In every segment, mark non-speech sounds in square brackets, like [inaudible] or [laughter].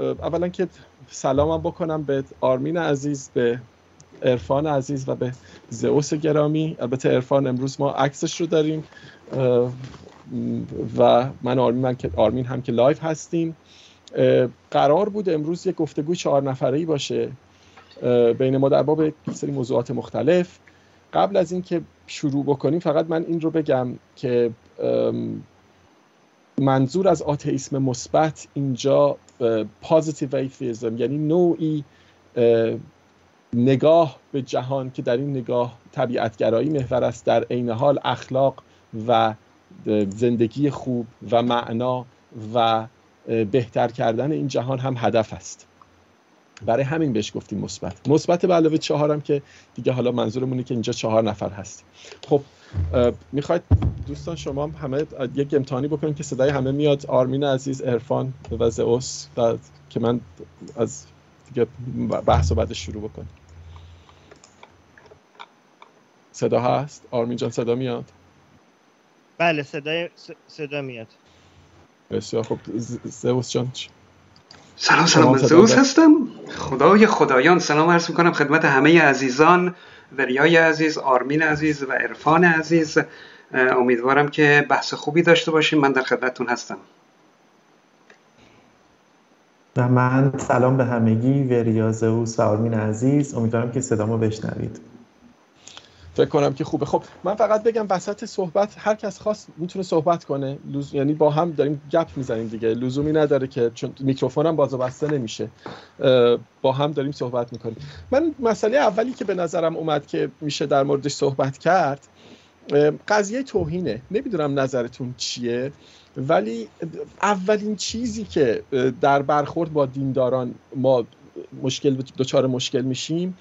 اولا که سلامم بکنم به آرمین عزیز به عرفان عزیز و به زئوس گرامی. البته عرفان امروز ما عکسش رو داریم و من آرمین من که آرمین هم که live هستیم. قرار بود امروز یک گفتگوی چهار نفره ای باشه بین ما در باب سری موضوعات مختلف. قبل از اینکه شروع بکنیم فقط من این رو بگم که منظور از آتئیسم مثبت اینجا پازیتیو ایتیزم یعنی نوعی نگاه به جهان که در این نگاه طبیعتگرایی محور است در عین حال اخلاق و زندگی خوب و معنا و بهتر کردن این جهان هم هدف است. برای همین بهش گفتیم مثبت. مثبت به علاوه چهارم که دیگه حالا منظورمونه که اینجا چهار نفر هست خب می‌خواید دوستان شما همه یک امتحانی بکنید که صدای همه میاد. آرمین عزیز ارفان و زئوس و که من از دیگه بحث و بعدش شروع بکنیم صدا هست؟ آرمین جان صدا میاد؟ بله صدا صدا میاد. بسیار خب زئوس جان سلام سلام. من زئوس هستم. خدای خدایان سلام عرض می‌کنم خدمت همه عزیزان وریای عزیز آرمین عزیز و عرفان عزیز. امیدوارم که بحث خوبی داشته باشیم. من در خدمتتون هستم. و من سلام به همگی وریا زئوس و آرمین عزیز. امیدوارم که صدامو بشنوید. فکر کنم که خوبه. خب من فقط بگم وسط صحبت هر کس خواست می‌تونه صحبت کنه. لوز... یعنی با هم داریم گپ می‌زنیم دیگه. لزومی نداره که چون میکروفونم باز و بسته نمیشه با هم داریم صحبت می‌کنیم. من مسئله اولی که به نظرم اومد که میشه در موردش صحبت کرد قضیه توهینه. نمی‌دونم نظرتون چیه ولی اولین چیزی که در برخورد با دینداران ما مشکل دچار مشکل میشیم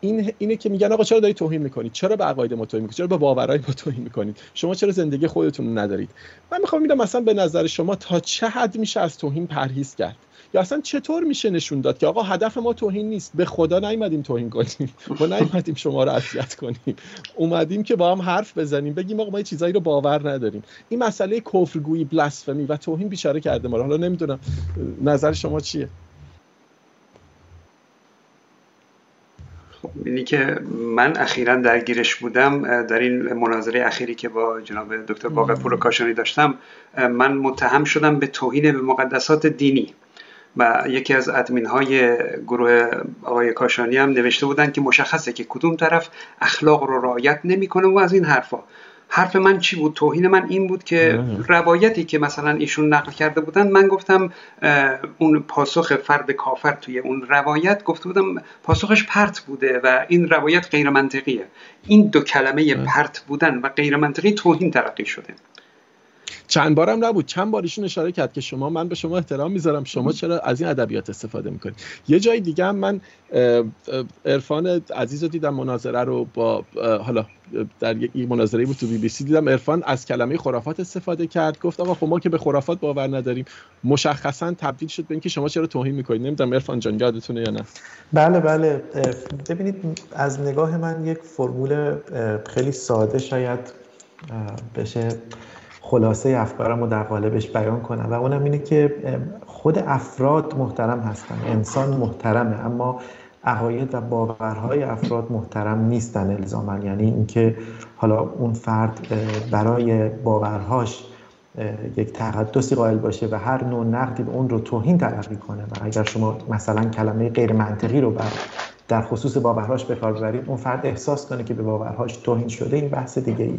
این اینه که میگن آقا چرا داری توهین می‌کنید چرا به عقاید ما توهین می‌کنید چرا به باورهای ما توهین می‌کنید شما چرا زندگی خودتون ندارید؟ من می‌خوام میدم مثلا به نظر شما تا چه حد میشه از توهین پرهیز کرد؟ یا اصلا چطور میشه نشون داد که آقا هدف ما توهین نیست؟ به خدا نیومدیم توهین کنیم. ما نیومدیم شما رو اذیت کنیم. اومدیم که با هم حرف بزنیم بگیم آقا ما چیزایی رو باور نداریم. این مسئله کفرگویی بلاسفمی و توهین بیچاره کرده ما حالا نمی‌دونم نظر شما چیه؟ اینی که من اخیرا درگیرش بودم در این مناظره اخیری که با جناب دکتر باقر کاشانی داشتم من متهم شدم به توهین به مقدسات دینی و یکی از ادمین های گروه آقای کاشانی هم نوشته بودن که مشخصه که کدوم طرف اخلاق رو رعایت نمی‌کنه و از این حرفا. حرف من چی بود؟ توهین من این بود که روایتی که مثلا ایشون نقل کرده بودن من گفتم اون پاسخ فرد کافر توی اون روایت گفته بودم پاسخش پرت بوده و این روایت غیر منطقیه. این دو کلمه پرت بودن و غیر منطقی توهین ترقی شده. چند بارم نبود. چند بار ایشون اشاره کرد که شما من به شما احترام می‌ذارم. شما چرا از این ادبیات استفاده می‌کنید؟ یه جای دیگه هم من عرفان عزیز رو دیدم مناظره رو با حالا در یک مناظره بود تو بی بی سی دیدم. عرفان از کلمه خرافات استفاده کرد. گفت آقا خب ما که به خرافات باور نداریم. مشخصا تبدیل شد به اینکه شما چرا توهین می‌کنید؟ نمی‌دونم عرفان جان یادتونه یا نه؟ بله بله. ببینید از نگاه من یک فرمول خیلی ساده شاید بشه. خلاصه افکارم رو در قالبش بیان کنم و اونم اینه که خود افراد محترم هستن انسان محترمه اما عقاید و باورهای افراد محترم نیستن الزاما. یعنی اینکه حالا اون فرد برای باورهاش یک تقدسی قائل باشه و هر نوع نقدی به اون رو توهین تلقی کنه و اگر شما مثلا کلمه غیر منطقی رو بر در خصوص باورهاش به کار ببرید اون فرد احساس کنه که به باورهاش توهین شده این بحث دیگه ای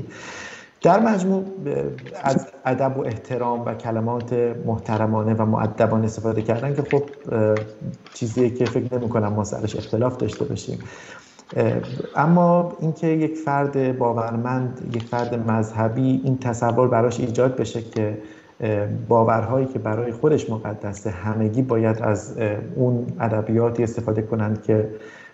در مجموع از ادب و احترام و کلمات محترمانه و معدبانه استفاده کردن که خب چیزی که فکر نمی کنم ما سرش اختلاف داشته باشیم. اما اینکه یک فرد باورمند یک فرد مذهبی این تصور براش ایجاد بشه که باورهایی که برای خودش مقدسه همگی باید از اون ادبیاتی استفاده کنند که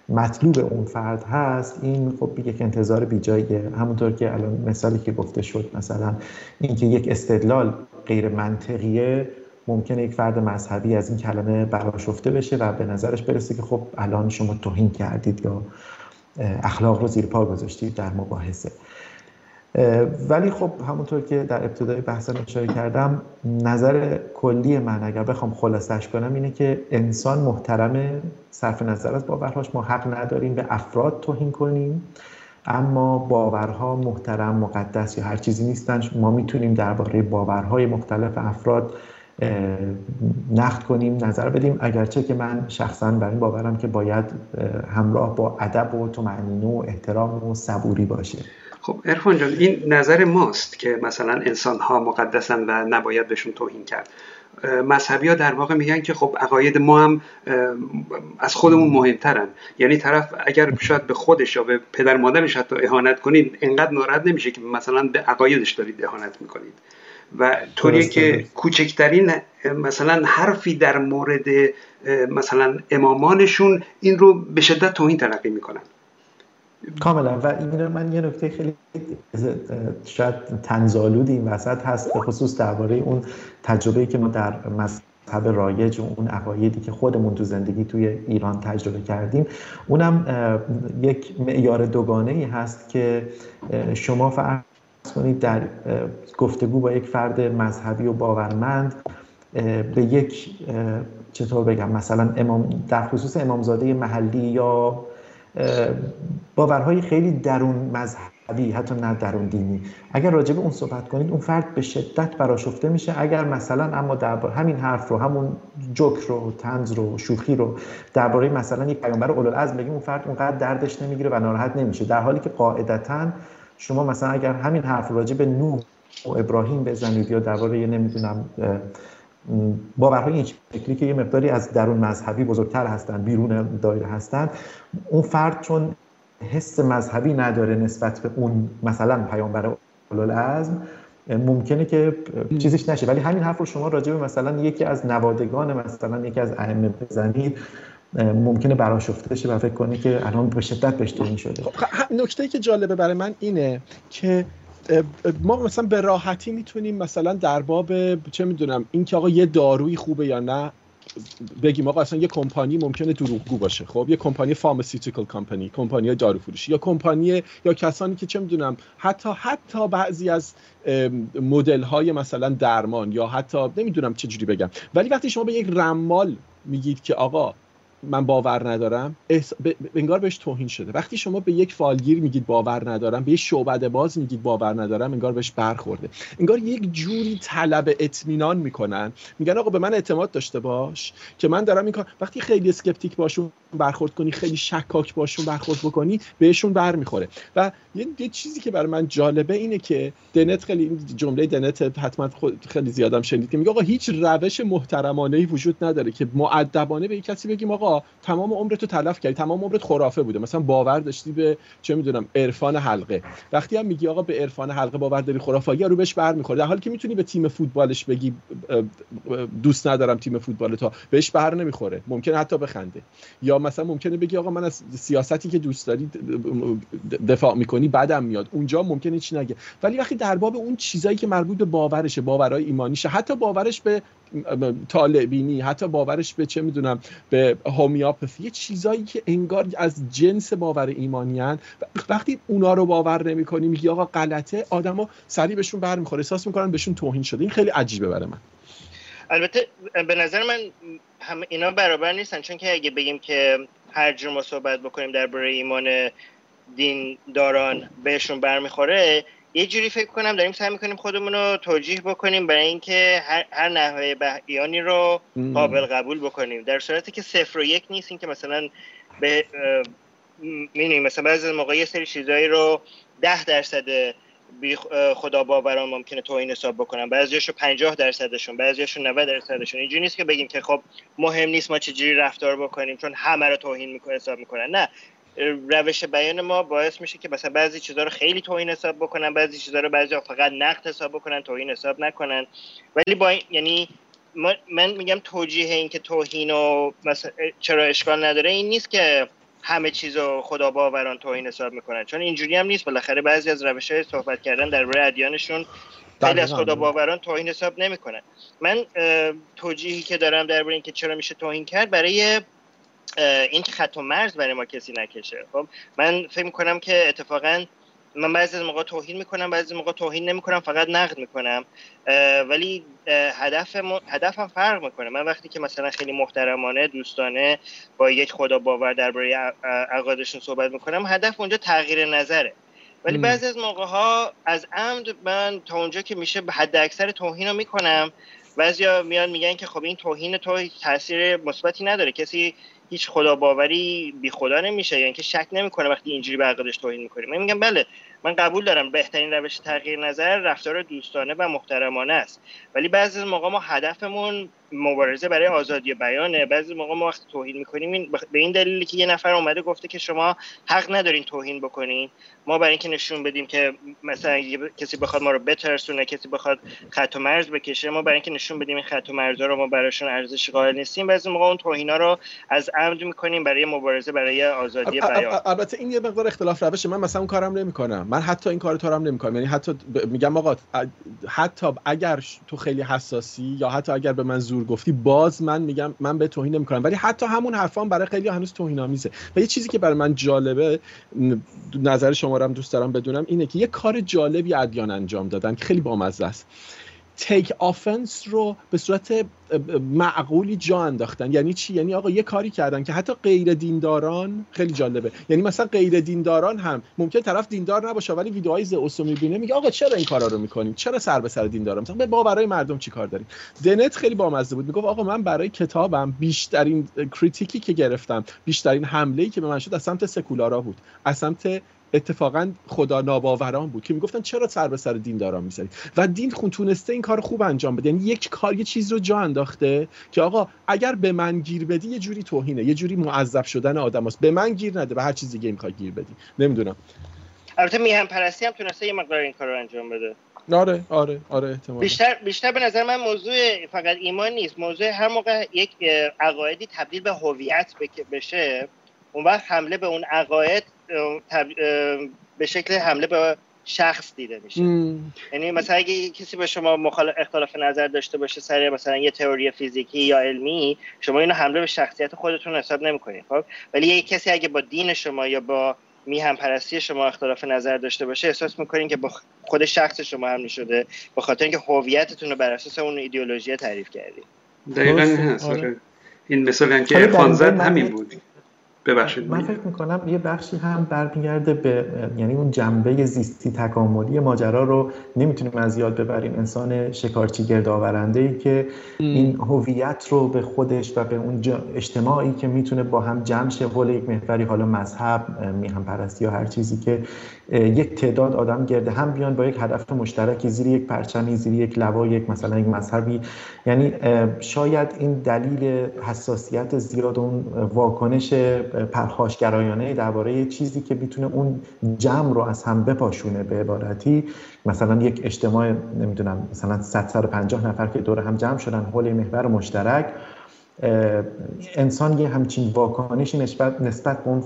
مطلوب اون فرد هست این خب یک انتظار بیجاییه همونطور که الان مثالی که گفته شد مثلا اینکه یک استدلال غیر منطقیه ممکنه یک فرد مذهبی از این کلمه براشفته بشه و به نظرش برسه که خب الان شما توهین کردید یا اخلاق رو زیر پا گذاشتید در مباحثه. ولی خب همونطور که در ابتدای بحثم اشاره کردم نظر کلی من اگر بخوام خلاصش کنم اینه که انسان محترم صرف نظر از باورهاش ما حق نداریم به افراد توهین کنیم اما باورها محترم مقدس یا هر چیزی نیستن ما می‌تونیم درباره باورهای مختلف افراد نقد کنیم نظر بدیم. اگرچه که من شخصا بر این باورم که باید همراه با ادب و تمعنینه و احترام و صبوری باشه. خب ارفان جان این نظر ماست که مثلا انسان ها مقدسن و نباید بهشون توهین کرد. مذهبی ها در واقع میگن که خب عقاید ما هم از خودمون مهمترن. یعنی طرف اگر شاید به خودش یا به پدر مادرش حتی اهانت کنید انقدر ناراحت نمیشه که مثلا به عقایدش دارید اهانت می‌کنید. و طوریه که کوچکترین مثلا حرفی در مورد مثلا امامانشون این رو به شدت توهین تلقی می‌کنن. کاملا. و این من یه نکته خیلی شاید تنزالود این وسط هست به خصوص درباره اون تجربه که ما در مذهب رایج و اون عقایدی که خودمون تو زندگی توی ایران تجربه کردیم. اونم یک معیار دوگانه ای هست که شما فرض کنید در گفتگو با یک فرد مذهبی و باورمند به یک چطور بگم مثلا امام در خصوص امامزاده محلی یا باورهای خیلی درون مذهبی حتی نه درون دینی. اگر راجع به اون صحبت کنید اون فرد به شدت براشفته میشه. اگر مثلا اما در همین حرف رو همون جوک رو تنز رو شوخی رو درباره مثلا یک پیامبر اولوالعزم بگیم اون فرد اونقدر دردش نمی‌گیره و ناراحت نمیشه. در حالی که قاعدتا شما مثلا اگر همین حرف راجع به نوح و ابراهیم بزنید یا درباره نمی‌دونم باورهای این شکلی که یه مقداری از درون مذهبی بزرگتر هستن بیرون دایره هستن اون فرد چون حس مذهبی نداره نسبت به اون مثلا پیامبر العزم ممکنه که چیزش نشه. ولی همین حرف رو شما راجع به مثلا یکی از نوادگان مثلا یکی از ائمه بزنید ممکنه براشفته بشه و فکر کنی که الان به شدت بهش شده. خب نکته که جالبه برای من اینه که ما مثلا به راحتی می‌تونیم مثلا در باب چه می‌دونم اینکه آقا یه دارویی خوبه یا نه بگیم آقا اصلا یه کمپانی ممکنه دروغگو باشه. خب یه کمپانی فارماسیوتیکال کمپانی کمپانی دارو فروشی یا کمپانی یا کسانی که چه می‌دونم حتی حتی بعضی از مدل های مثلا درمان یا حتی نمی‌دونم چه جوری بگم. ولی وقتی شما به یک رمال میگید که آقا من باور ندارم. احس... ب... انگار بهش توهین شده. وقتی شما به یک فالگیر میگید باور ندارم به یک شعبده باز میگید باور ندارم انگار بهش برخورده. انگار یک جوری طلب اطمینان می‌کنن. میگن آقا به من اعتماد داشته باش که من دارم این وقتی خیلی اسکپتیک باشون برخورد کنی خیلی شکاک باشون برخورد بکنی بهشون برمیخوره و یه, یه چیزی که برای من جالبه اینه که دنت خیلی جمله دنت حتما خیلی زیادم شنید که میگه آقا هیچ روش محترمانه ای وجود نداره که معدبانه به کسی بگیم آقا تمام عمرت رو تلف کردی. تمام عمرت خرافه بوده. مثلا باور داشتی به چه می‌دونم عرفان حلقه. وقتی هم میگی آقا به عرفان حلقه باور داری خرافه یا رو بهش برمیخوره در حالی که می‌تونی به تیم فوتبالش بگی دوست ندارم تیم فوتبال تا بهش بر نمی‌خوره. ممکنه حتی بخنده. یا مثلا ممکنه بگی آقا من از سیاستی که دوست داری دفاع می‌کنی بعدم میاد. اونجا ممکنه چی نگه. ولی وقتی در باب اون چیزایی که مربوط به باورشه باورهای ایمانیشه حتی باورش به طالبینی حتی باورش به چه می‌دونم به هومیوپاتی یه چیزایی که انگار از جنس باور ایمانیان وقتی اونا رو باور نمی‌کنی میگی آقا غلطه آدما سریع بهشون برمیخوره. احساس می‌کنن بهشون توهین شده. این خیلی عجیبه برای من. البته به نظر من هم اینا برابر نیستن. چون که اگه بگیم که هر جور ما صحبت بکنیم درباره ایمان دین داران بهشون برمیخوره یه جوری فکر کنم داریم سعی می‌کنیم خودمون رو توجیه بکنیم برای اینکه هر, هر نحوه بیانی رو قابل قبول بکنیم. در صورتی که صفر و یک نیست این که مثلا به می‌دونیم مثلا بعضی موقع یه سری چیزایی رو ده درصد بی خدا باوران ممکنه توهین حساب بکنن. بعضیاشو 50 درصدشون بعضیاشو 90 درصدشون. اینجوری نیست که بگیم که خب مهم نیست ما چجوری رفتار بکنیم چون همه رو توهین می‌کنه حساب می‌کنن نه. روش بیان ما باعث میشه که مثلا بعضی چیزها رو خیلی توهین حساب بکنن بعضی چیزها رو بعضی فقط نقد حساب بکنن توهین حساب نکنن. ولی با این یعنی من میگم توجیه این که توهین و مثلا چرا اشکال نداره این نیست که همه چیز رو خدا باوران توهین حساب می‌کنن. چون اینجوری هم نیست. بالاخره بعضی از روش های صحبت کردن درباره ادیانشون خیلی از خدا باوران توهین حساب نمی‌کنن. من توجیهی که دارم درباره اینکه چرا میشه توهین کرد برای این خط و مرز برای ما کسی نکشه. خب من فکر می‌کنم که اتفاقا من بعضی از موقع توهین می‌کنم بعضی موقع توهین نمی‌کنم فقط نقد می‌کنم. ولی هدف هدفم فرق می‌کنه. من وقتی که مثلا خیلی محترمانه دوستانه با یک خدا باور درباره عقایدشون صحبت می‌کنم هدف اونجا تغییر نظره. ولی بعضی از موقع ها از عمد من تا اونجا که میشه به حد اکثر توهین رو می‌کنم. بعضیا میان میگن که خب این توهین تو تاثیر مثبتی نداره. کسی هیچ خدا باوری بی خدا نمیشه. یعنی که شک نمی‌کنه وقتی اینجوری به عقیدش توهین می‌کنیم. من میگم بله من قبول دارم بهترین روش تغییر نظر رفتار دوستانه و محترمانه است. ولی بعضی از موقع ما هدفمون مبارزه برای آزادی بیانه. بعضی موقع ما وقتی توهین می‌کنیم به این دلیلی که یه نفر اومده گفته که شما حق ندارین توهین بکنین. ما برای اینکه نشون بدیم که مثلا کسی بخواد ما رو بترسونه کسی بخواد خط و مرز بکشه ما برای اینکه نشون بدیم این خط و مرزا رو ما براشون ارزش قائل نیستیم. بعضی موقع اون توهینا رو از عمد می‌کنیم برای مبارزه برای آزادی بیان. البته این یه مقدار اختلاف روشه من مثلا اون کارم نمی‌کنم. من حتی این کار تو هم نمی‌کنم. یعنی حتی میگم آقا حتی اگر تو خیلی حساسی یا حتی اگر به من زور گفتی باز من میگم من به توهین نمی‌کنم. ولی حتی همون حرفام برای خیلی هنوز توهین آمیزه و یه چیزی که برای من جالبه نظر شما رو هم دوست دارم بدونم اینه که یه کار جالبی ادیان انجام دادن که خیلی بامزه است. تیک آفنس رو به صورت معقولی جا انداختن. یعنی چی؟ یعنی آقا یه کاری کردن که حتی غیر دینداران خیلی جالبه. یعنی مثلا غیر دینداران هم ممکن طرف دیندار نباشه ولی ویدیوهای زئوس رو می‌بینه میگه آقا چرا این کارا رو می‌کنیم؟ چرا سر به سر دیندارا مثلا به برای مردم چی کار داریم؟ دنت خیلی بامزه بود. می‌گفت آقا من برای کتابم بیشترین کریتیکی که گرفتم بیشترین حمله ای که به من شد از سمت سکولارا بود. از سمت اتفاقا خدا ناباوران بود که می‌گفتن چرا سر به سر دین دارا و دین خون تونسته این کار خوب انجام بده. یعنی یک کار یه چیز رو جا انداخته که آقا اگر به من گیر بدی یه جوری توهینه یه جوری معذب شدن آدم هست. به من گیر نده به هر چیزی دیگه می‌خوای گیر بدی. نمی‌دونم. البته میهم پرستی هم تونسته یه مقدار این کار رو انجام بده. آره آره آره احتمال بیشتر بیشتر به نظر من موضوع فقط ایمان نیست. موضوع هر موقع یک عقایدی تبدیل به هویت بشه اون وقت حمله به اون عقاید به شکل حمله به شخص دیده میشه. یعنی مثلا اگه کسی به شما مخالف اختلاف نظر داشته باشه سر مثلا یه تئوری فیزیکی یا علمی شما اینو حمله به شخصیت خودتون حساب نمی‌کنید خب؟ ولی یه کسی اگه با دین شما یا با میهم پرستی شما اختلاف نظر داشته باشه احساس می‌کنین که با خود شخص شما هم شده به خاطر اینکه هویتتون رو بر اساس اون ایدئولوژی تعریف کردید. دقیقا هست. آره. این مثال که خانزد همین بود. ببخشید. من فکر می‌کنم یه بخشی هم برمیگرده به یعنی اون جنبه زیستی تکاملی ماجرا رو نمی‌تونیم از یاد ببریم. انسان شکارچی گردآورنده ای که این هویت رو به خودش و به اون اجتماعی که می‌تونه با هم جمع شه حول یک محوری حالا مذهب میهم پرستی یا هر چیزی که یک تعداد آدم گرده هم بیان با یک هدف مشترکی زیر یک پرچمی زیر یک لوا یک مثلا یک مذهبی. یعنی شاید این دلیل حساسیت زیاد اون واکنش پرخاشگرایانه درباره چیزی که می‌تونه اون جمع رو از هم بپاشونه به عبارتی. مثلا یک اجتماع نمی‌دونم مثلا 150 نفر که دور هم جمع شدن حول محور مشترک انسان یه همچین واکنشی نسبت نسبت به اون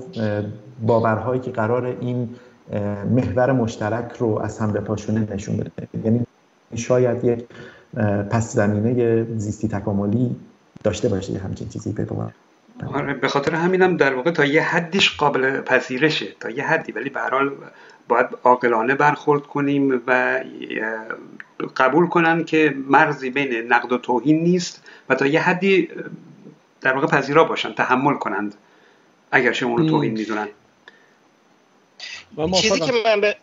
باورهایی که قرار این محور مشترک رو از هم بپاشونه نشون بده. یعنی شاید یک پس زمینه زیستی تکاملی داشته باشه همچین چیزی به آره به خاطر همینم در واقع تا یه حدیش قابل پذیرشه. تا یه حدی ولی به حال باید عاقلانه برخورد کنیم و قبول کنن که مرزی بین نقد و توهین نیست و تا یه حدی در واقع پذیرا باشن تحمل کنند اگرچه اون رو توهین می‌دونن. چیزی که من به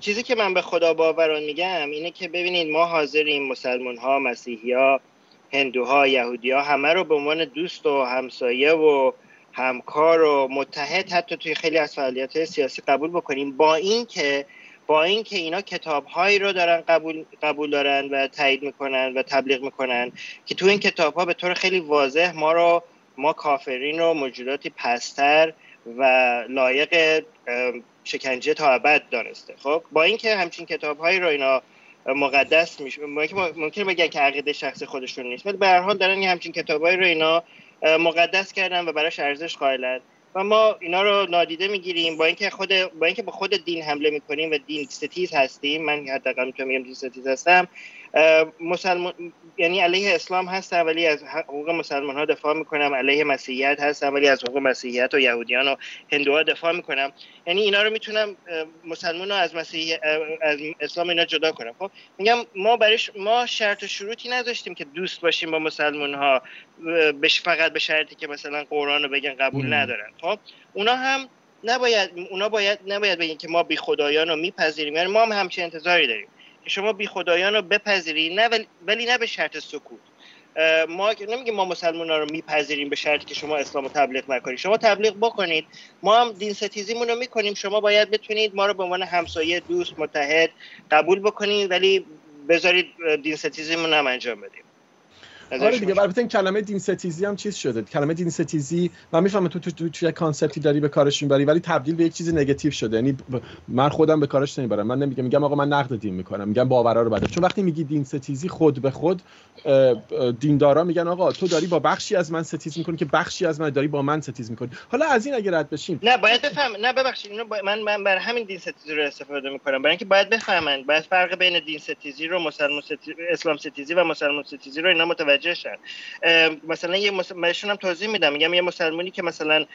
چیزی که من به خدا باوران میگم اینه که ببینید ما حاضریم مسلمان ها مسیحی ها هندوها یهودی همه رو به عنوان دوست و همسایه و همکار و متحد حتی توی خیلی از فعالیت سیاسی قبول بکنیم. با اینکه با اینکه اینا کتاب هایی رو دارن قبول قبول دارن و تایید می‌کنن و تبلیغ می‌کنن که تو این کتاب ها به طور خیلی واضح ما رو ما کافرین رو موجوداتی پستر و لایق شکنجه تا ابد دانسته. خب؟ با اینکه همچین کتاب هایی رو اینا مقدس میشه. ممکن بگن که عقیده شخص خودشون نیست. ولی به هر حال دارن یه همچین کتابایی رو اینا مقدس کردن و براش ارزش قائلن. و ما اینا رو نادیده می‌گیریم با اینکه خود با اینکه با خود دین حمله می‌کنیم و دین ستیز هستیم. من حداقل می‌تونم میگم دین ستیز هستم. مسلمان یعنی علیه اسلام هستم ولی از حقوق مسلمان ها دفاع می‌کنم. علیه مسیحیت هستم ولی از حقوق مسیحیت و یهودیان و هندوها دفاع می‌کنم. یعنی اینا رو می‌تونم مسلمان ها از مسیح از اسلام اینا جدا کنم. خب میگم ما برش ما شرط و شروطی نداشتیم که دوست باشیم با مسلمان ها بش فقط به شرطی که مثلا قرآن رو بگن قبول ندارن. خب اونا هم نباید اونا باید نباید بگن که ما بی خدایان رو میپذیریم. یعنی ما هم همچین انتظاری داریم. شما بی خدایان رو بپذیرید نه ولی نه به شرط سکوت. ما نمیگیم ما مسلمان ها رو میپذیریم به شرطی که شما اسلام رو تبلیغ نکنید. شما تبلیغ بکنید. ما هم دین ستیزیمون رو می‌کنیم. شما باید بتونید ما رو به عنوان همسایه دوست متحد قبول بکنید ولی بذارید دین ستیزیمون هم انجام بدیم. آره دیگه البته این کلمه دین ستیزی هم چیز شده. کلمه دین ستیزی من می‌فهمم تو تو تو, concept ی داری به کارش می‌بری ولی تبدیل به یک چیز نگاتیو شده. یعنی من خودم به کارش نمی‌برم. من نمیگم میگم آقا من نقد دین می‌کنم. میگم باورا رو بده. چون وقتی میگی دین ستیزی خود به خود دیندارا میگن آقا تو داری با بخشی از من ستیز می‌کنی که بخشی از من داری با من ستیز می‌کنی. حالا از این اگه رد بشیم. نه باید بفهم نه ببخشید اینو من من برای همین دین ستیزی رو استفاده می‌کنم. برای اینکه باید بفهمن باید فرق بین دین ستیزی رو مسلمان ستیزی اسلام ستیزی و مسلمان ستیزی رو اینا متوجه شن مثلا یه بهشون هم توضیح میدم. میگم یه مسلمانی که مثلا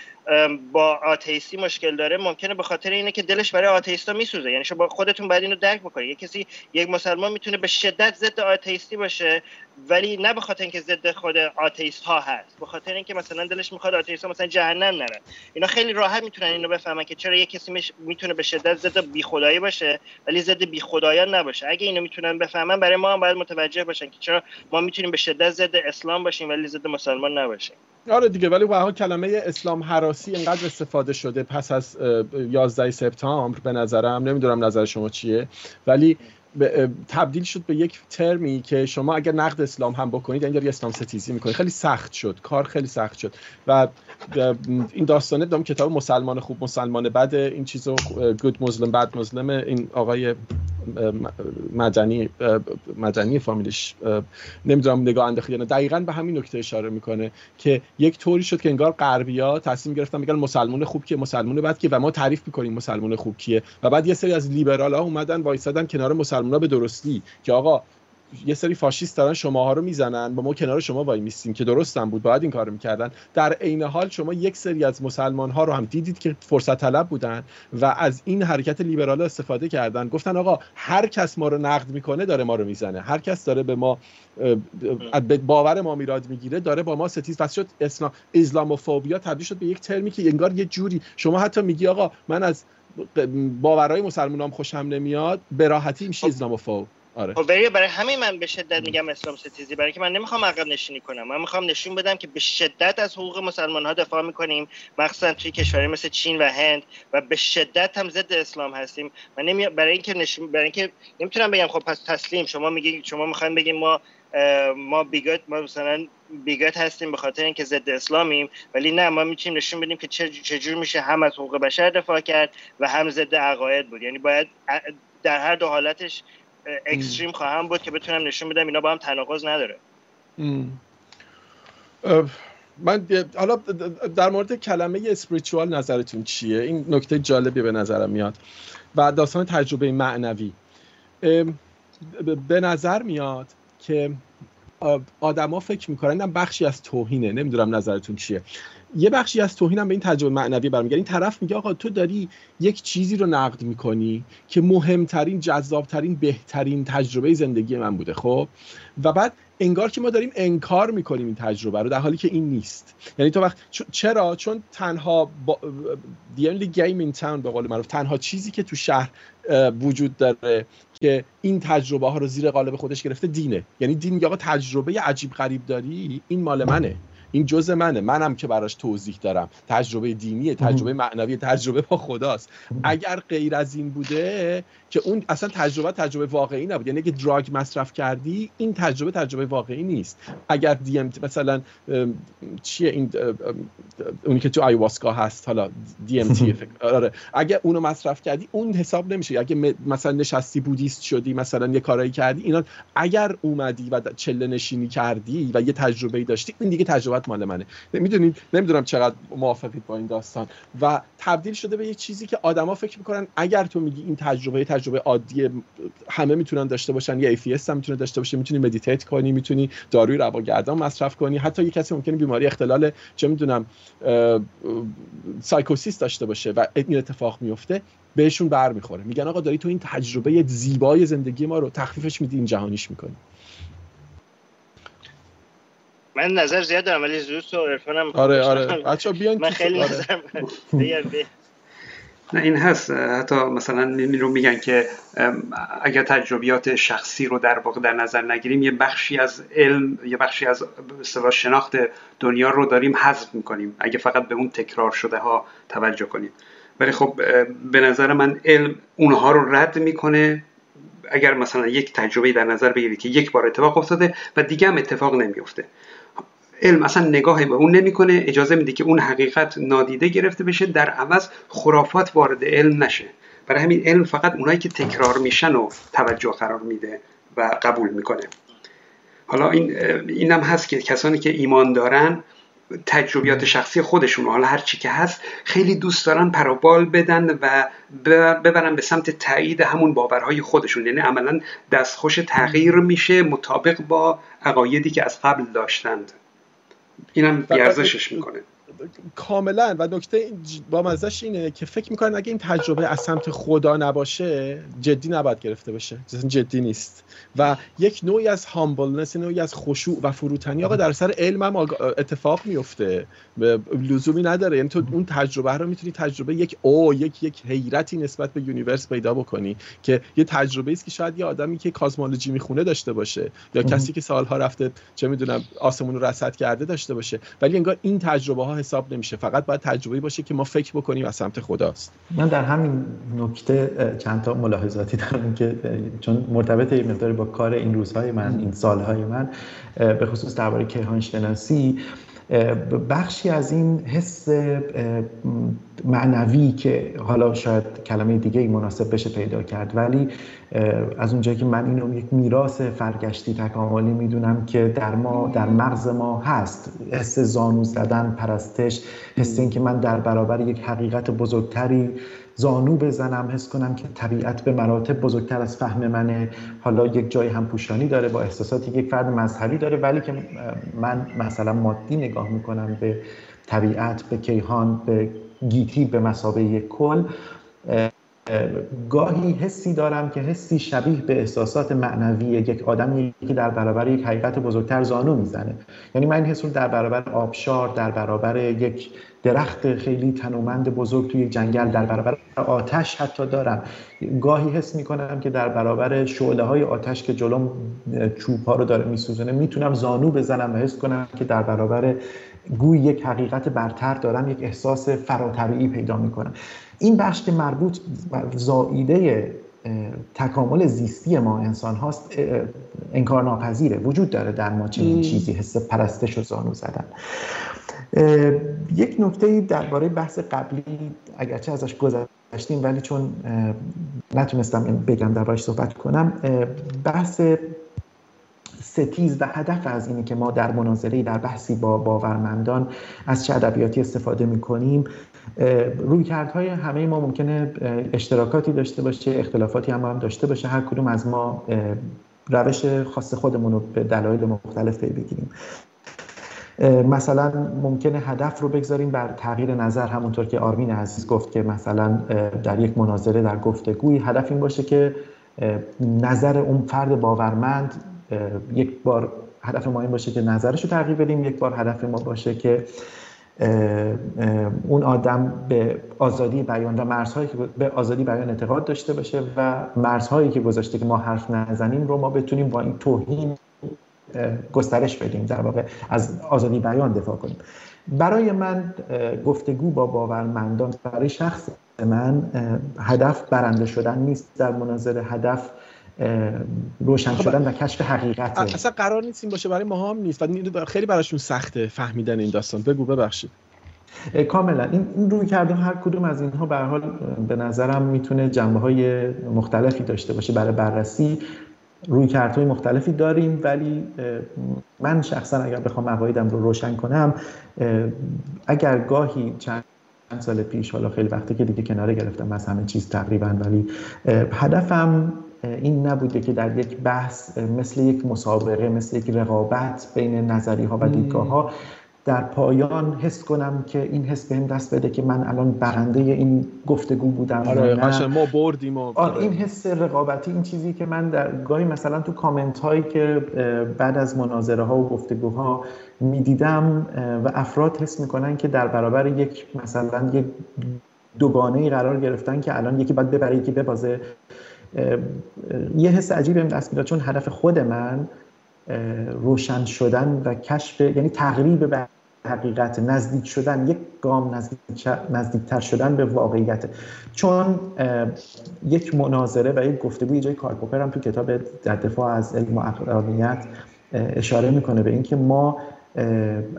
با آتیستی مشکل داره ممکنه به خاطر اینه که دلش برای آتیستا میسوزه. یعنی شما خودتون باید اینو درک بکنید. یه کسی یک مسلمان می‌تونه به شدت ضد آتیستی باشه ولی نه به خاطر اینکه ضد خود آتیست ها هست به خاطر اینکه مثلا دلش می‌خواد آتیست ها مثلا جهنم نرن اینا خیلی راحت می‌تونن اینو بفهمن که چرا یه کسی می‌تونه به شدت ضد بی خدایی باشه ولی ضد بی خدایان نباشه. اگه اینو می‌تونن بفهمن برای ما هم باید متوجه باشن که چرا ما می‌تونیم به شدت ضد اسلام باشیم ولی ضد مسلمان نباشیم. آره دیگه ولی به کلمه اسلام حراسی اینقدر استفاده شده پس از 11 سپتامبر به نظرم نمی‌دونم نظر شما چیه ولی تبدیل شد به یک ترمی که شما اگر نقد اسلام هم بکنید یعنی داری اسلام ستیزی می‌کنید. خیلی سخت شد. کار خیلی سخت شد. و این داستانه دام کتاب مسلمان خوب مسلمان بد این چیزو گود مسلم بد مسلم این آقای مدنی مدنی فامیلش نمی‌دونم نگاه انداخت یا دقیقا به همین نکته اشاره می‌کنه که یک طوری شد که انگار غربیا تصمیم گرفتن میگن مسلمان خوب کیه مسلمان بد کیه و ما تعریف می‌کنیم مسلمان خوب کیه. و بعد یه سری از لیبرال ها اومدن وایسادن کنار مسلمان ها به درستی که آقا یه سری فاشیست دارن شماها رو می‌زنن با ما کنار شما وای میستیم که درستم بود باید این کارو می‌کردن. در عین حال شما یک سری از مسلمان ها رو هم دیدید که فرصت طلب بودن و از این حرکت لیبرال استفاده کردن. گفتن آقا هر کس ما رو نقد می‌کنه داره ما رو می‌زنه. هر کس داره به ما باور ما میراد می‌گیره داره با ما ستیز. پس شد اسلام اسلاموفوبیا تبدیل شد به یک ترمی که انگار یه جوری شما حتی میگی آقا من از باورهای مسلمانام خوشم نمیاد به راحتی میشه اسلاموفوب آره. خب برای همین من به شدت میگم اسلام ستیزی برای که من نمی‌خوام عقب نشینی کنم. من می‌خوام نشون بدم که به شدت از حقوق مسلمان ها دفاع می‌کنیم. مخصوصا توی کشوری مثل چین و هند و به شدت هم ضد اسلام هستیم. من نمی... برای اینکه نشون برای اینکه نمی‌تونم بگم خب پس تسلیم. شما میگی شما می‌خواین بگیم ما ما بیگات ما مثلا بیگات هستیم به خاطر اینکه ضد اسلامیم ولی نه ما می‌تونیم نشون بدیم که چجور میشه هم از حقوق بشر دفاع کرد و هم ضد عقاید بود. یعنی باید در هر دو حالتش اکستریم خواهم بود که بتونم نشون بدم اینا با هم تناقض نداره. من حالا در مورد کلمه اسپریچوال نظرتون چیه؟ این نکته جالبی به نظرم میاد. و داستان تجربه معنوی. به نظر میاد که آدما فکر می‌کنن بخشی از توهینه. نمی‌دونم نظرتون چیه. یه بخشی از توهینم به این تجربه معنوی برمیگرده. این طرف میگه آقا تو داری یک چیزی رو نقد می‌کنی که مهمترین جذابترین بهترین تجربه زندگی من بوده خب؟ و بعد انگار که ما داریم انکار می‌کنیم این تجربه رو در حالی که این نیست. یعنی تو وقت چرا؟ چون تنها با... the only game in town به قول معروف تنها چیزی که تو شهر وجود داره که این تجربه ها رو زیر قالب خودش گرفته دینه. یعنی دین آقا تجربه عجیب غریب داری این مال منه. این جزء منه. منم که براش توضیح دارم. تجربه دینی تجربه معنوی تجربه با خداست. اگر غیر از این بوده که اون اصلا تجربه تجربه واقعی نبود. یعنی اگه دراگ مصرف کردی این تجربه تجربه واقعی نیست. اگر دی ام مثلا چیه این اونی که تو آیاهواسکا هست حالا DMT آره. اگه اونو مصرف کردی اون حساب نمیشه. اگه مثلا نشستی بودیست شدی مثلا یه کارایی کردی اینا اگر اومدی و چله نشینی کردی و یه تجربه داشتی این دیگه تجربه فقط مال منه. می‌دونید نمی‌دونم چقدر موافقید با این داستان. و تبدیل شده به یه چیزی که آدما فکر می‌کنن اگر تو میگی این تجربه تجربه عادی همه می‌تونن داشته باشن یه ایفیس هم می‌تونه داشته باشه می‌تونی meditate کنی می‌تونی داروی روانگردان مصرف کنی. حتی یه کسی ممکنه بیماری اختلال چه می‌دونم سایکوسیس داشته باشه و این اتفاق میفته بهشون برمیخوره. میگن آقا داری تو این تجربه زیبای زندگی ما رو تخفیفش میدی این جهانیش می‌کنی. من نظر زیاد دارم ولی زوس و عرفانم آره آره. بچا بیان من خیلی آره. نظر [laughs] نه این هست. حتی مثلا رو میگن که اگر تجربیات شخصی رو در واقع در نظر نگیریم یه بخشی از علم یه بخشی از شناخت دنیا رو داریم حذف می‌کنیم اگه فقط به اون تکرار شده ها توجه کنیم. ولی خب به نظر من علم اونها رو رد می‌کنه اگر مثلا یک تجربه در نظر بگیرید که یک بار اتفاق افتاده و دیگه هم اتفاق نمیفته علم اصلا نگاهی به اون نمی‌کنه اجازه میده که اون حقیقت نادیده گرفته بشه در عوض خرافات وارد علم نشه. برای همین علم فقط اونایی که تکرار میشن و توجه قرار میده و قبول می‌کنه. حالا این اینم هست که کسانی که ایمان دارن تجربیات شخصی خودشون حالا هر چی که هست خیلی دوست دارن پروبال بدن و ببرن به سمت تایید همون باورهای خودشون. یعنی عملا دستخوش تغییر میشه مطابق با عقایدی که از قبل داشتند. اینم بیارزشش می‌کنه. کاملا. و نکته با مزش اینه که فکر می‌کنن اگه این تجربه از سمت خدا نباشه جدی نباید گرفته بشه. جدی نیست. و یک نوعی از humbleness نوعی از خشوع و فروتنی آقا در سر علم هم اتفاق میفته لزومی نداره. یعنی تو اون تجربه رو می‌تونی تجربه یک awe یک یک حیرتی نسبت به universe پیدا بکنی که یه تجربه است که شاید یه آدمی که cosmology می‌خونه داشته باشه یا کسی که سالها رفته چه می‌دونم آسمون رو رصد کرده داشته باشه. ولی انگار این تجربه ها حساب نمیشه. فقط باید تجربه باشه که ما فکر بکنیم از سمت خداست. من در همین نکته چند تا ملاحظاتی دارم که چون مرتبط مقدار با کار این روزهای من این سالهای من به خصوص درباره کیهان شناسی بخشی از این حس معنوی که حالا شاید کلمه دیگه ای مناسب بشه پیدا کرد. ولی از اونجایی که من اینو یک میراث فرگشتی تکاملی می‌دونم که در ما در مغز ما هست. حس زانو زدن پرستش حس این که من در برابر یک حقیقت بزرگتری زانو بزنم حس کنم که طبیعت به مراتب بزرگتر از فهم منه. حالا یک جای هم پوشانی داره با احساساتی یک فرد مذهبی داره ولی که من مثلا مادی نگاه می‌کنم به طبیعت به کیهان به گیتی به مسابقه کل گاهی حسی دارم که حسی شبیه به احساسات معنوی یک آدمی که در برابر یک حقیقت بزرگتر زانو می‌زنه. یعنی من این حس رو در برابر آبشار در برابر یک درخت خیلی تنومند بزرگ توی جنگل در برابر آتش حتی دارم. گاهی حس می‌کنم که در برابر شعله های آتش که جلوم چوب ها رو داره میسوزنه می‌تونم زانو بزنم و حس کنم که در برابر گوی یک حقیقت برتر دارم یک احساس فراتبیعی پیدا می‌کنم. این بخش که مربوط به زائیده تکامل زیستی ما انسان هاست انکار ناپذیره. وجود داره در ما چنین چیزی حس پرستش و زانو زدن. یک نکته درباره بحث قبلی اگرچه ازش گذشتیم ولی چون نتونستم بگم دربارش صحبت کنم بحث ستیز و هدف از اینه که ما در مناظره در بحثی با باورمندان از چه ادبیاتی استفاده می‌کنیم. روی کردهای همه ما ممکنه اشتراکاتی داشته باشه اختلافاتی هم, هم داشته باشه. هر کدوم از ما روش خاص خودمون رو به دلایل مختلف بگیریم. مثلا ممکنه هدف رو بگذاریم بر تغییر نظر. همونطور که آرمین عزیز گفت که مثلا در یک مناظره در گفتگوی هدف این باشه که نظر اون فرد باورمند یک بار هدف ما این باشه که نظرش رو تغییر بدیم یک بار هدف ما باشه که اون آدم به آزادی بیان و مرزهایی که به آزادی بیان اعتقاد داشته باشه و مرزهایی که گذاشته که ما حرف نزنیم رو ما بتونیم با این توهین گسترش بدیم در واقع از آزادی بیان دفاع کنیم. برای من گفتگو با باورمندان برای شخص من هدف برنده شدن نیست در مناظره. هدف روشن خب، شدن و کشف حقیقت. اصلا قرار نیست این باشه برای ما هم نیست و خیلی براشون سخته فهمیدن این داستان. بگو ببخشید. کاملا. این روی کردن هر کدوم از اینها به حال به نظرم می‌تونه جنبه های مختلفی داشته باشه. برای بررسی روی کارتهای مختلفی داریم ولی من شخصا اگر بخوام عقایدم رو روشن کنم اگر گاهی چند سال پیش حالا خیلی وقتی که دیگه کناره گرفتم از همه چیز تقریبا ولی هدفم این نبوده که در یک بحث مثل یک مسابقه مثل یک رقابت بین نظری ها و دیدگاه ها در پایان حس کنم که این حس بهم دست بده که من الان برنده این گفتگو بودم آره ما بردیم. آره این حس رقابتی این چیزی که من در گاهی مثلا تو کامنت هایی که بعد از مناظره ها و گفتگوها می‌دیدم و افراد حس می‌کنن که در برابر یک مثلا یک دوگانه ای قرار گرفتن که الان یکی باید ببره یکی ببازه یه حس عجیبی هم دست می‌داد چون هدف خود من روشن شدن و کشف یعنی تقریب به حقیقت نزدیک شدن یک گام نزدیکتر شدن به واقعیت. چون یک مناظره و یک گفتگوی جای کارپوپر هم تو کتاب در دفاع از علم و اقلانیت اشاره می‌کنه به اینکه ما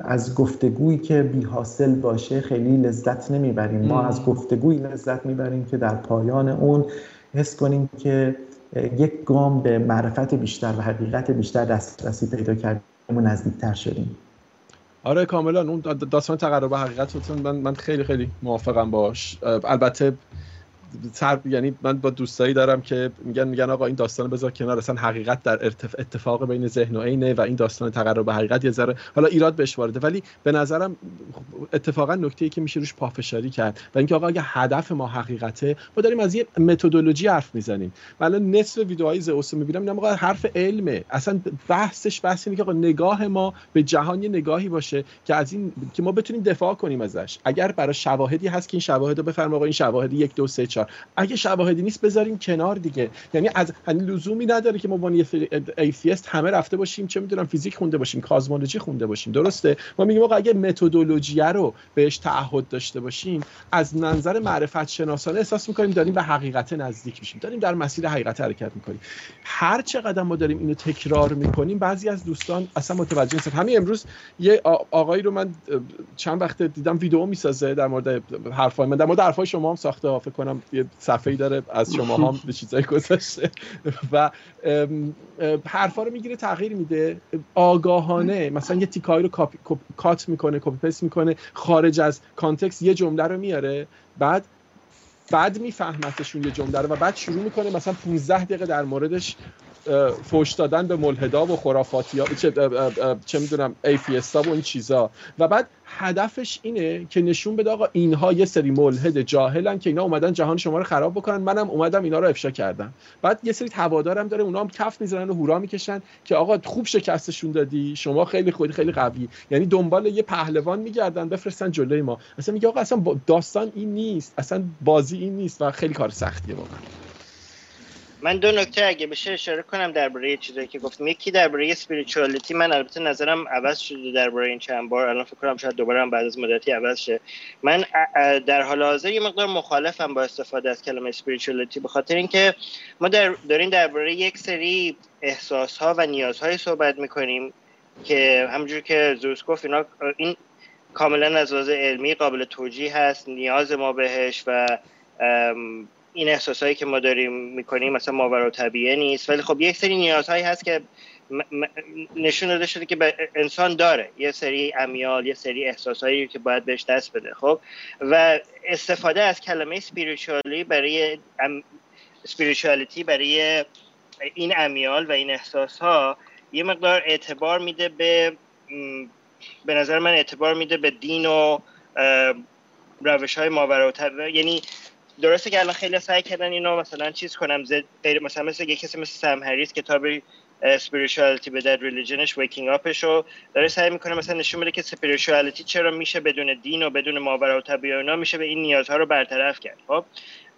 از گفتگویی که بی حاصل باشه خیلی لذت نمی‌بریم. ما از گفتگویی لذت می‌بریم که در پایان اون حس کنیم که یک گام به معرفت بیشتر و حقیقت بیشتر دسترسی پیدا کردیم و نزدیکتر شدیم. آره کاملا. اون داستان تقرب حقیقت من من خیلی خیلی موافقم باش. البته سر یعنی من با دوستایی دارم که میگن میگن آقا این داستان بذار کنار. اصلا حقیقت در اتفاق بین ذهن و عینه و این داستان تقرب حقیقت یه ذره حالا ایراد بهش وارده. ولی به نظرم اتفاقا نکته ای که میشه روش پافشاری کرد. و اینکه آقا اگه هدف ما حقیقته ما داریم از یه متدولوژی حرف می‌زنیم. ولی نصف ویدیوهای زئوس می‌بینم میگم آقا حرف علمه. اصلا بحثش بحث اینه که آقا نگاه ما به جهان یه نگاهی باشه که از این که ما بتونیم دفاع کنیم ازش. اگر برای شواهدی هست که این شواهد رو بفرما آقا این شواهد یک دو سه چهار. اگه شواهدی نیست بذاریم کنار دیگه. یعنی از یعنی لزومی نداره که ما با atheist همه رفته باشیم چه می‌دونم فیزیک خونده باشیم cosmology خونده باشیم. درسته؟ ما میگیم آقا اگه متدولوژی رو بهش تعهد داشته باشیم از نظر معرفت شناسانه احساس می‌کنیم داریم به حقیقت نزدیک میشیم. داریم در مسیر حقیقت حرکت می‌کنیم. هر چقدر ما داریم اینو تکرار می‌کنیم بعضی از دوستان اصلا متوجه نیستن. همین امروز یه آقایی رو من چند وقت دیدم ویدیو می‌سازه در مورد حرفای من. در مورد حرفای شما هم ساخته فکر کنم یه صفحه ای داره از شما هم به چیزایی گذاشته و حرفا رو می‌گیره تغییر میده. آگاهانه مثلا یه تیکایی رو cut می‌کنه copy paste می‌کنه خارج از context یه جمله رو میاره. بعد بعد میفهمتشون یه جمله رو و بعد شروع می‌کنه مثلا 15 دقیقه در موردش فوش دادن به ملحدا و خرافاتی ها چه, چه می‌دونم ایفیستا و این چیزا. و بعد هدفش اینه که نشون بده آقا اینها یه سری ملحد جاهلن که اینا اومدن جهان شما رو خراب بکنن. منم اومدم اینا رو افشا کردم. بعد یه سری هوادارم داره اونا هم کف می‌زنن و هورا می‌کشن که آقا خوب شکستشون دادی شما خیلی خودی خیلی قوی. یعنی دنبال یه پهلوان میگردن بفرستن جلوی ما. اصلا میگه آقا اصلا داستان این نیست اصلا بازی این نیست و خیلی کار سختیه واقعا. من دو نکته اگه بشه اشاره کنم درباره چیزایی که گفتم یکی درباره اسپریچوالیتی من البته نظرم عوض شده درباره این چند بار. الان فکر کنم شاید دوباره هم بعد از مدتی عوض شه. من در حال حاضر یه مقدار مخالفم با استفاده از کلمه اسپریچوالیتی به خاطر اینکه ما در داریم درباره یک سری احساس ها و نیازهای صحبت می‌کنیم که همونجور که زوس گفت اینا این کاملا از علمی قابل توجیه هست. نیاز ما بهش و این احساسایی که ما داریم می‌کنیم مثلا ماورا طبیعه نیست. ولی خب یک سری نیازهایی هست که نشون داده شده که انسان داره. یه سری امیال یه سری احساسایی که باید بهش دست بده خب؟ و استفاده از کلمه سپیریچوالی برای ام... برای این امیال و این احساس ها یه مقدار اعتبار میده به به نظر من اعتبار میده به دین و روش های ماورا یعنی درسته که الان خیلی سعی کردن اینو مثلا چیز کنم زد مثلا مثل یه کسی مثل سم هریس کتاب spirituality به در ریلیجنش ویکینگ اپش رو داره سعی می‌کنه مثلا نشون بده که spirituality چرا میشه بدون دین و بدون ماورا و طبیعه اینا میشه به این نیازها رو برطرف کرد خب؟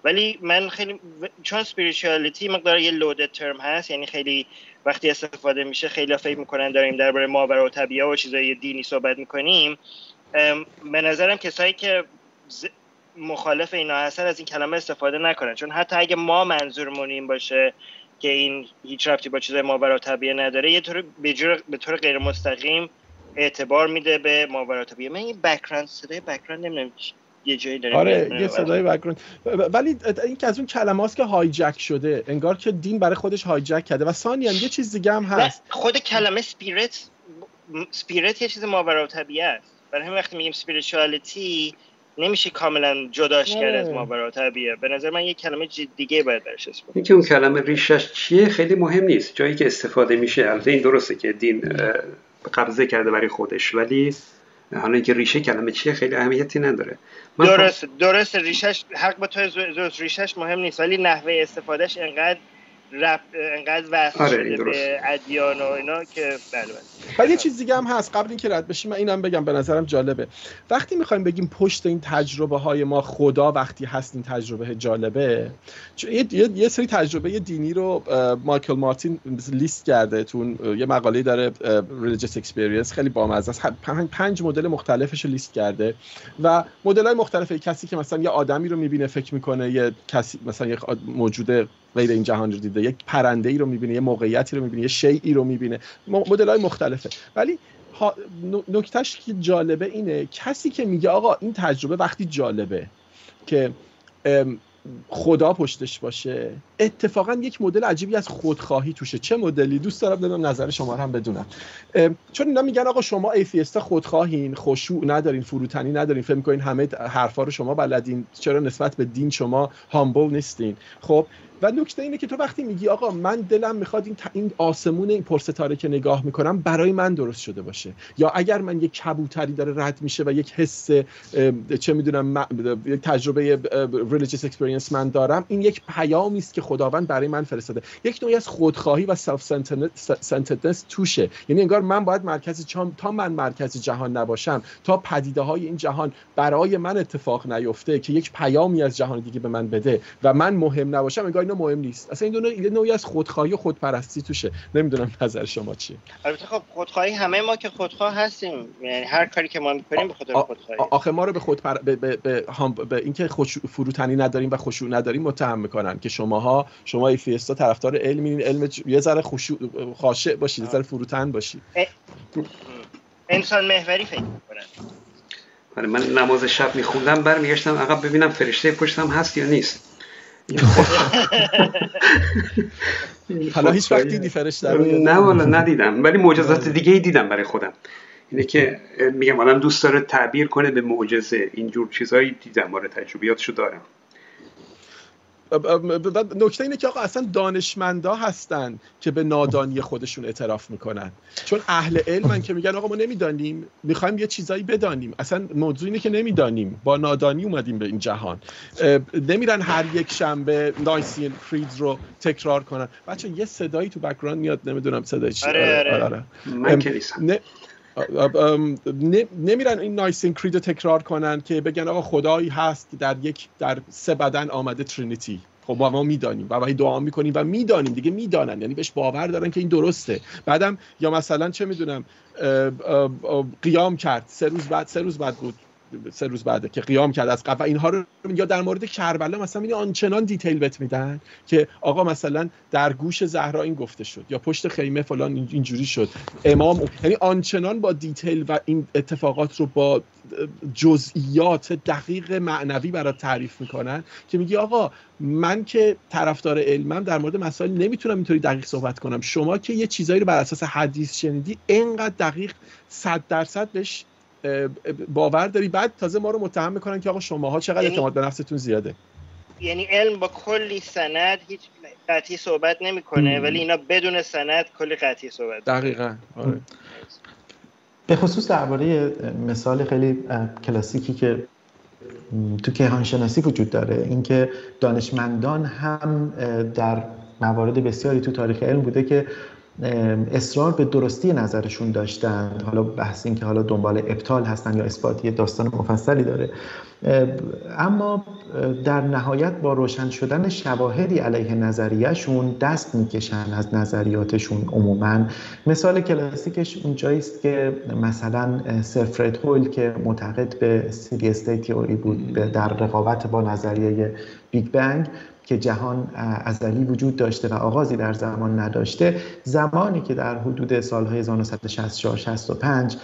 ولی من خیلی چون spirituality مقدار یه لودد ترم هست یعنی خیلی وقتی استفاده میشه خیلی فکر می‌کنن داریم درباره ماورا و و چیزای دینی صحبت می‌کنیم. به نظرم کسایی که مخالف اینا هستن از این کلمه استفاده نکنن. چون حتی اگه ما منظورمون این باشه که این هیچ ربطی با چیزای ماورا طبیعه نداره یه طور به طور غیر مستقیم اعتبار میده به ماورا طبیعه من این background صدای background نمی‌دونم یه جایی داره آره یه صدای background ولی این که از اون کلمه است که hijack شده انگار که دین برای خودش hijack کرده. و ثانیا یه چیز دیگه هم هست. خود کلمه spirit spirit یه چیز ماورا طبیعه است. برای همین وقتی میگیم spirituality نمیشه کاملا جداش کرد از ماورا طبیعه به نظر من یه کلمه دیگه باید براش این که اون کلمه ریشش چیه خیلی مهم نیست. جایی که استفاده میشه البته این درسته که دین قبضه کرده برای خودش ولی حالا اینکه ریشه کلمه چیه خیلی اهمیتی نداره. درست درست ریشش حق با تو ریشش مهم نیست ولی نحوه استفادهش انقدر رب انقدر وصل آره شده به ادیان و اینا که بله بله. ولی یه چیز دیگه هم هست قبل اینکه رد بشیم من اینم بگم به نظرم جالبه. وقتی می‌خوایم بگیم پشت این تجربه های ما خدا وقتی هست این تجربه جالبه یه, یه سری تجربه دینی رو مایکل مارتین لیست کرده تو یه مقاله داره religious experience خیلی بامزه است. پنج مدل مختلفش رو لیست کرده و مدل های مختلف کسی که مثلا یه آدمی رو می‌بینه فکر می‌کنه یه کسی مثلا یه موجود غیر این جهان رو دیده. یک پرنده ای رو می‌بینه یه موقعیتی رو می‌بینه یه شیعی رو می‌بینه. مدل های مختلفه. ولی نکتهش که جالبه اینه کسی که میگه آقا این تجربه وقتی جالبه که خدا پشتش باشه اتفاقا یک مدل عجیبی از خودخواهی توشه. چه مدلی؟ دوست دارم بدونم نظر شما رو هم بدونم. چون اینا میگن آقا شما ایفیستا خودخواهین خشوع ندارین فروتنی ندارین فکر می‌کنین همه حرفا رو شما بلدین. چرا نسبت به دین شما هامبل نیستین؟ خب و نکته اینه که تو وقتی میگی آقا من دلم می‌خواد این, این آسمون این پرستاره که نگاه می‌کنم برای من درست شده باشه. یا اگر من یک کبوتری داره رد میشه و یک حس چه می‌دونم یک تجربه religious experience من دارم این یک پیامی است که خداوند برای من فرستاده. یک نوعی از خودخواهی و self centeredness توشه. یعنی انگار من باید مرکز تا من مرکز جهان نباشم تا پدیده های این جهان برای من اتفاق نیفته که یک پیامی از جهان دیگه به من بده و من مهم نباشم انگار اینا مهم نیست. اصلا این دو نوعی از خودخواهی و خودپرستی توشه. نمی‌دونم نظر شما چیه. البته خب خودخواهی همه ما که خودخواه هستیم. یعنی هر کاری که ما می‌کنیم به خاطر خودخواهی. آخه ما رو به خود پر... به, به, به, به اینکه فروتنی نداریم و خشوع نداریم متهم می‌کنن که شماها شما ایفیستا طرفدار علم علم یه ذره خشوع خاشع باشید یه ذره فروتن باشید انسان محوری فکر می‌کنن آره، من نماز شب میخوندم برمیگشتم عقب ببینم فرشته پشتم هست یا نیست. [laughs] حالا هیچ وقت دیدی فرشته رو نه؟ والا ندیدم ولی معجزات دیگه ای دیدم برای خودم. اینه که میگم آدم دوست داره تعبیر کنه به معجزه. اینجور چیزهایی دیدم آره تجربیاتشو دارم. نکته اینه که آقا اصلا دانشمندا هستن که به نادانی خودشون اعتراف می‌کنن. چون اهل علمن که میگن آقا ما نمی‌دانیم می‌خوایم یه چیزایی بدانیم. اصلا موضوع اینه که نمی‌دانیم. با نادانی اومدیم به این جهان. نمیرن هر یک شنبه Nicene Creed ز رو تکرار کنن. بچه یه صدایی تو background میاد نمی‌دونم صدای چی. آره آره. آره. من نمیرن این Nicene Creed رو تکرار کنن که بگن آقا خدایی هست که در یک در سه بدن آمده Trinity. خب ما می‌دانیم و دعا می‌کنیم و می‌دانیم دیگه می‌دانن. یعنی بهش باور دارن که این درسته. بعدم یا مثلا چه می‌دونم قیام کرد. سه روز بعد سه روز بعد بود. سه روز بعده که قیام کرد از قبر. اینها رو یا در مورد کربلا مثلا این آنچنان detail بهت میدن که آقا مثلا در گوش زهرا این گفته شد یا پشت خیمه فلان اینجوری شد. امام یعنی آنچنان با detail و این اتفاقات رو با جزئیات دقیق معنوی برات تعریف می‌کنن که میگی آقا من که طرفدار علمم در مورد مسائل نمی‌تونم اینطوری دقیق صحبت کنم. شما که یه چیزایی رو بر اساس حدیث شنیدی انقدر دقیق صد درصد بهش باور داری؟ بعد تازه ما رو متهم می‌کنن که آقا شماها چقدر یعنی اعتماد به نفستون زیاده. یعنی علم با کلی سند هیچ قطعی صحبت نمی‌کنه ولی اینا بدون سند کلی قطعی صحبت دقیقا آره. به خصوص درباره مثال خیلی کلاسیکی که تو کیهانشناسی وجود داره اینکه دانشمندان هم در موارد بسیاری تو تاریخ علم بوده که اصرار به درستی نظرشون داشتن. حالا بحث این که حالا دنبال ابطال هستن یا اثباتی داستان مفصلی داره. اما در نهایت با روشن شدن شواهدی علیه نظریهشون دست می‌کشن از نظریاتشون عموما. مثال کلاسیکش اونجایی است که مثلا سر فرد هویل که معتقد به steady state theory بود در رقابت با نظریه Big Bang که جهان ازلی وجود داشته و آغازی در زمان نداشته زمانی که در حدود سالهای 1964 65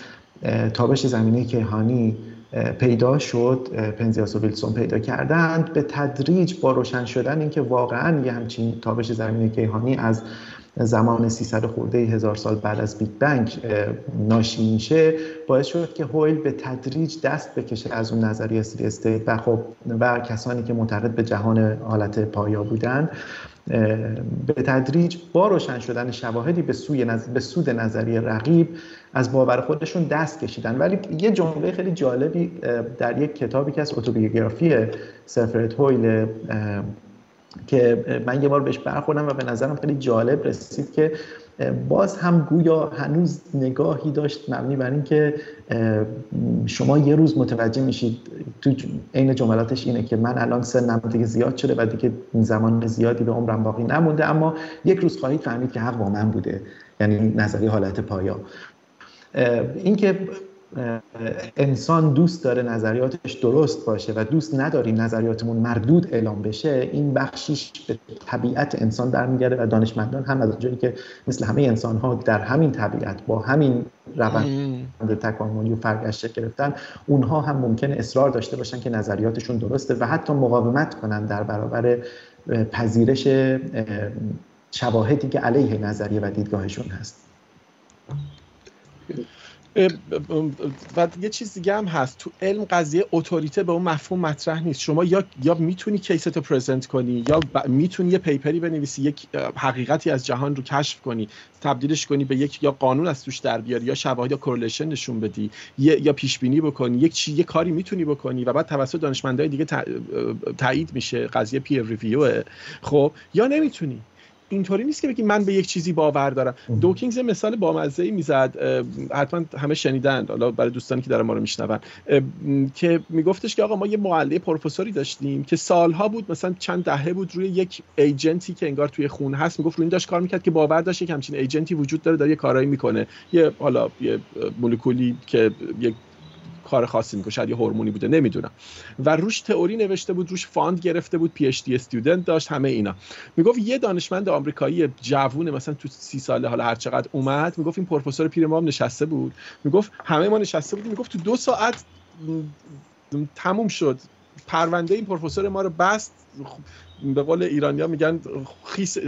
تابش زمینه کیهانی پیدا شد پنزیاس و ویلسون پیدا کردند به تدریج با روشن شدن اینکه واقعا یه همچین تابش زمین کیهانی از زمان 300 خورده هزار سال بعد از Big Bang ناشی میشه باعث شد که هویل به تدریج دست بکشه از اون نظریه state و خب و کسانی که معتقد به جهان حالت پایا بودند به تدریج با روشن شدن شواهدی به, سوی به سود نظریه رقیب از باور خودشون دست کشیدن. ولی یه جمله خیلی جالبی در یک کتابی که از اتوبیوگرافی سفرت هویل که من یه بار بهش برخوردم و به نظرم خیلی جالب رسید که باز هم گویا هنوز نگاهی داشت مبنی بر اینکه شما یه روز متوجه میشید تو عین جملاتش اینه که من الان سنم دیگه زیاد شده و دیگه زمان زیادی به عمرم باقی نمونده اما یک روز خواهید فهمید که حق با من بوده یعنی نظری حالت پایا اینکه انسان دوست داره نظریاتش درست باشه و دوست نداریم نظریاتمون مردود اعلام بشه این بخشیش به طبیعت انسان در میگرده و دانشمندان هم از جایی که مثل همه انسان ها در همین طبیعت با همین روند تکاملی و فرگشت گرفتن اونها هم ممکنه اصرار داشته باشن که نظریاتشون درسته و حتی مقاومت کنن در برابر پذیرش شواهدی که علیه نظریه و دیدگاهشون هست. و یه چیز دیگه هم هست. تو علم قضیه اتوریته به اون مفهوم مطرح نیست. شما یا یا می‌تونی کیست رو پرزنت کنی یا می‌تونی یه پیپری بنویسی یک حقیقتی از جهان رو کشف کنی تبدیلش کنی به یک یا قانون از توش در بیاری یا شواهد یا correlation نشون بدی یا پیش بینی بکنی یک چی یه کاری می‌تونی بکنی و بعد توسط دانشمندای دیگه تایید میشه. قضیه peer review خب؟ یا نمی‌تونی. اینطوری نیست که بگی من به یک چیزی باور دارم. داوکینز مثال بامزه ای می‌زد حتما همه شنیدن حالا برای دوستانی که دارن ما رو میشنون. که میگفتش که آقا ما یه معلم پروفسوری داشتیم که سالها بود مثلا چند دهه بود روی یک agent ی که انگار توی خون هست. می‌گفت روی این داشت کار می‌کرد که باور داشت که همچین agent ی وجود داره داره یه کارایی می‌کنه. یه حالا یه مولکولی که یک کار خاصی می‌کنه. شاید یه هورمونی بوده نمی‌دونم. و روش theory نوشته بود روش fund گرفته بود PhD student داشت همه اینا. می‌گفت یه دانشمند آمریکایی جوون مثلا تو سی ساله حالا هر چقدر اومد می‌گفت این پروفسور پیر ما نشسته بود. می‌گفت همه ما نشسته بودیم. می‌گفت تو دو ساعت تموم شد. پرونده این پروفسور ما رو بست. به قول ایرانیا میگن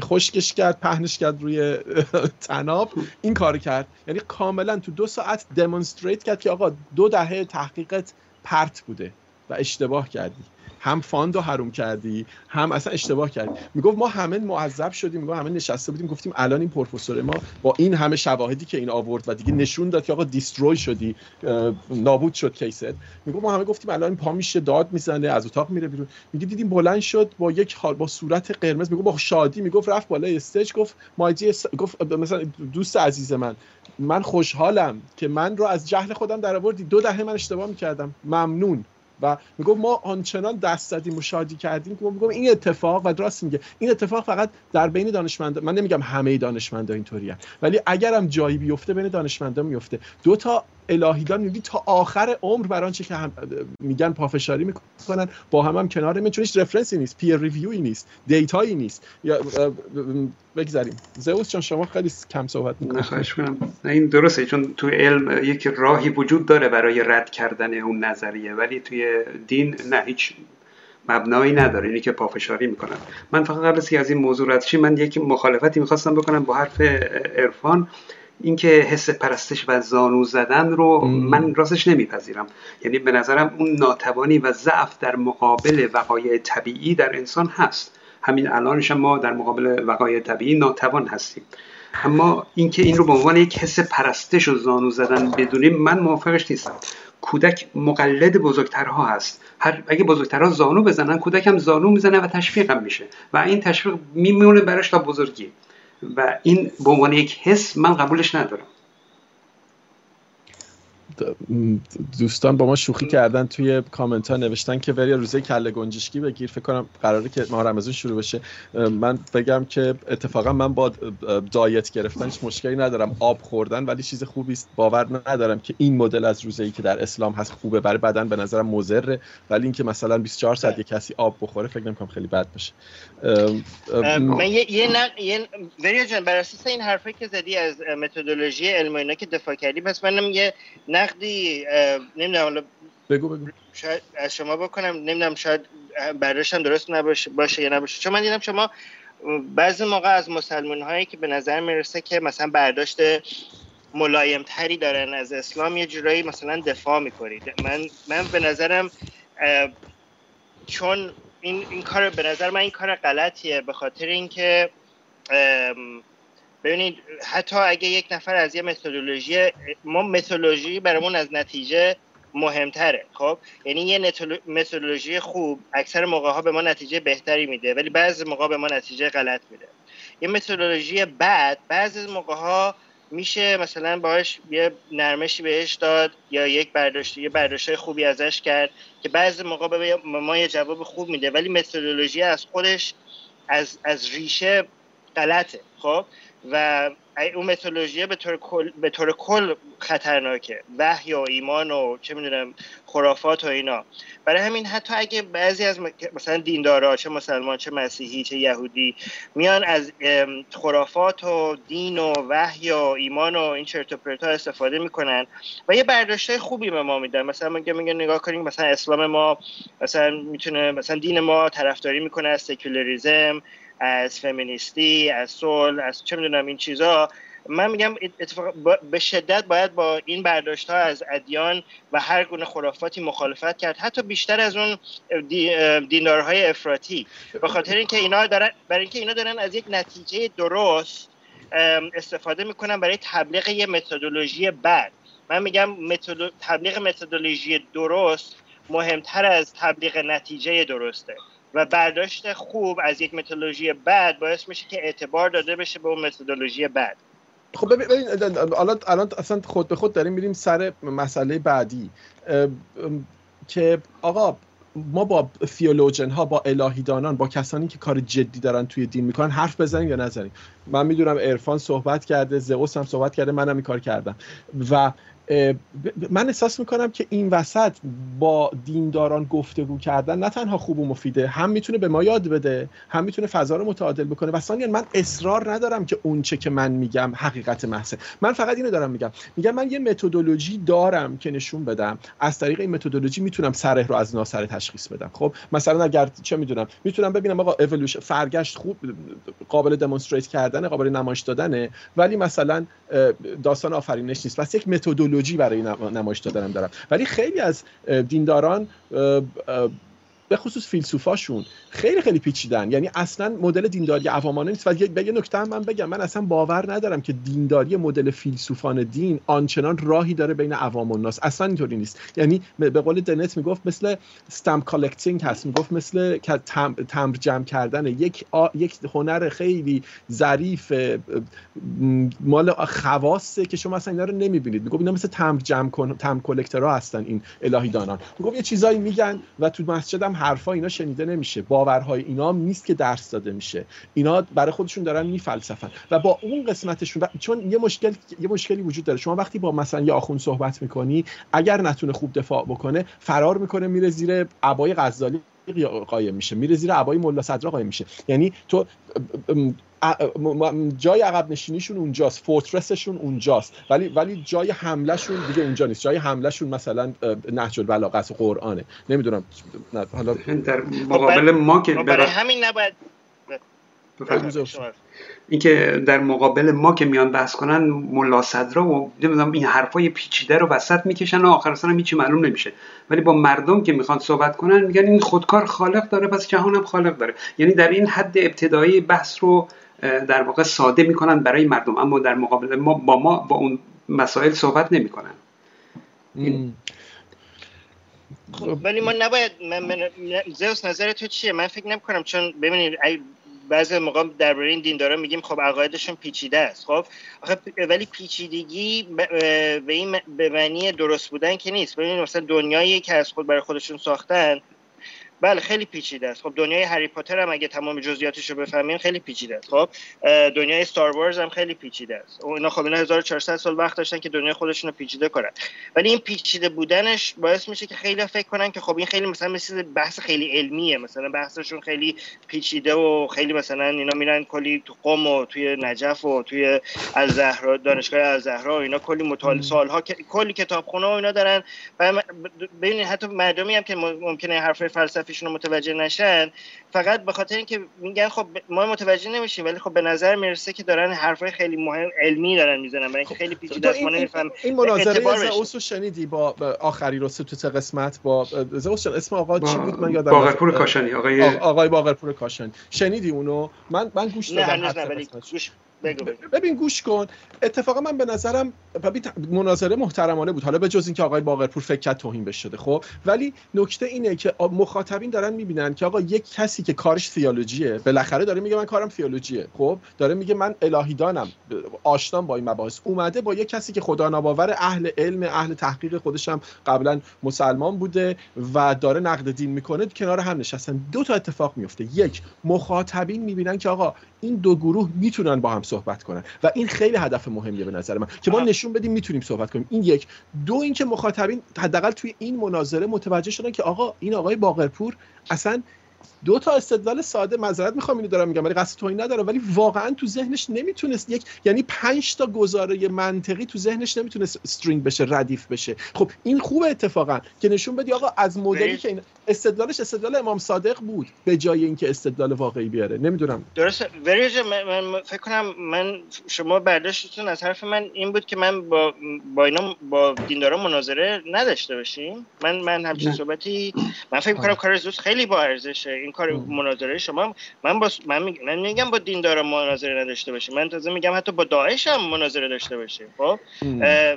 خشکش کرد پهنش کرد روی [laughs] طناب. این کار کرد. یعنی کاملا تو دو ساعت demonstrate کرد که آقا دو دهه تحقیقت پرت بوده و اشتباه کردی. هم fund رو حروم کردی هم اصلا اشتباه کردی. می‌گفت ما همه معذب شدیم می‌گفت همه نشسته بودیم گفتیم الان این پروفسور ما با این همه شواهدی که این آورد و دیگه نشون داد که آقا destroy شدی نابود شد کیست می‌گفت ما همه گفتیم الان پا میشه داد می‌زنه از اتاق میره بیرون. میگه دیدیم بلند شد با یک حال با صورت قرمز. می‌گفت با شادی می‌گفت رفت بالای stage گفت my جی گفت مثلا دوست عزیز من من خوشحالم که من رو از جهل خودم در آوردی دو دهه من اشتباه می‌کردم. ممنون. و میگم ما آنچنان دست زدیم و شادی کردیم که میگم این اتفاق و درست میگه. این اتفاق فقط در بین دانشمندا من نمیگم همه دانشمندا اینطوری ولی اگرم جایی بیفته بین دانشمندا میفته. دو تا الهیدان میگی تا آخر عمر بر آنچه که هم میگن پافشاری می‌کنن با هم هم کنار چون رفرنسی نیست پیر ریویوی نیست دیتایی نیست. یا بگذاریم. زئوس چون شما خیلی کم صحبت می‌کنید. این درسته چون توی علم یک راهی وجود داره برای رد کردن اون نظریه ولی توی دین نه هیچ مبنایی نداره. اینی که پافشاری می‌کنن. من فقط قبل از این موضوع رد من یک مخالفتی می‌خواستم بکنم با حرف عرفان. اینکه حس پرستش و زانو زدن رو من راستش نمیپذیرم. یعنی به نظرم اون ناتوانی و ضعف در مقابل وقایع طبیعی در انسان هست. همین الانش ما در مقابل وقایع طبیعی ناتوان هستیم. اما اینکه این رو به عنوان یک حس پرستش و زانو زدن بدونیم من موافقش نیستم. کودک مقلد بزرگترها هست. هر اگه بزرگترها زانو بزنن کودک هم زانو می‌زنه و تشویق میشه. و این تشویق میمونه براش تا بزرگی. و این به عنوان یک حس من قبولش ندارم. دوستان با ما شوخی کردن توی کامنت ها نوشتن که وری روزه کله گنجشکی بگیر. فکر کنم قراره که ماه رمضان شروع بشه. من بگم که اتفاقا من با دایت گرفتن هیچ مشکلی ندارم. آب خوردن ولی چیز خوبی است. باور ندارم که این مدل از روزه ای که در اسلام هست خوبه. برای بدن به نظرم مضره. ولی اینکه مثلا 24 ساعت یه کسی آب بخوره فکر نمی‌کنم خیلی بد باشه. من یه یه وری جان بر اساس این حرفی که زدی از متدولوژی علم که دفاع کردی پس منم یه نقدی نمی‌دونم بگو بگو. شاید از شما بکنم نمی‌دونم شاید برداشتم درست نباشه باشه یا نباشه. چون من دیدم شما بعضی موقع از مسلمان هایی که به نظر می‌رسه که مثلا برداشت ملایم تری دارن از اسلام یه جورایی مثلا دفاع می‌کنید من من به نظرم چون این, این کار به نظر من این کار غلطیه به خاطر اینکه ببینید حتی اگه یک نفر از یه متدولوژی ما متدولوژی برامون از نتیجه مهمتره خب؟ یعنی یه متدولوژی خوب اکثر موقع ها به ما نتیجه بهتری میده ولی بعضی موقع به ما نتیجه غلط میده. یه متدولوژی بد بعضی موقع ها میشه مثلا باش یه نرمشی بهش داد یا یک برداشت یه برداشت خوبی ازش کرد که بعضی موقع به ما یه جواب خوب میده ولی متدولوژی از خودش از از ریشه غلطه خب؟ و اون متولوژی به طور کل به طور کل خطرناکه. وحی و ایمان و چه می‌دونم خرافات و اینا. برای همین حتی اگه بعضی از مثلا دیندارا چه مسلمان چه مسیحی چه یهودی میان از خرافات و دین و وحی و ایمان و این چرت و پرتا استفاده می‌کنن و یه برداشت خوبی به ما میدن. مثلا میگه میگه نگاه کنیم مثلا اسلام ما مثلا می‌تونه مثلا دین ما طرفداری می‌کنه از سکولاریزم از فمینیستی از سول از چه می‌دونم این چیزا. من میگم اتفاق به شدت باید با این برداشت ها از ادیان و هر گونه خرافاتی مخالفت کرد. حتی بیشتر از اون دیندارهای افراطی. به خاطر اینکه اینا دارن برای اینکه اینا دارن از یک نتیجه درست استفاده می‌کنن برای تبلیغ یه متدولوژی بد. من میگم تبلیغ متدولوژی درست مهمتر از تبلیغ نتیجه درسته. و برداشت خوب از یک متدولوژی بد باعث میشه که اعتبار داده بشه به اون متدولوژی بد. خب ببین الان الان اصلا خود به خود داریم میریم سر مسئله بعدی که آقا ما با فیولوژن ها با الهیدانان با کسانی که کار جدی دارن توی دین می‌کنن حرف بزنیم یا نزنیم؟ من می‌دونم عرفان صحبت کرده زئوس هم صحبت کرده منم این کار کردم. و من احساس می‌کنم که این وسط با دینداران گفتگو کردن نه تنها خوب و مفیده هم می‌تونه به ما یاد بده هم می‌تونه فضا رو متعادل بکنه. و ثانیا من اصرار ندارم که اونچه که من میگم حقیقت محضه. من فقط اینو دارم میگم. میگم من یه متدولوژی دارم که نشون بدم. از طریق این متدولوژی می‌تونم سره رو از ناسره تشخیص بدم. خب مثلا اگر چه می‌دونم می‌تونم ببینم آقا اولوشن فرگشت خوب قابل دمونستریت کردن قابل نمایش دادنه ولی مثلا داستان آفرینش نیست. پس یک متدولوژی ایدئولوژی برای نمایش دادنم دارم. ولی خیلی از دینداران به خصوص فیلسوفاشون خیلی خیلی پیچیدن. یعنی اصلا مدل دینداری عوامانه نیست. و یه نکته هم من بگم. من اصلا باور ندارم که دینداری مدل فیلسوفان دین آنچنان راهی داره بین عوام و ناس اصلا اینطوری نیست. یعنی به قول دنت می‌گفت مثل stamp collecting هست. می‌گفت مثل تمبر جمع کردن. یک یک هنر خیلی ظریف مال خواصه که شما اصلا اینا رو نمی‌بینید. می‌گفت اینا مثل تمبر جمع کن تمبر collector ها هستن این الهی دانان. می‌گفت یه چیزایی میگن و تو مسجدم حرفا اینا شنیده نمیشه. باورهای اینا هم نیست که درس داده میشه. اینا برای خودشون دارن میفلسفن. و با اون قسمتشون چون یه مشکل یه مشکلی وجود داره. شما وقتی با مثلا یه آخوند صحبت می‌کنی اگر نتونه خوب دفاع بکنه فرار می‌کنه میره زیر عبای غزالی. قایم میشه میره زیر عبای ملا صدرا قایم میشه. یعنی تو جای عقب نشینیشون اونجاست فورترسشون اونجاست. ولی ولی جای حملهشون دیگه اونجا نیست. جای حملهشون مثلا نهج البلاغه قرآنه. نمی‌دونم حالا در مقابل ما که برای همین نباید اینکه در مقابل ما که میان بحث کنن ملا صدرا و نمی‌دونم این حرفای پیچیده رو وسط می‌کشن و آخر سر هیچی معلوم نمیشه. ولی با مردم که می‌خوان صحبت کنن میگن این خودکار خالق داره پس جهان هم خالق داره. یعنی در این حد ابتدایی بحث رو در واقع ساده می‌کنن برای مردم. اما در مقابل ما با ما با اون مسائل صحبت نمی‌کنن. خب ولی ما نباید من زوس نظر تو چیه؟ من فکر نمی کنم چون ببینید بعضی موقع درباره این دیندارا میگیم خب عقایدشون پیچیده است. خب ولی پیچیدگی به این به معنی درست بودن که نیست. ببینید مثلا دنیایی که از خود برای خودشون ساختن بله خیلی پیچیده است. خب دنیای هری پاتر هم اگه تمام جزئیاتش رو بفهمین خیلی پیچیده است. خب دنیای استار وارز هم خیلی پیچیده است. اینا خب اینا 1400 سال وقت داشتن که دنیا خودشون رو پیچیده کنن. ولی این پیچیده بودنش باعث میشه که خیلی فکر کنن که خب این خیلی مثلا مثل بحث خیلی علمیه. مثلا بحثشون خیلی پیچیده و خیلی مثلا اینا میرن کلی تو قم و توی نجف و توی الزهرا دانشگاه الزهرا و اینا کلی مطالعه سالها کلی کتابخونه و اینا دارن. ببینید حتی مردمی هم که ممکنه حرف فلسفیشون رو متوجه نشن فقط به خاطر اینکه میگن خب ما متوجه نمیشیم ولی خب به نظر می‌رسه که دارن حرفای خیلی مهم علمی دارن می‌زنن برای اینکه خیلی پیچیده است این, این مناظره زئوس رو شنیدی با آخری رو تو قسمت با زئوس اسم آقا چی بود؟ من یادم باقرپور کاشانی آقای آقای باقرپور کاشانی. شنیدی اونو؟ من من گوش دادم نه گوش ببین گوش کن. اتفاقا من به نظرم مناظره محترمانه بود. حالا به جز اینکه آقای باقرپور فکر کرد توهین بشه شده خب؟ ولی نکته اینه که مخاطبین دارن می‌بینن که آقا یک کسی که کارش تئولوژیه بالاخره داره میگه من کارم تئولوژیه خب؟ داره میگه من الهیدانم آشنام با این مباحث. اومده با یک کسی که خدا ناباور اهل علم اهل تحقیق خودشم قبلا مسلمان بوده و داره نقد دین می‌کنه کنار هم نشستن. دو تا اتفاق میفته یک مخاطبین می‌بینن که آقا این دو گروه می‌تونن با هم صحبت کنن. و این خیلی هدف مهمیه به نظر من. که ما نشون بدیم می‌تونیم صحبت کنیم. این یک. دو اینکه مخاطبین حداقل توی این مناظره متوجه شدن که آقا این آقای باقرپور اصلا دو تا استدلال ساده معذرت می‌خوام اینو دارم میگم ولی قصد توهین نداره ولی واقعا تو ذهنش نمی‌تونست یک یعنی پنج تا گزاره منطقی تو ذهنش نمی‌تونست استرینگ بشه ردیف بشه. خب این خوبه اتفاقا که نشون بدی آقا از مدلی که این استدلالش استدلال امام صادق بود به جای اینکه استدلال واقعی بیاره. نمی‌دونم. درسته من, من فکر کنم من شما برداشتتون از حرف من این بود که من با با اینا با دیندارا مناظره نداشته باشیم. من من همچین صحبتی من فکر کنم کار زوس خیلی با ارزشه. این کار مناظره. شما من با من, من میگم با دیندارا مناظره نداشته باشیم من تازه میگم حتی با داعش هم مناظره داشته باشیم خب؟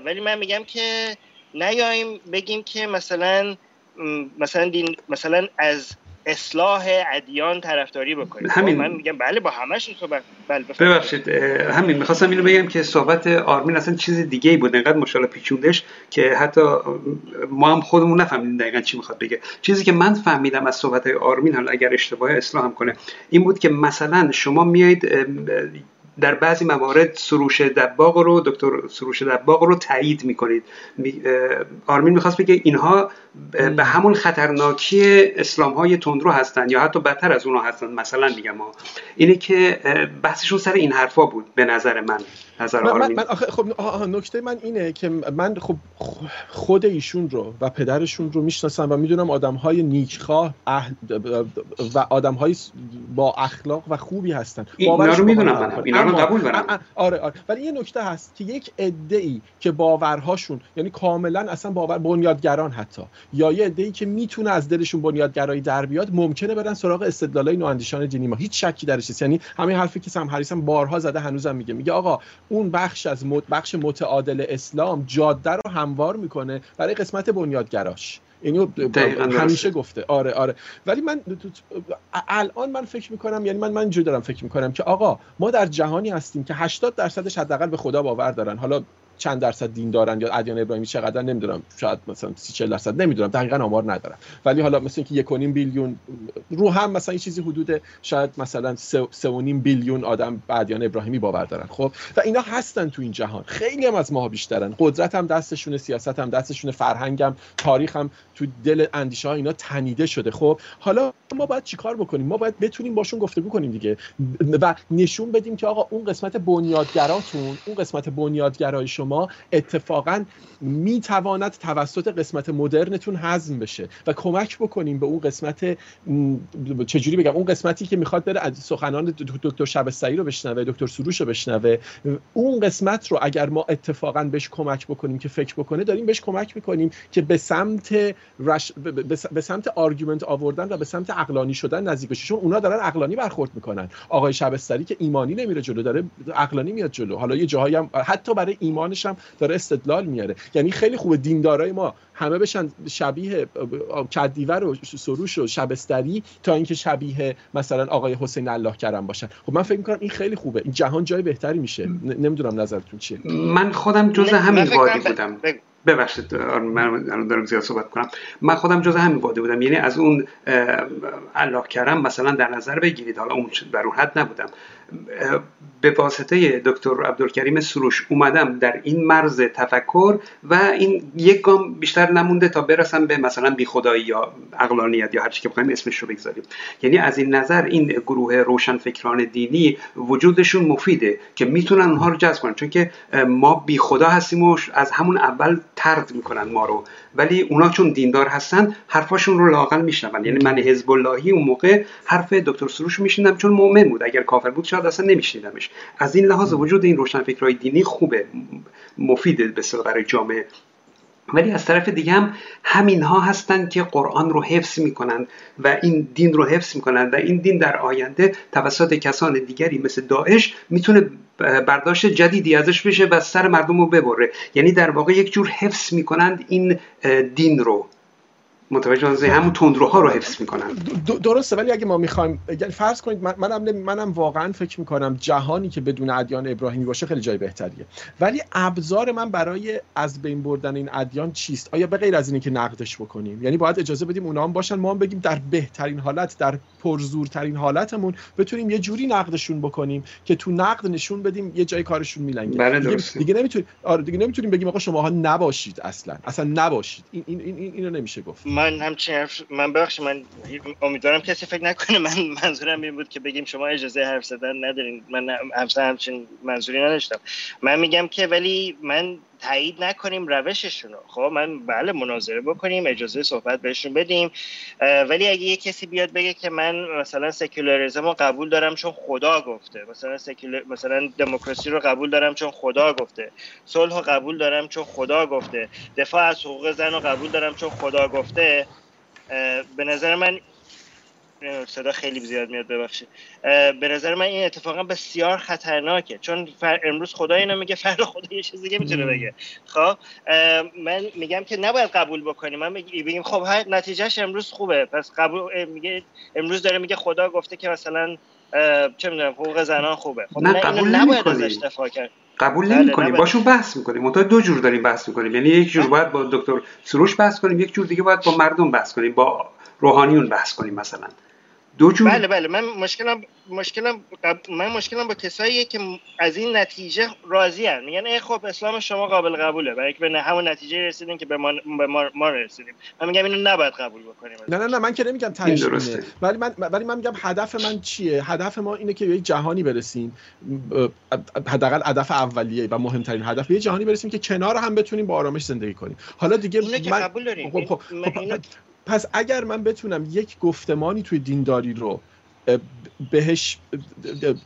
ولی من میگم که نیایم بگیم که مثلا مثلا دین مثلا از اصلاح ادیان طرفداری بکنیم. خب، همین من میگم بله با همش صحبت. بله ببخشید همین. می‌خواستم اینو بگم که صحبت آرمین اصلا چیز دیگه ای بود انقدر مشاله پیچوندش که حتی ما هم خودمون نفهمیدیم دقیقا چی می‌خواد بگه. چیزی که من فهمیدم از صحبت آرمین حالا اگر اشتباه اصلاح هم کنه این بود که مثلا شما میایید در بعضی موارد سروش دباغ رو دکتر سروش دباغ رو تایید می‌کنید. آرمین می‌خواست بگه اینها به همون خطرناکی اسلام های تندرو هستن یا حتی بدتر از اونها هستن. مثلا میگم اینه که بحثشون سر این حرفا بود به نظر من. نظر من, من, من خب نکته من اینه که من خب خود ایشون رو و پدرشون رو می‌شناسم و می‌دونم آدم های نیکخواه و آدم های با اخلاق و خوبی هستن. اینا رو می‌دونم من اینا رو قبول دارم. آره آره. ولی یه نکته هست که یک عده ای که باورهاشون یعنی کاملا اصلا باور بنیادگران حتی. یا یه عده‌ای که می‌تونه از دلشون بنیادگرایی در بیاد ممکنه برن سراغ استدلالای نواندیشان دینی ما. هیچ شکی درش نیست. یعنی همین حرفی که سم هریس بارها زده هنوزم میگه. میگه آقا اون بخش از بخش متعادل اسلام جاده رو هموار می‌کنه برای قسمت بنیادگراش. اینو همیشه گفته. آره آره. ولی من الان من فکر می‌کنم یعنی من من اینجوری دارم فکر می‌کنم که آقا ما در جهانی هستیم که 80 درصدش حداقل به خدا باور دارن. حالا چند درصد دین دارن یا ادیان ابراهیمی چقدر نمی‌دونم شاید مثلا 30 40 درصد نمی‌دونم دقیقا آمار ندارم ولی حالا مثلا اینکه 1.5 بیلیون رو هم مثلا این چیزی حدود شاید مثلا 3.5 بیلیون آدم به ادیان ابراهیمی باور دارن. خب؟ و اینا هستن تو این جهان. خیلی هم از ما بیشترن. قدرت هم دستشونه سیاست هم دستشونه فرهنگ هم تاریخ هم تو دل اندیشه ها اینا تنیده شده. خب؟ حالا ما باید چیکار بکنیم؟ ما باید بتونیم باشون گفتگو کنیم دیگه. و نشون بدیم که آقا اون قسمت بنیادگراتون اون قسمت بنیادگرای اتفاقا می‌تواند توسط قسمت مدرنتون هضم بشه و کمک بکنیم به اون قسمت چجوری بگم اون قسمتی که می‌خواد بره از سخنان دکتر شبستری رو بشنوه دکتر سروش رو بشنوه. اون قسمت رو اگر ما اتفاقا بهش کمک بکنیم که فکر بکنه داریم بهش کمک می‌کنیم که به سمت رش... به سمت argument آوردن و به سمت عقلانی شدن نزدیک بشه. چون اونا دارن عقلانی برخورد می‌کنن. آقای شبستری که ایمانی نمیره جلو داره عقلانی میاد جلو. حالا یه جاهایی هم حتی برای ایمانش هم داره استدلال میاره. یعنی خیلی خوبه دیندارای ما همه بشن شبیه کدیور و سروش و شبستری تا اینکه شبیه مثلا آقای حسین الله کرم باشن. خب من فکر می‌کنم این خیلی خوبه. این جهان جای بهتری میشه. نمی‌دونم نظرتون چیه. من خودم جز همین وادی بودم. ببخشید من دارم زیاد صحبت کنم من خودم جز همین واده بودم. یعنی از اون علاق کردم مثلا در نظر بگیرید. حالا اون در اون حد نبودم. به واسطه دکتر عبدالکریم سروش اومدم در این مرز تفکر و این یک گام بیشتر نمونده تا برسم به مثلا بیخدایی یا اقلانیت یا هر چی که بخوایم اسمش رو بگذاریم. یعنی از این نظر این گروه روشنفکران دینی وجودشون مفیده که می‌تونن اونها رو جذب کنن. چون که ما بیخدا هستیم و از همون اول ترد می‌کنن ما رو. ولی اونا چون دیندار هستن حرفاشون رو لاقل میشنون. یعنی من حزب اللهی اون موقع حرف دکتر سروش میشنیدم چون مؤمن بود. اگر کافر بود شاید اصلا نمیشنیدمش. از این لحاظ وجود این روشنفکرهای دینی خوبه مفیده به برای جامعه. ولی از طرف دیگه هم همین ها هستند که قرآن رو حفظ می‌کنند و این دین رو حفظ می‌کنند و این دین در آینده توسط کسان دیگری مثل داعش می‌تونه برداشت جدیدی ازش بشه و سر مردم رو ببره. یعنی در واقع یک جور حفظ می‌کنند این دین رو. متوجه خب. همون تندروها رو حفظ می‌کنن. درسته ولی اگه ما می‌خوایم یعنی فرض کنید منم منم واقعا فکر می‌کنم جهانی که بدون ادیان ابراهیمی باشه خیلی جای بهتریه. ولی ابزار من برای از بین بردن این ادیان چیست؟ آیا به غیر از اینه که نقدش بکنیم؟ یعنی باید اجازه بدیم اونا هم باشن؟ ما هم بگیم در بهترین حالت در پرزورترین حالتمون بتونیم یه جوری نقدشون بکنیم که تو نقد نشون بدیم یه جای کارشون میلنگه. بله دیگه, دیگه نمی‌تونیم آره دیگه نمی‌تونیم بگیم آقا شماها نباشید اصلا. اصلا نباشید. این این این اینو نمیشه گفت. من همچین من بخش من امیدوارم کسی فکر نکنه. من منظورم این بود که بگیم شما اجازه حرف زدن ندارین. من همچین منظوری نداشتم. من میگم که ولی من تایید نکنیم روششون رو خب من بله مناظره بکنیم اجازه صحبت بهشون بدیم. ولی اگه یه کسی بیاد بگه که من مثلا سکولاریزم رو قبول دارم چون خدا گفته. مثلا سکولر... مثلا دموکراسی رو قبول دارم چون خدا گفته. صلح رو قبول دارم چون خدا گفته. دفاع از حقوق زن رو قبول دارم چون خدا گفته. به نظر من صدا خیلی زیاد میاد ببخشید. به نظر من این اتفاقا بسیار خطرناکه چون امروز خدا اینو میگه فردا خدا یه چیز دیگه می‌تونه بگه. خب من میگم که نباید قبول بکنیم. من بگیم خب نتیجهش امروز خوبه. پس قبول میگه امروز داره میگه خدا گفته که مثلا چه می‌دونم حقوق زنان خوبه. خب نه قبول نباید ازش دفاع کرد. قبول نمی کنیم باشون بحث می‌کنیم. منتها دو جور داریم بحث می‌کنیم. یعنی یک جور باید با دکتر سروش بحث کنیم یک جور دیگه باید با مردم بحث کنیم. با روحانیون بحث کنیم مثلا. دو جور بله بله. من مشکلم مشکلم من مشکلم با کساییه که از این نتیجه راضی هن. میگن ای خب اسلام شما قابل قبوله. برای که به همون نتیجه رسیدیم که به ما, به ما, ما رسیدیم. من میگم اینو نباید قبول بکنیم. نه نه نه. من که نمیگم تهش ولی من ولی من میگم هدف من چیه؟ هدف ما اینه که به یک جهانی برسیم. حداقل هدف اولیه و مهمترین هدف به یک جهانی برسیم که کنار هم بتونیم با آرامش زندگی کنیم. حالا دیگه من قبول داریم. خب خب, خب. پس اگر من بتونم یک گفتمانی توی دینداری رو بهش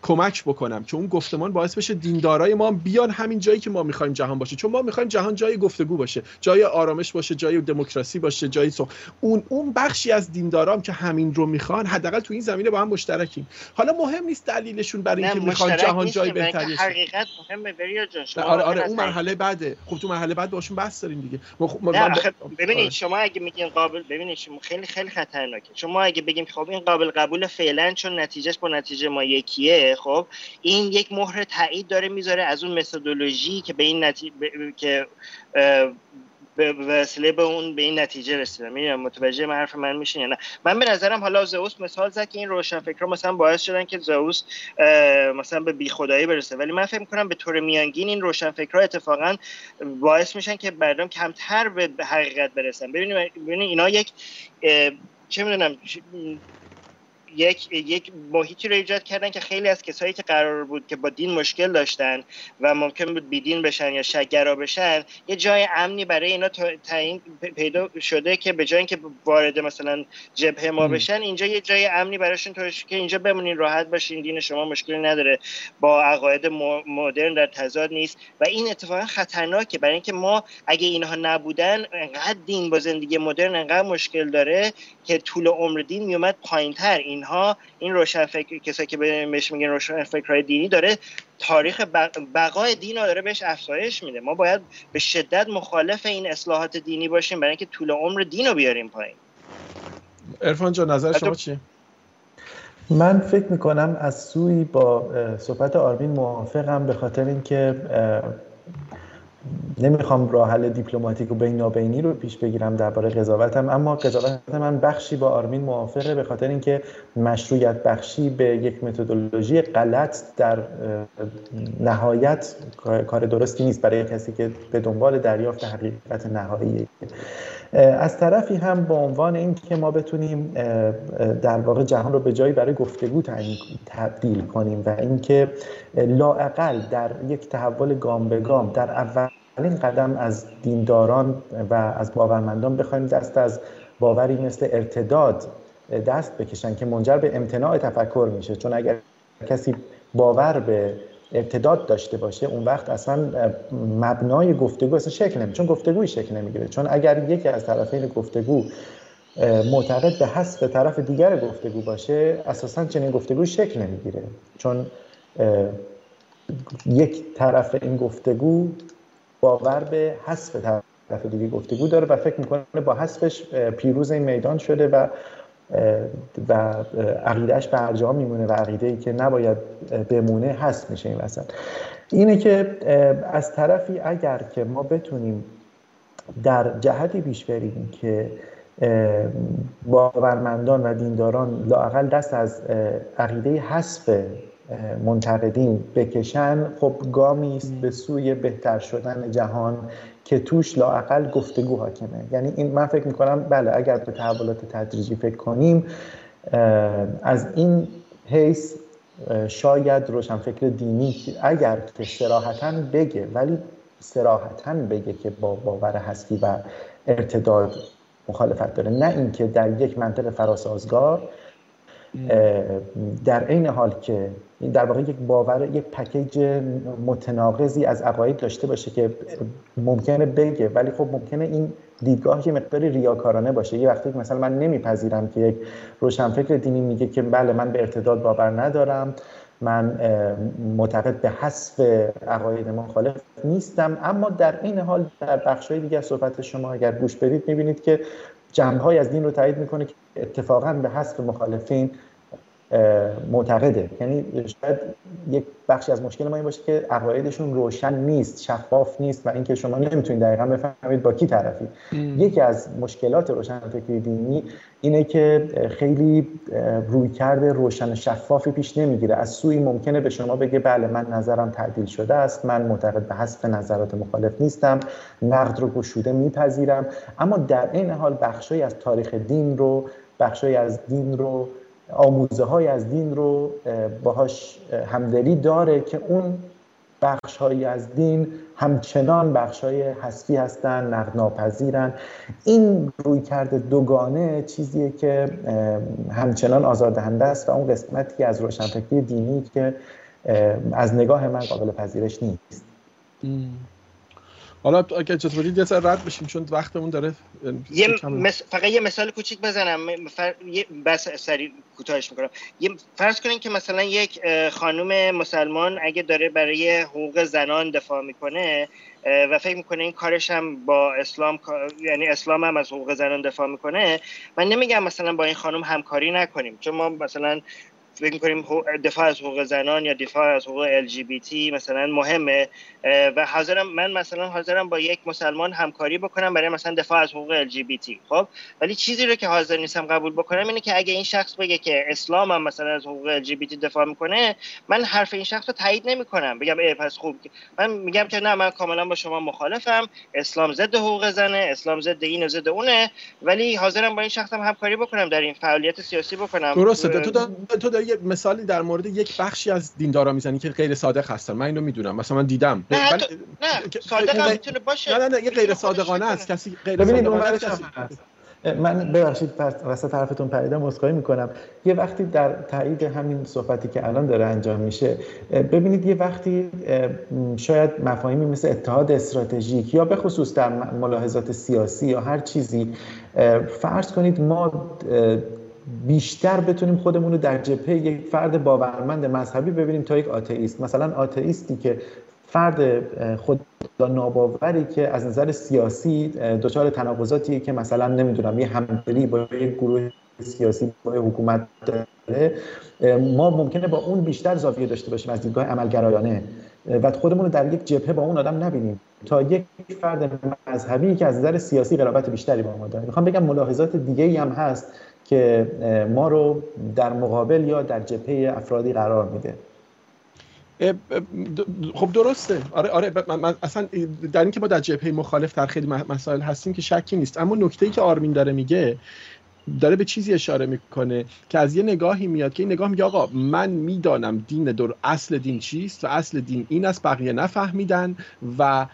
کمک بکنم که اون گفتمان باعث بشه دیندارای ما بیان همین جایی که ما می‌خوایم جهان باشه. چون ما می‌خوایم جهان جای گفتگو باشه جای آرامش باشه جای دموکراسی باشه جای سو اون اون بخشی از دیندارام که همین رو می‌خوان حداقل تو این زمینه با هم مشترکیم. حالا مهم نیست دلیلشون برای اینکه می‌خوان جهان جای بهتری حقیقت مهمه جان آره آره اون مرحله بعده. خب تو مرحله بعد باشون بحث داریم دیگه. ببینید آره. شما اگه میگین قابل ببینید شما خیلی خیلی خطرناکه. شما اگه بگیم خب این قابل قبول فعلا چون نتیجهش با نتیجه ما یکیه خب؟ این یک مهر تایید داره می‌ذاره از اون متدولوژی که به این نتیجه که به وسیله به اون به این نتیجه رسیدم می‌دونم متوجه من حرف من میشین نه؟ من به نظرم حالا زئوس مثال زد که این روشنفکرا مثلا باعث شدن که زئوس مثلا به بیخدایی برسه. ولی من فکر می‌کنم به طور میانگین این روشنفکرا اتفاقا باعث میشن که مردم کمتر به حقیقت برسن. ببینید ببینید اینا یک چه می‌دونم یک یک محیطی رو ایجاد کردن که خیلی از کسایی که قرار بود که با دین مشکل داشتن و ممکن بود بیدین بشن یا شگرا بشن یه جای امنی برای اینا تعیین پیدا شده که به جای اینکه وارد مثلا جبهه ما بشن اینجا یه جای امنی براشون تو که اینجا بمونین راحت باشین دین شما مشکلی نداره. با عقاید مدرن در تضاد نیست. و این اتفاقا خطرناکه. برای اینکه ما اگه اینها نبودن انقدر دین با زندگی مدرن انقدر مشکل داره که طول عمر دین میومد پایینتر. این اینها این روشن فکر کسایی که بهش میگن روشن فکرهای دینی داره تاریخ بقای دین رو داره بهش افزایش میده. ما باید به شدت مخالف این اصلاحات دینی باشیم برای اینکه طول عمر دین رو بیاریم پایین. ارفان جان نظر شما چیه؟ من فکر می‌کنم از سوی با صحبت آرمین موافقم به خاطر اینکه نمی‌خوام راه حل دیپلماتیک و بینابینی رو پیش بگیرم درباره قضاوتم اما قضاوت من بخشی با آرمین موافقه به خاطر اینکه مشروعیت بخشی به یک متدولوژی غلط در نهایت کار درستی نیست برای کسی که به دنبال دریافت حقیقت نهایی از طرفی هم به عنوان اینکه ما بتونیم در واقع جهان رو به جایی برای گفتگو تبدیل کنیم و اینکه لاعقل در یک تحول گام به گام در اولین قدم از دینداران و از باورمندان بخوایم دست از باوری مثل ارتداد دست بکشن که منجر به امتناع تفکر میشه. چون اگر کسی باور به ارتداد داشته باشه اون وقت اصلا مبنای گفتگو اصلا شکل نمی‌گیره چون گفتگوی شکل نمی‌گیره چون اگر یکی از طرفین گفتگو معتقد به حسب طرف دیگر گفتگو باشه اساسا چنین گفتگوی شکل نمی‌گیره چون یک طرف این گفتگو باور به حسب طرف دیگه گفتگو داره و فکر می‌کنه با حسبش پیروز این میدان شده و و عقیدهش به جا میمونه و عقیده ای که نباید بمونه هست میشه این وسط. اینه که از طرفی اگر که ما بتونیم در جهتی پیش بریم که باورمندان و دینداران لاقل دست از عقیده حسب منتقدین بکشن خب گامی است به سوی بهتر شدن جهان که توش لاعقل گفتگو حاکمه. یعنی این من فکر می‌کنم بله اگر به تحولات تدریجی فکر کنیم از این حیث شاید روشنفکر دینی اگر که سراحتا بگه ولی سراحتا بگه که با باور هستی و ارتداد مخالفت داره. نه اینکه در یک منطق فراسازگار در عین حال که در واقع یک باور یک پکیج متناقضی از عقاید داشته باشه که ممکنه بگه ولی خب ممکنه این دیدگاه یه مقداری ریاکارانه باشه. یه وقتی مثلا من نمیپذیرم که یک روشنفکر دینی میگه که بله من به ارتداد باور ندارم من معتقد به حذف عقاید مخالف نیستم اما در این حال در بخش‌های دیگر صحبت شما اگر گوش بدید می‌بینید که جنبه از دین رو تایید می‌کنه که اتفاقا به حذف مخالفین معتقده. یعنی شاید یک بخشی از مشکل ما این باشه که عقایدشون روشن نیست شفاف نیست و اینکه شما نمی‌تونید دقیقا بفهمید با کی طرفی. یکی از مشکلات روشن فکری دینی اینه که خیلی روی کرده روشن شفافی پیش نمی‌گیره. از سوی ممکنه به شما بگه بله من نظرم تعدیل شده است من معتقد به حذف نظرات مخالف نیستم نقد رو گشوده میپذیرم. اما در این حال بخشی از تاریخ دین رو بخشی از دین رو آموزه های از دین رو باهاش همدلی داره که اون بخش های از دین همچنان بخش های حسفی هستن نقد این روی کرده دوگانه چیزیه که همچنان آزاردهنده است و اون قسمتی از روشنفکری دینی که از نگاه من قابل پذیرش نیست. حالا اگه اجازه بدید یه رد بشیم چون وقتمون داره یه فقط یه مثال کوچیک بزنم. فر... یه بس سری کوتاهش می‌کنم. یه فرض کنین که مثلا یک خانم مسلمان اگه داره برای حقوق زنان دفاع می‌کنه و فکر می‌کنه این کارش هم با اسلام یعنی اسلام هم از حقوق زنان دفاع می‌کنه من نمیگم مثلا با این خانم همکاری نکنیم. چون ما مثلا فکر می‌کنیم دفاع از حقوق زنان یا دفاع از حقوق LGBT مثلا مهمه. و حاضرم من مثلا حاضرم با یک مسلمان همکاری بکنم برای مثلا دفاع از حقوق LGBT خب؟ ولی چیزی رو که حاضر نیستم قبول بکنم اینه که اگه این شخص بگه که اسلام هم مثلا از حقوق LGBT دفاع می‌کنه من حرف این شخص رو تایید نمی‌کنم. بگم ای پس خوب. من میگم که نه من کاملا با شما مخالفم. اسلام ضد حقوق زنه اسلام ضد این و ضد اونه. ولی حاضرم با این شخص هم همکاری بکنم در این فعالیت سیاسی بکنم. درسته تو تو یه مثالی در مورد یک بخشی از دیندارا می‌زنی که غیر صادق هستن. من اینو می‌دونم. مثلا من دیدم. نه بل... نه صادق می‌تونه باشه. نه نه نه یه غیر صادقانه است. کسی غیر صادقانه است من ببخشید وسط طرفتون پریدم عذرخواهی می‌کنم. یه وقتی در تایید همین صحبتی که الان داره انجام میشه ببینید یه وقتی شاید مفاهیمی مثل اتحاد استراتژیک یا به خصوص در ملاحظات سیاسی یا هر چیزی فرض کنید ما بیشتر بتونیم خودمون رو در جبهه یک فرد باورمند مذهبی ببینیم تا یک آتئیست. مثلا آتئیستی که فرد خدا ناباوری که از نظر سیاسی دچار تناقضاتی که مثلا نمی‌دونم یه همدلی با یک گروه سیاسی با حکومت داره. ما ممکنه با اون بیشتر زاویه داشته باشیم از دیدگاه عملگرایانه. و خودمون رو در یک جبهه با اون آدم نبینیم. تا یک فرد مذهبی که از نظر سیاسی قرابت بیشتری با ما داره. می‌خوام بگم ملاحظات دیگه هم هست. که ما رو در مقابل یا در جبهه افرادی قرار میده. خب درسته. آره آره من اصلا در اینکه ما در جبهه مخالف در خیلی مسائل هستیم که شکی نیست. اما نکته ای که آرمین داره میگه داره به چیزی اشاره می‌کنه که از یه نگاهی میاد که این نگاه میگه آقا من می‌دانم دین در اصل دین چیست و اصل دین این است بقیه نفهمیدن و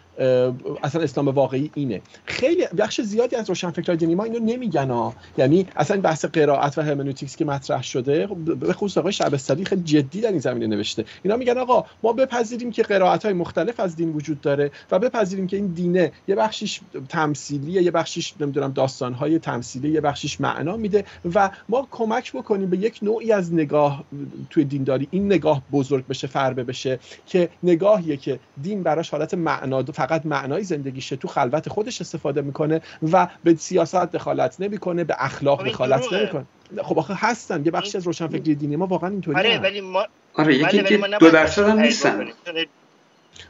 اصلا اسلام واقعی اینه. خیلی بخش زیادی از روشنفکرای دینی ما اینو نمیگن ها یعنی اصلا بحث قرائت و هرمنوتیکس که مطرح شده به خصوص آقای شبستری خیلی جدی در این زمینه نوشته. اینا میگن آقا ما بپذیریم که قرائت های مختلف از دین وجود داره و بپذیریم که این دینه یه بخشیش تمثیلیه یه بخشیش نمی‌دونم داستان های تمثیلی یه بخشیش معنا میده و ما کمک بکنیم به یک نوعی از نگاه توی دینداری این نگاه بزرگ بشه فربه بشه که نگاهیه که دین براش حالت معنا فقط معنای زندگیشه تو خلوت خودش استفاده می‌کنه و به سیاست دخالت نمی‌کنه به اخلاق خب دخالت نمی‌کنه. خب آخه هستن یه بخشی از روشنفکری دینی ما واقعا اینطوریه. آره ولی ما آره یکی دو درصد هم نیستن.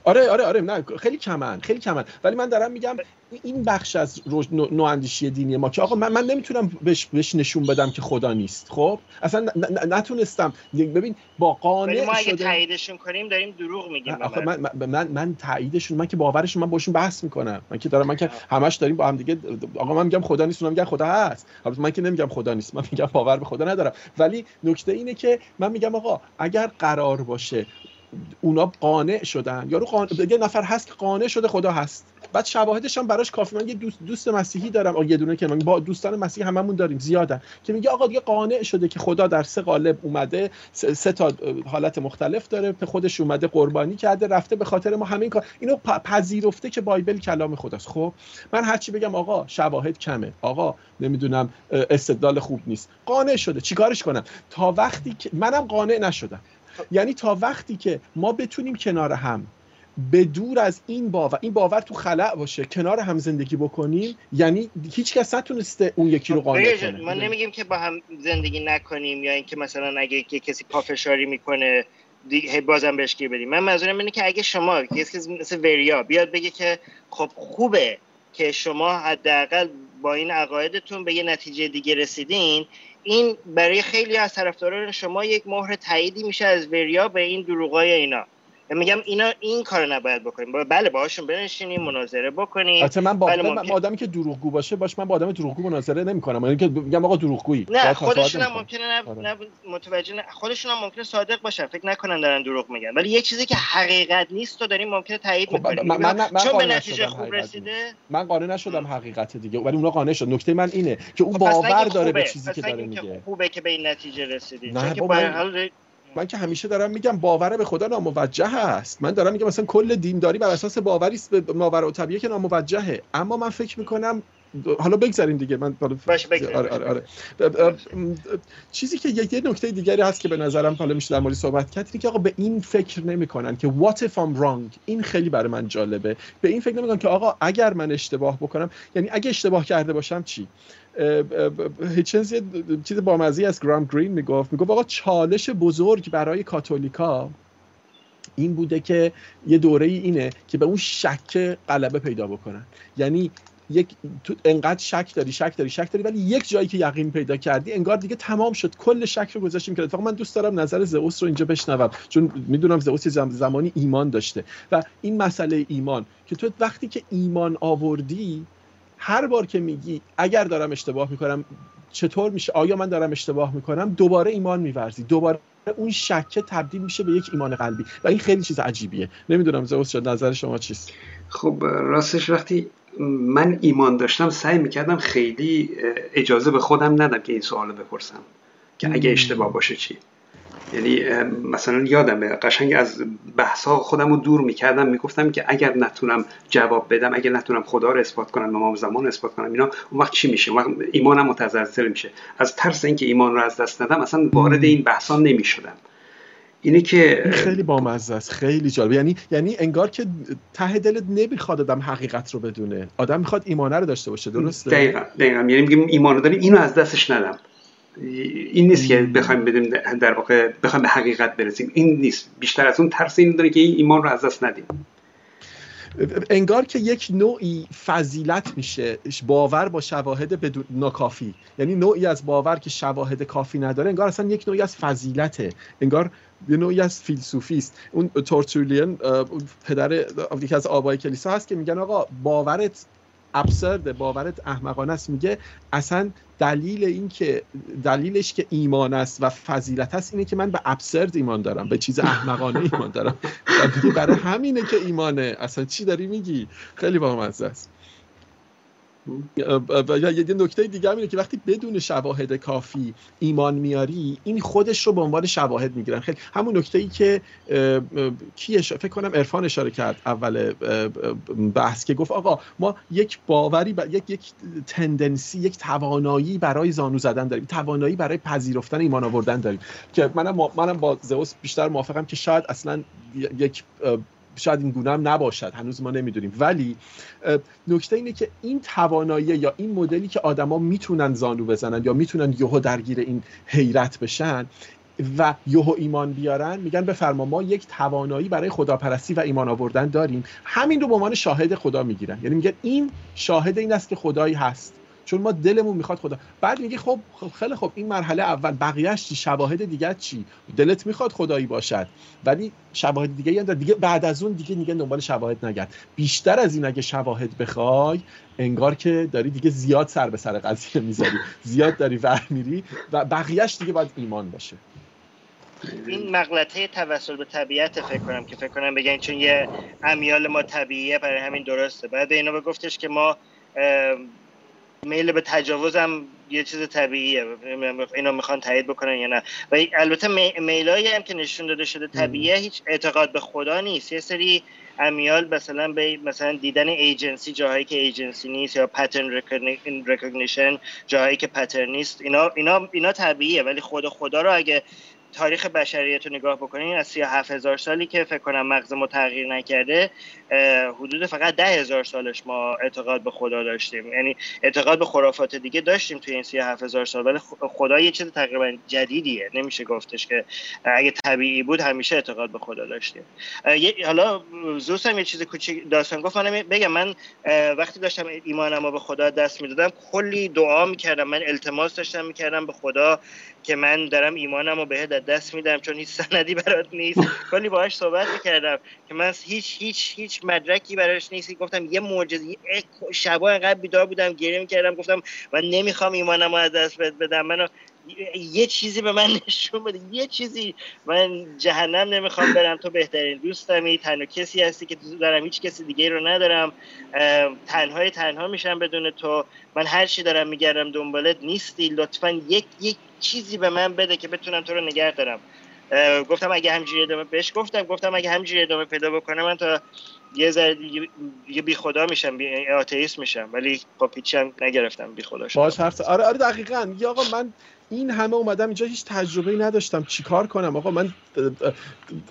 آره آره آره نه خیلی کمن خیلی کمن. ولی من دارم میگم این بخش از نواندیشی دینی ما که آقا من, من نمی‌تونم بهش, بهش نشون بدم که خدا نیست خب؟ اصلا نتونستم. ببین با قانع ما اگه تاییدشون کنیم داریم دروغ میگیم آخه من, من, من, من تاییدشون من که باورشون من باشون بحث می‌کنم. من که دارم من که همش داریم با هم دیگه آقا من میگم خدا نیست اونم میگن خدا هست. البته من که نمیگم خدا نیست من میگم باور به خدا ندارم. ولی نکته اینه که من میگم آقا اگر قرار باشه اونا قانع شدن. یارو قانع یه نفر هست که قانع شده خدا هست. بعد شواهدش هم براش کافی. من یه دوست, دوست مسیحی دارم. آ یه دونه که من با دوستان مسیحی هممون داریم زیادن. که میگه آقا دیگه قانع شده که خدا در سه قالب اومده سه, تا حالت مختلف داره به خودش اومده قربانی کرده رفته به خاطر ما همین کار. اینو پذیرفته که بایبل کلام خداست. خب؟ من هرچی بگم آقا شواهد کمه. آقا نمی‌دونم استدلال خوب نیست. قانع شده. چیکارش کنم؟ تا وقتی که منم قانع نشدم. یعنی تا وقتی که ما بتونیم کنار هم به دور از این باور این باور تو خلع باشه کنار هم زندگی بکنیم یعنی هیچ کس نتونسته اون یکی رو قانع کنه. ما نمیگیم که با هم زندگی نکنیم یا اینکه مثلا اگه کسی پافشاری می‌کنه بازم بهش گیر بدیم. من منظورم اینه که اگه شما کسی مثل وریا بیاد بگه که خب خوبه که شما حداقل با این عقایدتون به یه نتیجه دیگه رسیدین این برای خیلی از طرفداران شما یک مهر تاییدی میشه از وریا به این دروغای اینا. میگم اینا این کار نباید بکنیم. بله باهاشون بنشینیم مناظره بکنیم. البته من با, بله من آدمی که دروغگو باشه باش من با آدم دروغگو مناظره نمی‌کنم. یعنی که میگم آقا دروغگویی. نه خودشون هم ممکنه نه, آره. نه متوجه نه خودشون هم ممکنه صادق باشن. فکر نکنن دارن دروغ میگن. ولی یه چیزی که حقیقت نیست تو داریم ممکنه تایید خب می‌کنیم. من, من, من چون به نتیجه خوب رسیده من قانع نشدم حقیقت دیگه. ولی اونا قانع شد نکته من اینه که اون خب باور داره به چیزی که داره میگه. خوبه که به این نتیجه رسیدی من که همیشه دارم میگم باور به خدا ناموجه است. من دارم میگم مثلا کل دینداری بر اساس باوری است به ماورا و طبیعه که ناموجهه. اما من فکر می‌کنم حالا بگذاریم دیگه من آره آره آره. چیزی که یه نکته دیگری هست که به نظرم حالا میشه در مورد صحبت کرد اینه که آقا به این فکر نمی‌کنن که what if I'm wrong. این خیلی برای من جالبه. به این فکر نمی‌کنن که آقا اگر من اشتباه بکنم یعنی اگه اشتباه کرده باشم چی؟ هیچنز یه چیز بامزی از گرام گرین می‌گفت. می‌گفت آقا چالش بزرگ برای کاتولیکا این بوده که یه دوره ای اینه که به اون شک غلبه پیدا بکنن. یعنی یک تو انقدر شک داری شک داری شک داری ولی یک جایی که یقین پیدا کردی انگار دیگه تمام شد. کل شک رو گذاشتیم که فقط من دوست دارم نظر زئوس رو اینجا بشنوم چون می‌دونم زئوس زمانی ایمان داشته. و این مسئله ایمان که تو وقتی که ایمان آوردی هر بار که میگی اگر دارم اشتباه می‌کنم چطور میشه؟ آیا من دارم اشتباه می‌کنم؟ دوباره ایمان میورزی. دوباره اون شکه تبدیل میشه به یک ایمان قلبی. و این خیلی چیز عجیبیه. نمی‌دونم زئوس شد نظر شما چیست؟ خب راستش وقتی من ایمان داشتم سعی می‌کردم خیلی اجازه به خودم ندم که این سوال بپرسم که اگه اشتباه باشه چی؟ یعنی مثلا یادمه قشنگ از بحثا خودم رو دور می‌کردم می‌گفتم که اگر نتونم جواب بدم اگر نتونم خدا رو اثبات کنم امام زمان اثبات کنم اینا اون وقت چی میشه؟ وقت ایمانم متزلزل میشه. از ترس اینکه ایمان رو از دست ندم اصلا وارد این بحثا نمی‌شدم. اینه که خیلی بامزه است خیلی جالب. یعنی یعنی انگار که ته دلت نمی‌خواد آدم حقیقت رو بدونه. آدم می‌خواد ایمانه رو داشته باشه درسته؟ دقیقا دقیقا. یعنی میگیم ایمان رو داریم اینو از دستش ندم. این نیست که بخوایم بدیم در واقع بخوایم به حقیقت برسیم. این نیست. بیشتر از اون ترس این داره که این ایمان رو از دست ندیم. انگار که یک نوعی فضیلت میشه باور با شواهد بدون ناکافی. یعنی نوعی از باور که شواهد کافی نداره انگار اصلا یک نوعی از فضیلته. انگار یه نوعی از فیلسوفی است. اون تورتولیان پدر یکی از آبای کلیسا هست که میگن آقا باورت ابسرد باورت احمقانه است میگه اصلا دلیل این که دلیلش که ایمان است و فضیلت است اینه که من به ابسرد ایمان دارم به چیز احمقانه ایمان دارم. برای همینه که ایمانه. اصلا چی داری میگی؟ خیلی با است. و یه نکته دیگه اینه که وقتی بدون شواهد کافی ایمان میاری این خودش رو به عنوان شواهد می‌گیرن. خیلی همون نکته ای که کی فکر کنم عرفان اشاره کرد اول بحث که گفت آقا ما یک باوری یک یک تندنسی یک توانایی برای زانو زدن داریم. توانایی برای پذیرفتن ایمان آوردن داریم. که منم منم با زئوس بیشتر موافقم که شاید اصلا یک شاید این گونه هم نباشد هنوز ما نمی‌دونیم. ولی نکته اینه که این توانایی یا این مدلی که آدما می‌تونن زانو بزنن یا می‌تونن یهو درگیر این حیرت بشن و یهو ایمان بیارن میگن بفرما ما یک توانایی برای خداپرستی و ایمان آوردن داریم. همین رو به عنوان شاهد خدا می‌گیرن. یعنی میگن این شاهد این است که خدایی هست. چون ما دلمون می‌خواد خدا. بعد میگه خب خیلی خب این مرحله اول بقیهش چی؟ شواهد دیگه چی؟ دلت می‌خواد خدایی باشد. ولی شواهد دیگه یعنی دیگه بعد از اون دیگه دیگه دنبال شواهد نگرد. بیشتر از این اگه شواهد بخوای انگار که داری دیگه زیاد سر به سر قضیه می‌ذاری. زیاد داری ور میری و بقیهش دیگه باید ایمان باشه. این مغلطه توسل به طبیعت فکر کنم که فکر کنم بگن چون یه امیال ما طبیعیه برای همین درسته. بعد اینا به گفتش که ما میل به تجاوزم یه چیز طبیعیه. اینا می‌خوان تایید بکنن یا نه. و البته میلایی هم که نشون داده شده طبیعیه هیچ اعتقاد به خدا نیست. یه سری امیال مثلا به مثلا دیدن ایجنسی جاهایی که ایجنسی نیست یا پترن recognition جاهایی که pattern نیست اینا اینا اینا طبیعیه. ولی خدا خدا رو اگه تاریخ بشریت رو نگاه بکنین از 37 هزار سالی که فکر کنم مغز ما تغییر نکرده حدود فقط ده هزار سالش ما اعتقاد به خدا داشتیم. یعنی اعتقاد به خرافات دیگه داشتیم توی این 37 هزار سال ولی خدا یه چیز تقریبا جدیدیه. نمیشه گفتش که اگه طبیعی بود همیشه اعتقاد به خدا داشتیم. حالا زئوس هم یه چیز کوچیک داستان گفت من بگم من وقتی داشتم ایمانم رو به خدا دست می‌دادم کلی دعا می‌کردم من التماس داشتم می‌کردم به خدا. که من دارم ایمانم رو بهت دست میدم چون هیچ سندی برات نیست. کلی باهاش صحبت می‌کردم که من هیچ هیچ هیچ مدرکی براش نیست. گفتم یه معجزه شبا انقدر بیدار بودم گریه می‌کردم. گفتم من نمی‌خوام ایمانم رو از دست بدم. منو یه چیزی به من [laughs] نشون بده. یه چیزی من جهنم نمی‌خوام برم. تو بهترین دوستمی تنها کسی هستی که دارم. هیچ کسی دیگه رو ندارم. تنهای تنها میشم بدون تو. من هر چی دارم میگردم دنبالت نیستی. لطفا یک یک چیزی به من بده که بتونم تو رو نگه دارم. گفتم اگه همجوری ادامه بهش گفتم گفتم اگه همجوری ادامه پیدا بکنم من تا یه ذره دیگه بی خدا میشم بی میشم. ولی خب هم نگرفتم بی خدا شدم. باش حرف آره آره دقیقاً. یا آقا من این همه اومدم اینجا هیچ تجربه نداشتم. چیکار کنم؟ آقا من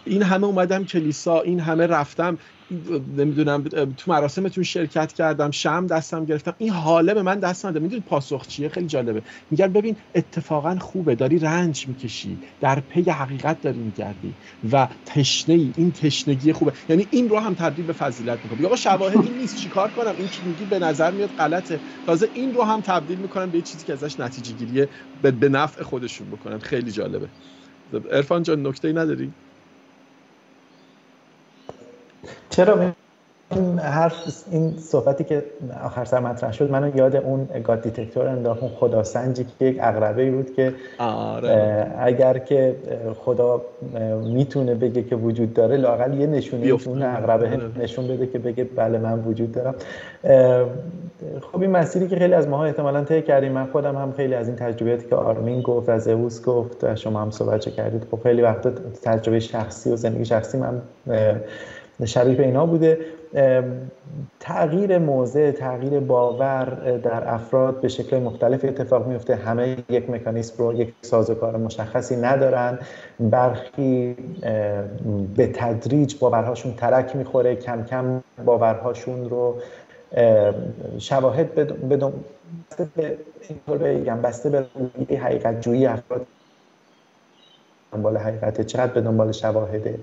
این همه اومدم کلیسا این همه رفتم. نمی‌دونم تو مراسمتون شرکت کردم شم دستم گرفتم. این حاله به من دست نده می‌دونی پاسخ چیه؟ خیلی جالبه. میگن ببین اتفاقا خوبه. داری رنج می‌کشی. در پی حقیقت داری میگردی. و تشنه ای این تشنگی خوبه. یعنی این رو هم تبدیل به فضیلت می‌کنم. آقا شواهدی نیست. چیکار کنم؟ این که میگی به نظر میاد غلطه. تازه این رو هم تبدیل می‌کنم به چیزی که ازش نتیجه گیریه به نفع خودشون بکنن. خیلی جالبه. ارفان جان نکته ای نداری؟ چرا این حرف این صحبتی که آخر سر مطرح شد منو یاد اون گاد دیتکتور انداخت اون خدا سنجی که یک عقربه بود که آره. اگر که خدا می‌تونه بگه که وجود داره لاقل یه نشونه اون عقربه آره. نشون بده که بگه بله من وجود دارم خب این مسیری که خیلی از ماها احتمالا طی کردیم من خودم هم خیلی از این تجربیاتی که آرمین گفت از اوس گفت و شما هم صحبت کردید خب خیلی وقتا تجربه شخصی و زندگی شخصی من شبیه به اینا بوده. تغییر موضع تغییر باور در افراد به شکل مختلف اتفاق میفته. همه یک مکانیسم رو یک سازوکار مشخصی ندارن. برخی به تدریج باورهاشون ترک می‌خوره. کم کم باورهاشون رو شواهد بدون اینطور بگم بسته به حقیقت جویی افراد. دنبال حقیقت چقدر به دنبال شواهده.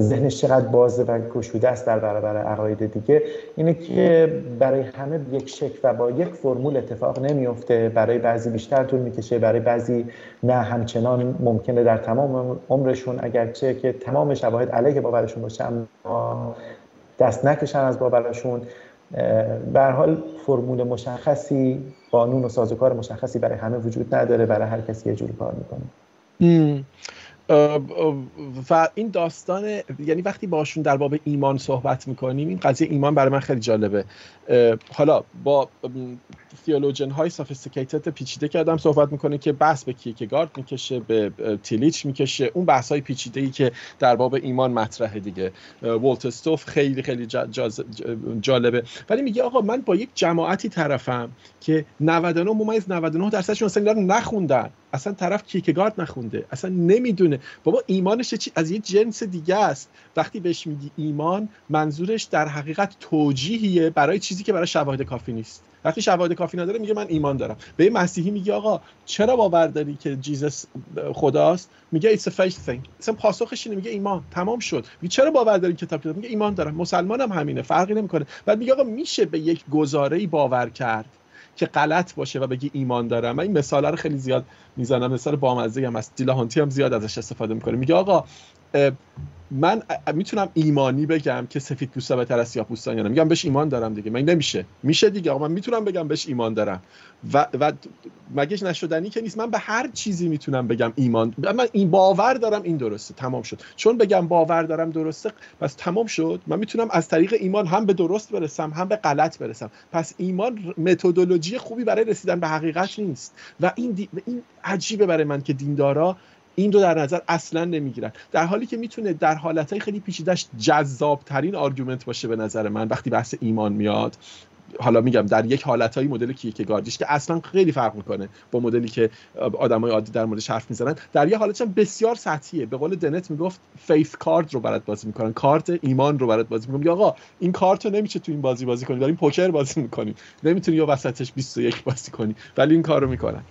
ذهنش چقدر بازه و گشوده است در برابر عقاید دیگه اینه که برای همه یک شکل و با یک فرمول اتفاق نمیفته برای بعضی بیشتر طول می‌کشه برای بعضی نه همچنان ممکنه در تمام عمرشون اگرچه که تمام شواهد علیه باورشون باشه اما دست نکشن از باورشون. به حال فرمول مشخصی قانون و سازوکار مشخصی برای همه وجود نداره برای هر کسی یه جوری کار می‌کنه. و این داستان یعنی وقتی باشون در باب ایمان صحبت می‌کنیم این قضیه ایمان برای من خیلی جالبه. حالا با تیولوژن های سافیستیکیتد پیچیده که آدم صحبت می‌کنه که بحث به کیرکگارد می‌کشه به تیلیچ می‌کشه اون بحث های پیچیده ای که در باب ایمان مطرحه دیگه. ولتستوف خیلی خیلی جالبه. ولی میگه آقا من با یک جماعتی طرفم که 99 ممیز 99 درصدشون اصلا نخوندن. اصلا طرف کیرکگارد نخونده؟ اصلا نمی‌دونه. بابا ایمانش چی؟ از یه جنس دیگه است. وقتی بهش میگی ایمان منظورش در حقیقت توجیهیه برای چیزی که برای شواهد کافی نیست. وقتی شواهد کافی نداره میگه من ایمان دارم. به یه مسیحی میگه آقا چرا باور داری که جیزس خداست؟ میگه it's a faith thing. اصلا پاسخش اینه میگه ایمان. تمام شد. میگه چرا باور داری کتاب کتاب؟ میگه ایمان دارم. مسلمانم همینه فرقی نمی‌کنه. بعد میگه آقا میشه به یک گزاره باور کرد که غلط باشه و بگی ایمان دارم. من این مثال رو خیلی زیاد می‌زنم. مثال بامزه هم از دیلاهانتی هم زیاد ازش استفاده می‌کنه. میگه آقا من می‌تونم ایمانی بگم که سفید پوستا بهتر از سیاه پوستان یعنی میگم بهش ایمان دارم دیگه. من نمیشه؟ میشه دیگه. آقا من می‌تونم بگم بهش ایمان دارم. و, و مگه نشدنی که نیست. من به هر چیزی می‌تونم بگم ایمان. من این باور دارم این درسته. تمام شد. چون بگم باور دارم درسته. پس تمام شد. من می‌تونم از طریق ایمان هم به درست برسم هم به غلط برسم. پس ایمان متدولوژی خوبی برای رسیدن به حقیقت نیست. و این, این عجیبه برای من که دیندارا این رو در نظر اصلا نمی‌گیرن. در حالی که می‌تونه در حالتهای خیلی پیچیدهش جذاب ترین argument باشه به نظر من وقتی بحث ایمان میاد. حالا میگم در یک حالتهای مدل کیرکگاردیش که اصلا خیلی فرق می‌کنه با مدلی که آدمای عادی در موردش حرف می‌زنن. در یه حالتش بسیار سطحیه. به قول دنت می‌گفت faith card رو برات بازی می‌کنن کارت ایمان رو برات بازی می‌کنن. آقا این کارت رو نمیشه تو این بازی بازی کنی داریم پوکر بازی می‌کنی نمی‌تونی یا وسطش 21 بازی کنی ولی این کار می‌کنن.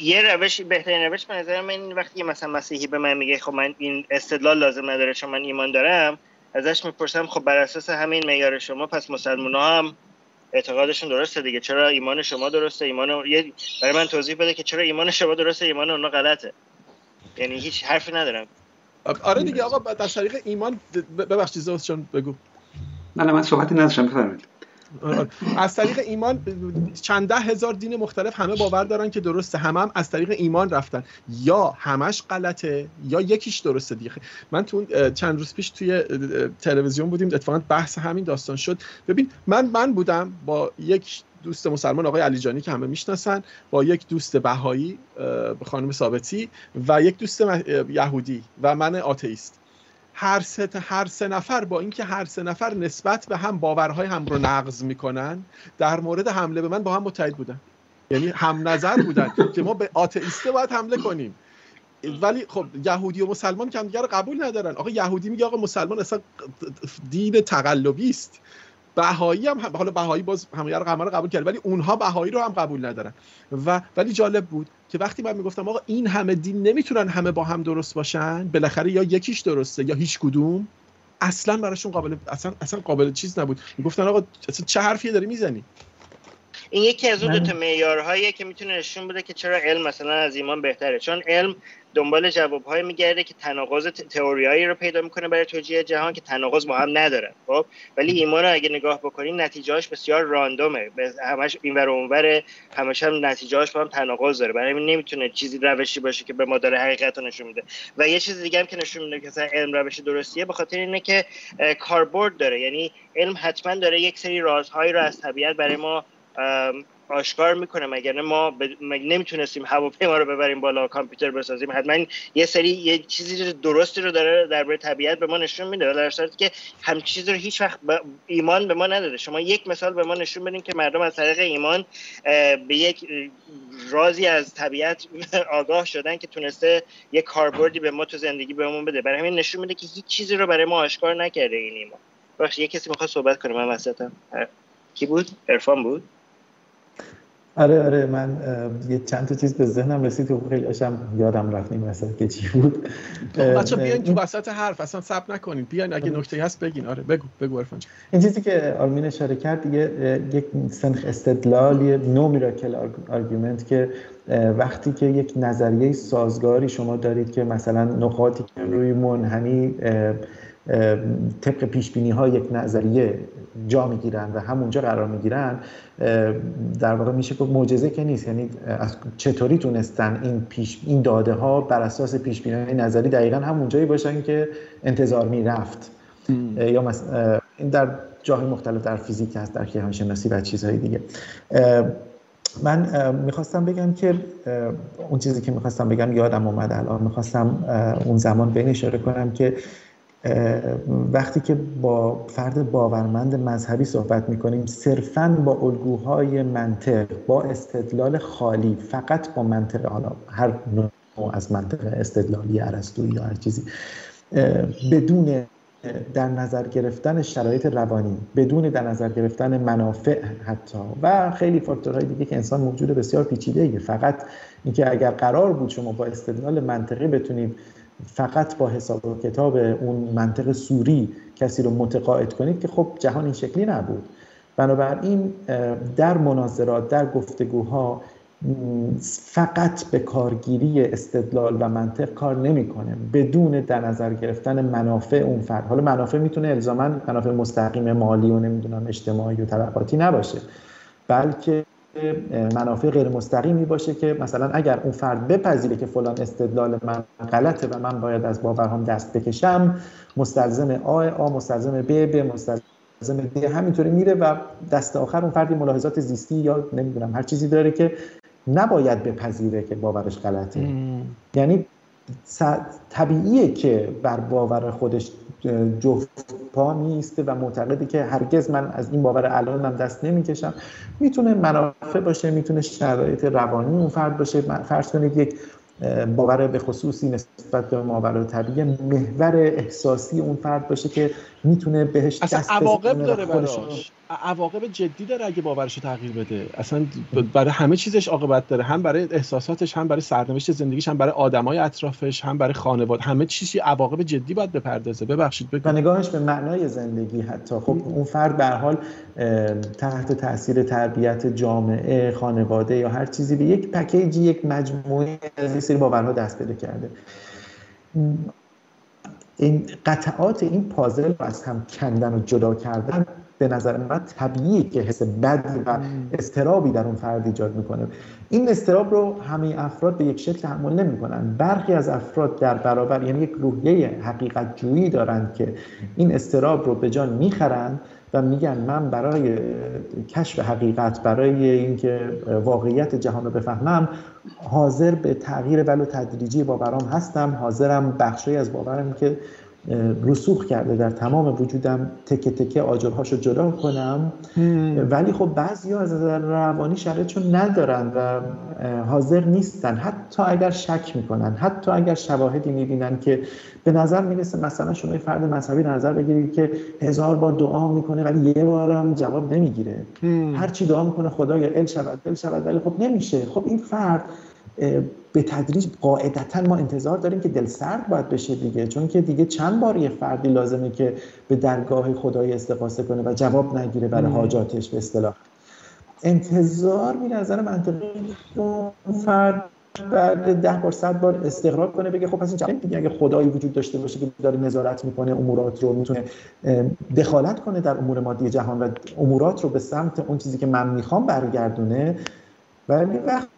یه روش بهترین روش به نظر من وقتی مثلا مسیحی به من میگه خب من این استدلال لازم نداره چون من ایمان دارم ازش می‌پرسم خب بر اساس همین معیار شما پس مسلمان هم اعتقادشون درسته دیگه. چرا ایمان شما درسته؟ ایمان یه برای من توضیح بده که چرا ایمان شما درسته ایمان اونا غلطه. یعنی هیچ حرفی ندارم. آره دیگه آقا در طریق ایمان ببخشید چون بگو. نه من صحبتی نداشتم بفرمایید. از طریق ایمان چند ده هزار دین مختلف همه باور دارن که درسته. همه هم از طریق ایمان رفتن. یا همش غلطه یا یکیش درسته دیگه. من تو چند روز پیش توی تلویزیون بودیم. اتفاقا بحث همین داستان شد. ببین من من بودم با یک دوست مسلمان آقای علیجانی که همه می‌شناسن با یک دوست بهایی خانم ثابتی و یک دوست یهودی و من آتئیست. هر سه هر سه نفر با اینکه هر سه نفر نسبت به هم باورهای هم رو نقض می‌کنن در مورد حمله به من با هم متحد بودن. یعنی هم نظر بودن که ما به آتئیسته باید حمله کنیم. ولی خب یهودی و مسلمان که همدیگه رو قبول ندارن. آقا یهودی میگه آقا مسلمان اصلا دین تقلبی است. بهایی هم حالا بهایی باز همه رو قبول کرد ولی اونها بهایی رو هم قبول ندارن. و ولی جالب بود که وقتی من می‌گفتم آقا این همه دین نمی‌تونن همه با هم درست باشن بالاخره یا یکیش درسته یا هیچ کدوم اصلا براشون قابل اصلا اصلا قابل چیز نبود. می‌گفتن آقا اصلا چه حرفی داری می‌زنی؟ این یکی از اون دو تا معیارهایی که می‌تونه نشون بده که چرا علم مثلا از ایمان بهتره. چون علم دنبال جوابهایی میگرده که تناقض تئوریایی رو پیدا می‌کنه برای توجیه جهان که تناقض با هم ندارن خب؟ ولی ایمان رو اگه نگاه بکنیم نتیجهاش بسیار راندومه همش اینور و اونور همش هم نتیجهاش با هم تناقض داره. برای همین نمی‌تونه چیزی روشی باشه که به ما داره حقیقت رو نشون میده. و یه چیز دیگه هم که نشون میده که مثلا علم روش درستیه به خاطر اینه که کاربورد داره. یعنی علم حتما داره یک سری رازهایی رو از طبیعت برای ما آشکار می‌کنه مگر ما. نمی‌تونستیم هواپیما رو ببریم بالا کامپیوتر بسازیم حتما یه سری یه چیزی درستی رو داره درباره طبیعت به ما نشون میده در صورتی که هم چیزی رو هیچ وقت ایمان به ما نداده. شما یک مثال به ما نشون بدین که مردم از طریق ایمان به یک رازی از طبیعت [laughs] آگاه شدن که تونسته یک کاربردی به ما تو زندگی بهمون بده. برای همین نشون میده که هیچ چیزی رو برای ما آشکار نکرده این ایمان. باشه یه کسی می‌خواد صحبت کنه من وسطم. کی بود؟ ارفان بود؟ آره آره من یه چند تا چیز به ذهنم رسید که خیلی هاشم یادم رفت این وسط که چی بود. بچه بیاین تو وسط حرف اصلا سب نکنین بیاین اگه آره. نکته هست بگین. آره بگو بگو عرفان این چیزی که آرمین اشاره کرد دیگه یک سنخ استدلالی نو میراکل آرگومنت که وقتی که یک نظریه سازگاری شما دارید که مثلا نقاطی که روی منحنی طبق پیش بینی ها یک نظریه جا می‌گیرن و همونجا قرار می‌گیرن در واقع میشه که معجزه که نیست. یعنی از چطوری تونستن این پیش این داده ها بر اساس پیش بینی نظری دقیقا همونجایی باشن که انتظار می‌رفت. یا مثلا این در جاهای مختلف در فیزیک هست در کیهان شناسی و چیزهای دیگه. من می‌خواستم بگم که اون چیزی که می‌خواستم بگم یادم اومد الان. می‌خواستم اون زمان به اشاره کنم که وقتی که با فرد باورمند مذهبی صحبت می‌کنیم صرفا با الگوهای منطق با استدلال خالی فقط با منطق حالا هر نوع از منطق استدلالی عرستوی یا هر چیزی بدون در نظر گرفتن شرایط روانی بدون در نظر گرفتن منافع حتی و خیلی فاکتورهای دیگه که انسان موجود بسیار پیچیده فقط اینکه اگر قرار بود شما با استدلال منطقی بتونید فقط با حساب و کتاب اون منطق سوری کسی رو متقاعد کنید که خب جهان این شکلی نبود. بنابراین در مناظرات در گفتگوها فقط به کارگیری استدلال و منطق کار نمی‌کنه. بدون در نظر گرفتن منافع اون فرد. حالا منافع می‌تونه الزاما منافع مستقیم مالی و نمی‌دونم اجتماعی و طبقاتی نباشه بلکه منافع غیر مستقیمی باشه که مثلا اگر اون فرد بپذیره که فلان استدلال من غلطه و من باید از باورهام دست بکشم مستلزم آ آ مستلزم ب ب مستلزم د همینطوری میره و دست آخر اون فردی ملاحظات زیستی یا نمی‌دونم هر چیزی داره که نباید بپذیره که باورش غلطه. یعنی طبیعیه که بر باور خودش جفت پا نیسته و معتقده که هرگز من از این باور الانم دست نمی‌کشم. می‌تونه منافع باشه می‌تونه شرایط روانی اون فرد باشه. فرض کنید یک باور به خصوصی نسبت به ماورا طبیعی محور احساسی اون فرد باشه که می‌تونه بهش اصلا عواقب داره براش. عواقب جدی داره اگه باورش تغییر بده. اصلا برای همه چیزش عاقبت داره. هم برای احساساتش هم برای سرنوشت زندگیش هم برای آدمای اطرافش هم برای خانواده. همه چیزی عواقب جدی باید بپردازه. ببخشید بگم نگاهش به معنای زندگی حتی. خب اون فرد به حال تحت تاثیر تربیت جامعه خانواده یا هر چیزی به یک پکیجی یک مجموعه از این سری باورها دست پیدا کرده. این قطعات این پازل رو از هم کندن و جدا کردن به نظر من طبیعیه که حس بدی و استرابی در اون فرد ایجاد می‌کنه. این استراب رو همه افراد به یک شکل تحمل نمی‌کنن. برخی از افراد در برابر یعنی یک روحیه حقیقت جویی دارند که این استراب رو به جان می‌خرند و میگن من برای کشف حقیقت برای اینکه واقعیت جهان رو بفهمم حاضر به تغییر ولو تدریجی باورام هستم. حاضرم بخشی از باورم که رسوخ کرده در تمام وجودم تکه تکه آجرهاش رو جدا کنم. ولی خب بعضی ها از نظر روانی شرایطشون ندارن و حاضر نیستن. حتی اگر شک می‌کنن حتی اگر شواهدی می‌بینن که به نظر می‌رسه مثلا شما فرد مذهبی نظر بگیرید که هزار بار دعا می‌کنه ولی یه بارم جواب نمی‌گیره. هر چی دعا می‌کنه خدایا ال شود ال شود ولی خب نمیشه. خب این فرد به تدریج قاعدتا ما انتظار داریم که دل سرد باید بشه دیگه. چون که دیگه چند بار یه فردی لازمه که به درگاه خدای استقاسه کنه و جواب نگیره برای حاجاتش به اصطلاح. انتظار می نظر منطقی فرد بعد ده بار صد بار استقرار کنه بگه خب پس این جواب دیگه اگه خدایی وجود داشته باشه که داره نظارت می‌کنه امورات رو می‌تونه دخالت کنه در امور مادی جهان و امورات رو به سمت اون چیزی که من می‌خوام برگردونه. ولی وقت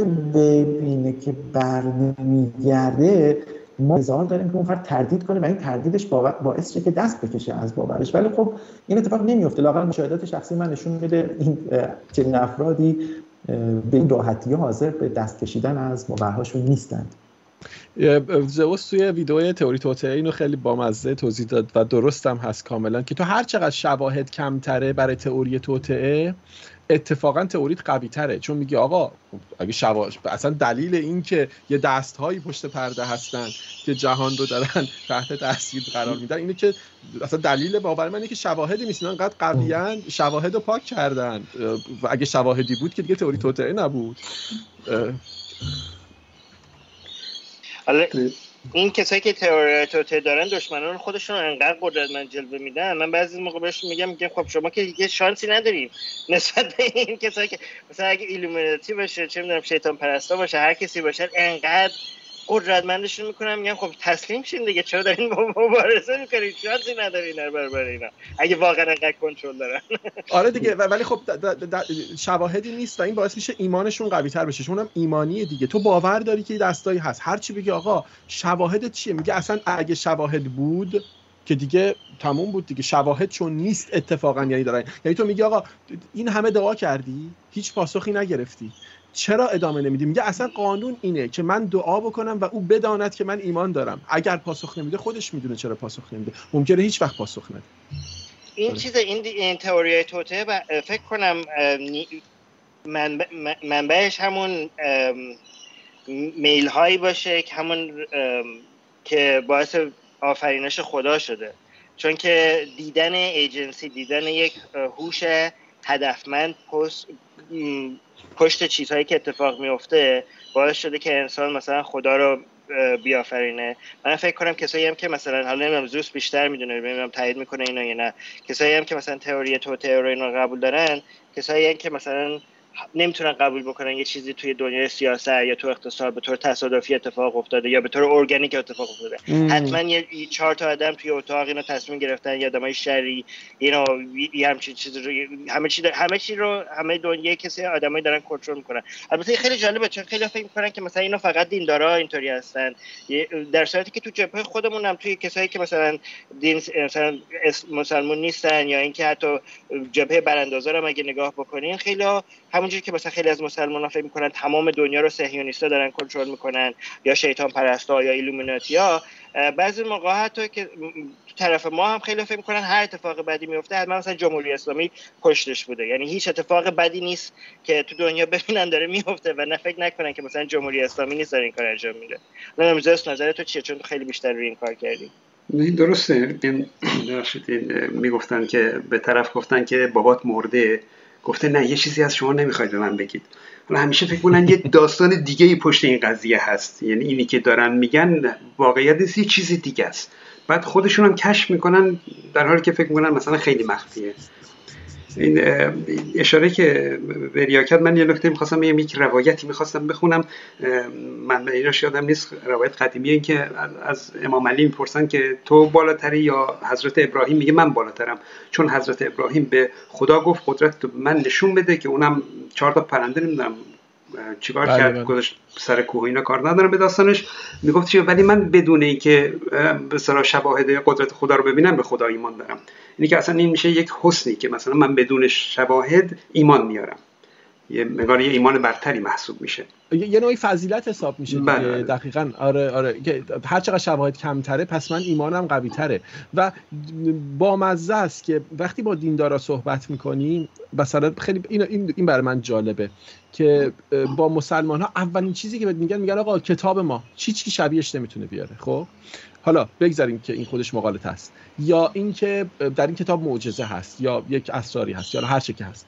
ببینه که برنمیگرده ما هزار داریم که اون فرد تردید کنه و این تردیدش باعث شه که دست بکشه از باورش. ولی خب این اتفاق نمیفته. لاغر مشاهدات شخصی من نشون میده این چنین افرادی به این راحتی حاضر به دست کشیدن از باورهاشون نیستند. زوس توی ویدیو تئوری توته اینو خیلی بامزه توضیح داد و درستم هست کاملا که تو هر چقدر شواهد کمتره برای تئوری توته اتفاقا تئوریت قوی تره چون میگی آقا اگه شواش اصلا دلیل این که یه دست هایی پشت پرده هستن که جهان رو دارن تحت تاثیر قرار میدن اینه که اصلا دلیل باور من اینه که شواهدی نیست. انقدر قویان شواهد رو پاک کردن. و اگه شواهدی بود که دیگه تئوری توطئه نبود. این کسایی که تئوری دارن دشمنان خودشون انقدر قدرتمند جلوه میدن. من بعضی موقع بهشون میگم میگم خب شما که دیگه شانسی نداریم. نسبت به این کسایی که مثلا اگه ایلومیناتی باشه چه می‌دونم شیطان پرستا باشه هر کسی باشه انقدر قدرتمندشون می‌کنم میگن خب تسلیم شین دیگه چرا دارین مبارزه می‌کنید شانسی ندارین در برابر اینا؟ اگه واقعا انقدر کنترل دارن. [laughs] آره دیگه ولی خب شواهدی نیست این باعث میشه ایمانشون قوی تر بشه چون ایمانیه دیگه. تو باور داری که دستایی هست. هر چی بگی آقا شواهد چیه؟ میگه اصلا اگه شواهد بود که دیگه تموم بود دیگه. شواهد چون نیست اتفاقا یعنی دارن. یعنی تو میگی آقا این همه دعا کردی؟ هیچ پاسخی نگرفتی. چرا ادامه نمیدی؟ میگه اصلا قانون اینه که من دعا بکنم و او بداند که من ایمان دارم. اگر پاسخ نمیده خودش می‌دونه چرا پاسخ نمیده. ممکنه هیچ وقت پاسخ نده. این. چیز این, این تئوری توته فکر کنم منبعش همون میل هایی باشه که همون که باعث آفرینش خدا شده. چون که دیدن ایجنسی دیدن یک هوش هدفمند پست پشت چیزهایی که اتفاق میفته باعث شده که انسان مثلا خدا رو بیافرینه. من فکر کنم کسایی هم که مثلا حالا نمی‌دونم زوس بیشتر می‌دونه نمی‌دونم تایید می‌کنه اینا یا نه. کسایی هم که مثلا تئوری تو تئوری اینا قبول دارن کسایی هم که مثلا نمی‌تونن قبول بکنن یه چیزی توی دنیای سیاست یا تو اقتصاد به طور تصادفی اتفاق افتاده یا به طور ارگانیک اتفاق افتاده. حتما یه چهار تا آدم توی اتاق اینو تصمیم گرفتن یا آدمای شری اینا یه همچین چیز رو همه چی همه چی رو همه دنیا کسی آدمایی دارن کنترل می‌کنن. البته خیلی جالبه چون خیلی فکر می‌کنن که مثلا اینا فقط دیندارا اینطوری هستن. در صورتی که تو جبهه خودمون هم توی کسایی که مثلا دین مثلا مسلمون نیستن یا اینکه حتی جبهه براندازا رو اگه نگاه بکنین خیلی همونجوری که مثلا خیلی از مسلمان‌ها فکر می‌کنن تمام دنیا رو صهیونیستا دارن کنترل می‌کنن یا شیطان پرستا یا ایلومیناتیا بعضی موقع حتی که تو طرف ما هم خیلی فکر می‌کنن هر اتفاق بدی میفته حتما مثلا جمهوری اسلامی پشتش بوده. یعنی هیچ اتفاق بدی نیست که تو دنیا ببینن داره میفته و نه فکر نکنن که مثلا جمهوری اسلامی نیست داره این کار انجام میده. نه نظر تو چیه؟ چون خیلی بیشتر روی این کار کردی. درسته. این [clears throat] می‌گفتن که به طرف گفتن که بابات مرده. گفته نه یه چیزی از شما نمی‌خواید به من بگید. حالا همیشه فکر کنن یه داستان دیگه ای پشت این قضیه هست. یعنی اینی که دارن میگن واقعیت نیست یه چیزی دیگه است. بعد خودشون هم کشف می‌کنن در حالی که فکر می‌کنن مثلا خیلی مخفیه. این اشاره که وریا کرد من یه نکته می‌خواستم بگم یک روایتی می‌خواستم بخونم. من ایناش یادم نیست روایت قدیمی این که از امام علی می‌پرسن که تو بالاتری یا حضرت ابراهیم؟ میگه من بالاترم. چون حضرت ابراهیم به خدا گفت قدرت من نشون بده که اونم چهار تا پرنده نمی‌دونم چیکار بله، کرد؟ بله. گذاشت سر کوه اینا کار ندارم به داستانش. می‌گفت چی؟ ولی من بدون اینکه به سرا شواهد قدرت خدا رو ببینم به خدا ایمان دارم. اینی که اصلا این میشه یک حسنی که مثلا من بدون شواهد ایمان میارم. یه مقدار یه ایمان برتری محسوب میشه. یه نوعی فضیلت حساب میشه دیگه بله. دقیقا. آره آره. هر چقدر شواهد کمتره پس من ایمانم قوی تره و با مزه است که وقتی با دیندارا صحبت می‌کنیم مثلا خیلی این این برای من جالبه که با مسلمان ها اولین چیزی که میگن میگن آقا کتاب ما چیچی شبیهش نمی‌تونه بیاره خب؟ حالا بگذاریم که این خودش مقالط هست یا اینکه در این کتاب معجزه هست یا یک اسراری هست یا هر چه که هست.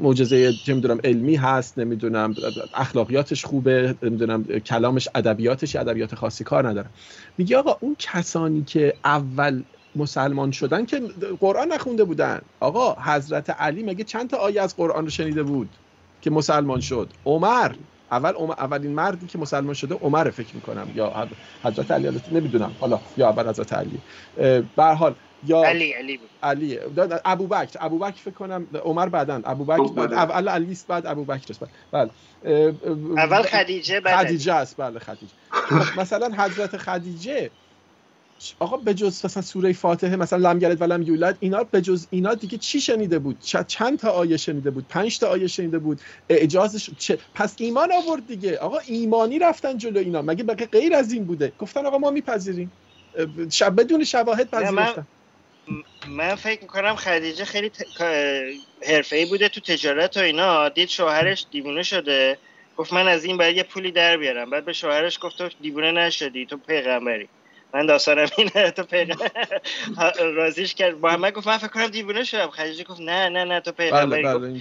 معجزه چه می‌دونم علمی هست نمی‌دونم اخلاقیاتش خوبه نمی‌دونم کلامش ادبیاتش ادبیات خاصی کار نداره. میگه آقا اون کسانی که اول مسلمان شدن که قرآن نخونده بودن. آقا حضرت علی مگه چند تا آیه از قرآن رو شنیده بود که مسلمان شد؟ عمر. اول اولین مردی که مسلمان شده عمر فکر می‌کنم. یا حضرت علی نمی‌دونم. حالا یا اول حضرت علی. به حال یا علی علی بود. علی. ابوبکر. ابوبکر فکر کنم عمر بعدن ابوبکر بعد اول علی است بعد ابوبکر است. بله. اول خدیجه بعد خدیجه است. بله خدیجه. مثلا حضرت خدیجه آقا به جز مثلا سوره فاتحه مثلا لم یلد و لم یولد اینا به جز اینا دیگه چی شنیده بود؟ چند تا آیه شنیده بود؟ پنج تا آیه شنیده بود؟ اجازش چه پس ایمان آورد دیگه. آقا ایمانی رفتن جلو اینا. مگه بقیه غیر از این بوده؟ گفتن آقا ما میپذیریم. شب بدون شواهد پذیرفتن. من فکر می‌کنم خدیجه خیلی ت... ای بوده تو تجارت و اینا. دید شوهرش دیوونه شده. گفت من از این باید یه پولی در بیارم. بعد به شوهرش گفت تو دیوونه نشدی تو پیغمبری. من داستانم اینه تو پیغمبر رازیش کرد. محمد گفت من فکر کنم دیوونه شدم. خدیجه گفت نه نه نه تو پیغمبری بله بله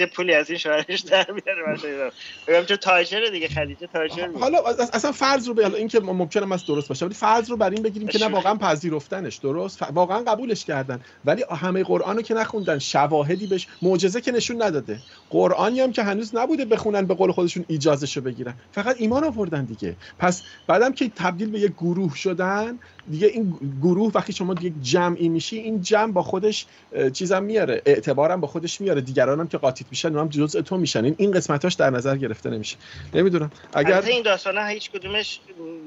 یه پولی از این شوهرش در بیاره. بگم چون تاجر دیگه خدیجه تاجر حالا اصلا فرض رو به حالا اینکه ممکنه مست درست باشه ولی فرض رو بر این بگیریم که نه واقعا پذیرفتنش درست؟ واقعا قبولش کردن. ولی همه قرآنو که نخوندن شواهدی بهش معجزه که نشون نداده. قرآنی هم که هنوز نبوده بخونن به قول خودشون اجازهشو بگیرن. فقط ایمان آوردن دیگه. پس بعدم که تبدیل به یک گروه شدن دیگه این گروه وقتی شما یک جمعی میشی این جمع با خودش چیزم میاره اعتبارم با خودش میاره. دیگران هم که قاطیت میشن هم جزء تو میشن. این قسمتاش در نظر گرفته نمیشه. نمی‌دونم. اگر این داستان ها هیچ کدومش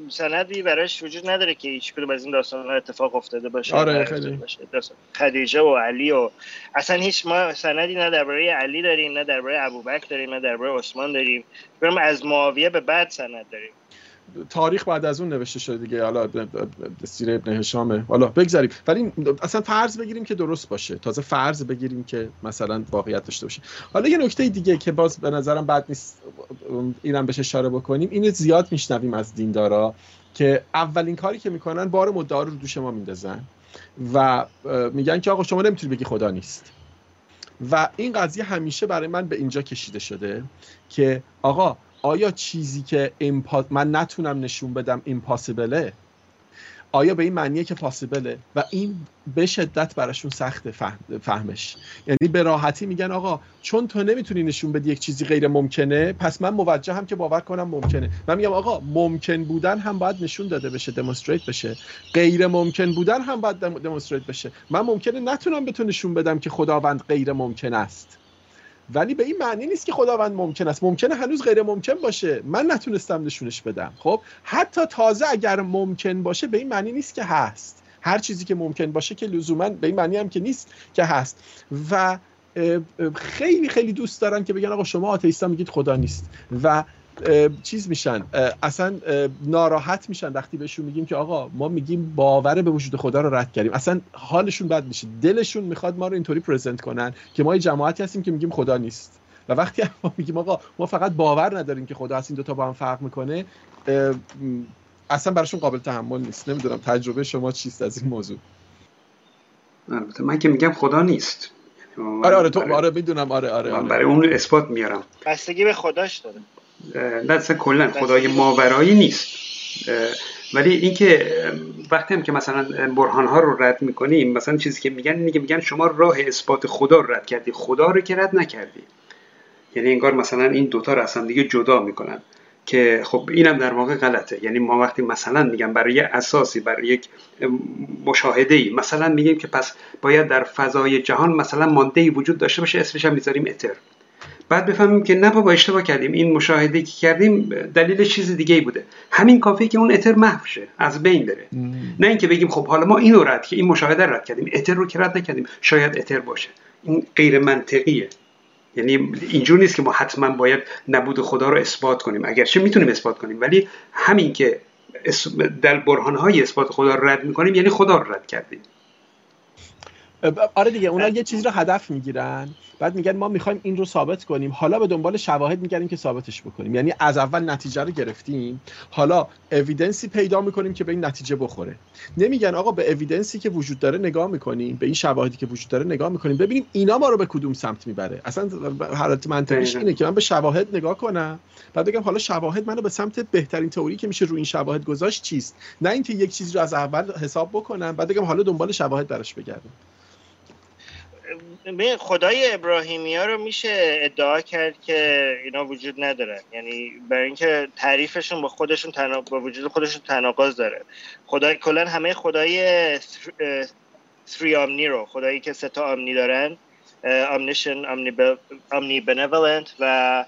سندی براش وجود نداره که هیچ کدوم از این داستان ها اتفاق افتاده باشه آره خیلی. خدیجه و علی و اصلا هیچ ما سندی نه درباره علی داریم نه درباره ابوبکر داریم نه درباره عثمان داریم. بریم از معاویه به بعد سند داریم. تاریخ بعد از اون نوشته شده دیگه. حالا سیر ابن هشامه. حالا بگذاریم. ولی اصلا فرض بگیریم که درست باشه. تازه فرض بگیریم که مثلا واقعیت داشته باشه. حالا یه نکته دیگه که باز به نظرم بد نیست اینم بهش اشاره بکنیم. اینو زیاد میشنویم از دیندارا که اولین کاری که می‌کنن بار مدعا رو دوش ما میندازن و میگن که آقا شما نمی‌تونی بگی خدا نیست. و این قضیه همیشه برای من به اینجا کشیده شده که آقا آیا چیزی که ایمپا... من نتونم نشون بدم ایمپاسیبله آیا به این معنیه که پاسیبله و این به شدت براشون سخت فهم... فهمش. یعنی به راحتی میگن آقا چون تو نمی‌تونی نشون بدی یک چیزی غیر ممکنه پس من موجه هم که باور کنم ممکنه. من میگم آقا ممکن بودن هم باید نشون داده بشه دمونستریت بشه. غیر ممکن بودن هم باید دمونستریت بشه. من ممکنه نتونم به تو نشون بدم که خداوند غیر ممکن است. ولی به این معنی نیست که خداوند ممکن است. ممکنه هنوز غیر ممکن باشه. من نتونستم نشونش بدم. خب؟ حتی تازه اگر ممکن باشه به این معنی نیست که هست. هر چیزی که ممکن باشه که لزوما به این معنی هم که نیست که هست. و خیلی خیلی دوست دارن که بگن آقا شما آتئیستا میگید خدا نیست. و چیز میشن اصلا ناراحت میشن وقتی بهشون میگیم که آقا ما میگیم باور به وجود خدا رو رد کردیم. اصلا حالشون بد میشه. دلشون می‌خواد ما رو اینطوری پرزنت کنن که ما یه جماعتی هستیم که میگیم خدا نیست. و وقتی ما میگیم آقا ما فقط باور نداریم که خدا هست این دوتا با هم فرق می‌کنه اصلا براشون قابل تحمل نیست. نمی‌دونم تجربه شما چیست از این موضوع؟ من که میگم خدا نیست. آره آره تو آره می‌دونم. آره آره, آره. برای اون اثبات میارم. بستگی به خداش داره نه کلا خدای ماورایی نیست. ولی اینکه وقتی هم که مثلا برهان ها رو رد می‌کنیم مثلا چیزی که میگن که میگن شما راه اثبات خدا رو رد کردی. خدا رو که رد نکردی. یعنی انگار مثلا این دوتا رو اصلا دیگه جدا می‌کنن. که خب اینم در واقع غلطه. یعنی ما وقتی مثلا میگم برای اساسی برای یک مشاهده ای مثلا میگیم که پس باید در فضای جهان مثلا مانده ای وجود داشته باشه اسمش هم می‌ذاریم اتر بعد بفهمیم که نه بابا اشتباه کردیم. این مشاهده که کردیم دلیل چیز دیگه ای بوده. همین کافیه که اون اتر محو شه از بین بره. نه اینکه بگیم خب حالا ما اینو رد که این مشاهده رد کردیم. اتر رو که رد نکردیم. شاید اتر باشه. این غیر منطقیه. یعنی اینجور نیست که ما حتما باید نبود خدا رو اثبات کنیم. اگرچه می‌تونیم اثبات کنیم. ولی همین که در برهانهای اثبات خدا رو رد می‌کنیم یعنی خدا رو رد کردیم. آره دیگه اونا یه چیزی رو هدف می‌گیرن. بعد میگن ما می‌خوایم این رو ثابت کنیم. حالا به دنبال شواهد میگردیم که ثابتش بکنیم. یعنی از اول نتیجه رو گرفتیم. حالا اویدنسی پیدا می‌کنیم که به این نتیجه بخوره. نمیگن آقا به اویدنسی که وجود داره نگاه می‌کنیم به این شواهدی که وجود داره نگاه می‌کنیم. ببینیم اینا ما رو به کدوم سمت می‌بره. اصلا حالت منطقیش اینه که من به شواهد نگاه کنم. بعد بگم حالا شواهد منو به سمت بهترین تئوری که میشه رو این شواهد گذاشت چیست؟ نه اینکه یک چیزی رو از اول حساب بکنم بعد بگم حالا دنبال شواهد براش بگردم. خدای ابراهیمی ها رو میشه ادعا کرد که اینا وجود ندارن یعنی برای اینکه تعریفشون با خودشون تناق... با وجود خودشون تناقض داره. خدای کلا همه خدای سری آمنی رو خدایی که سه تا آمنی دارن امنیشن امنی بنولنت و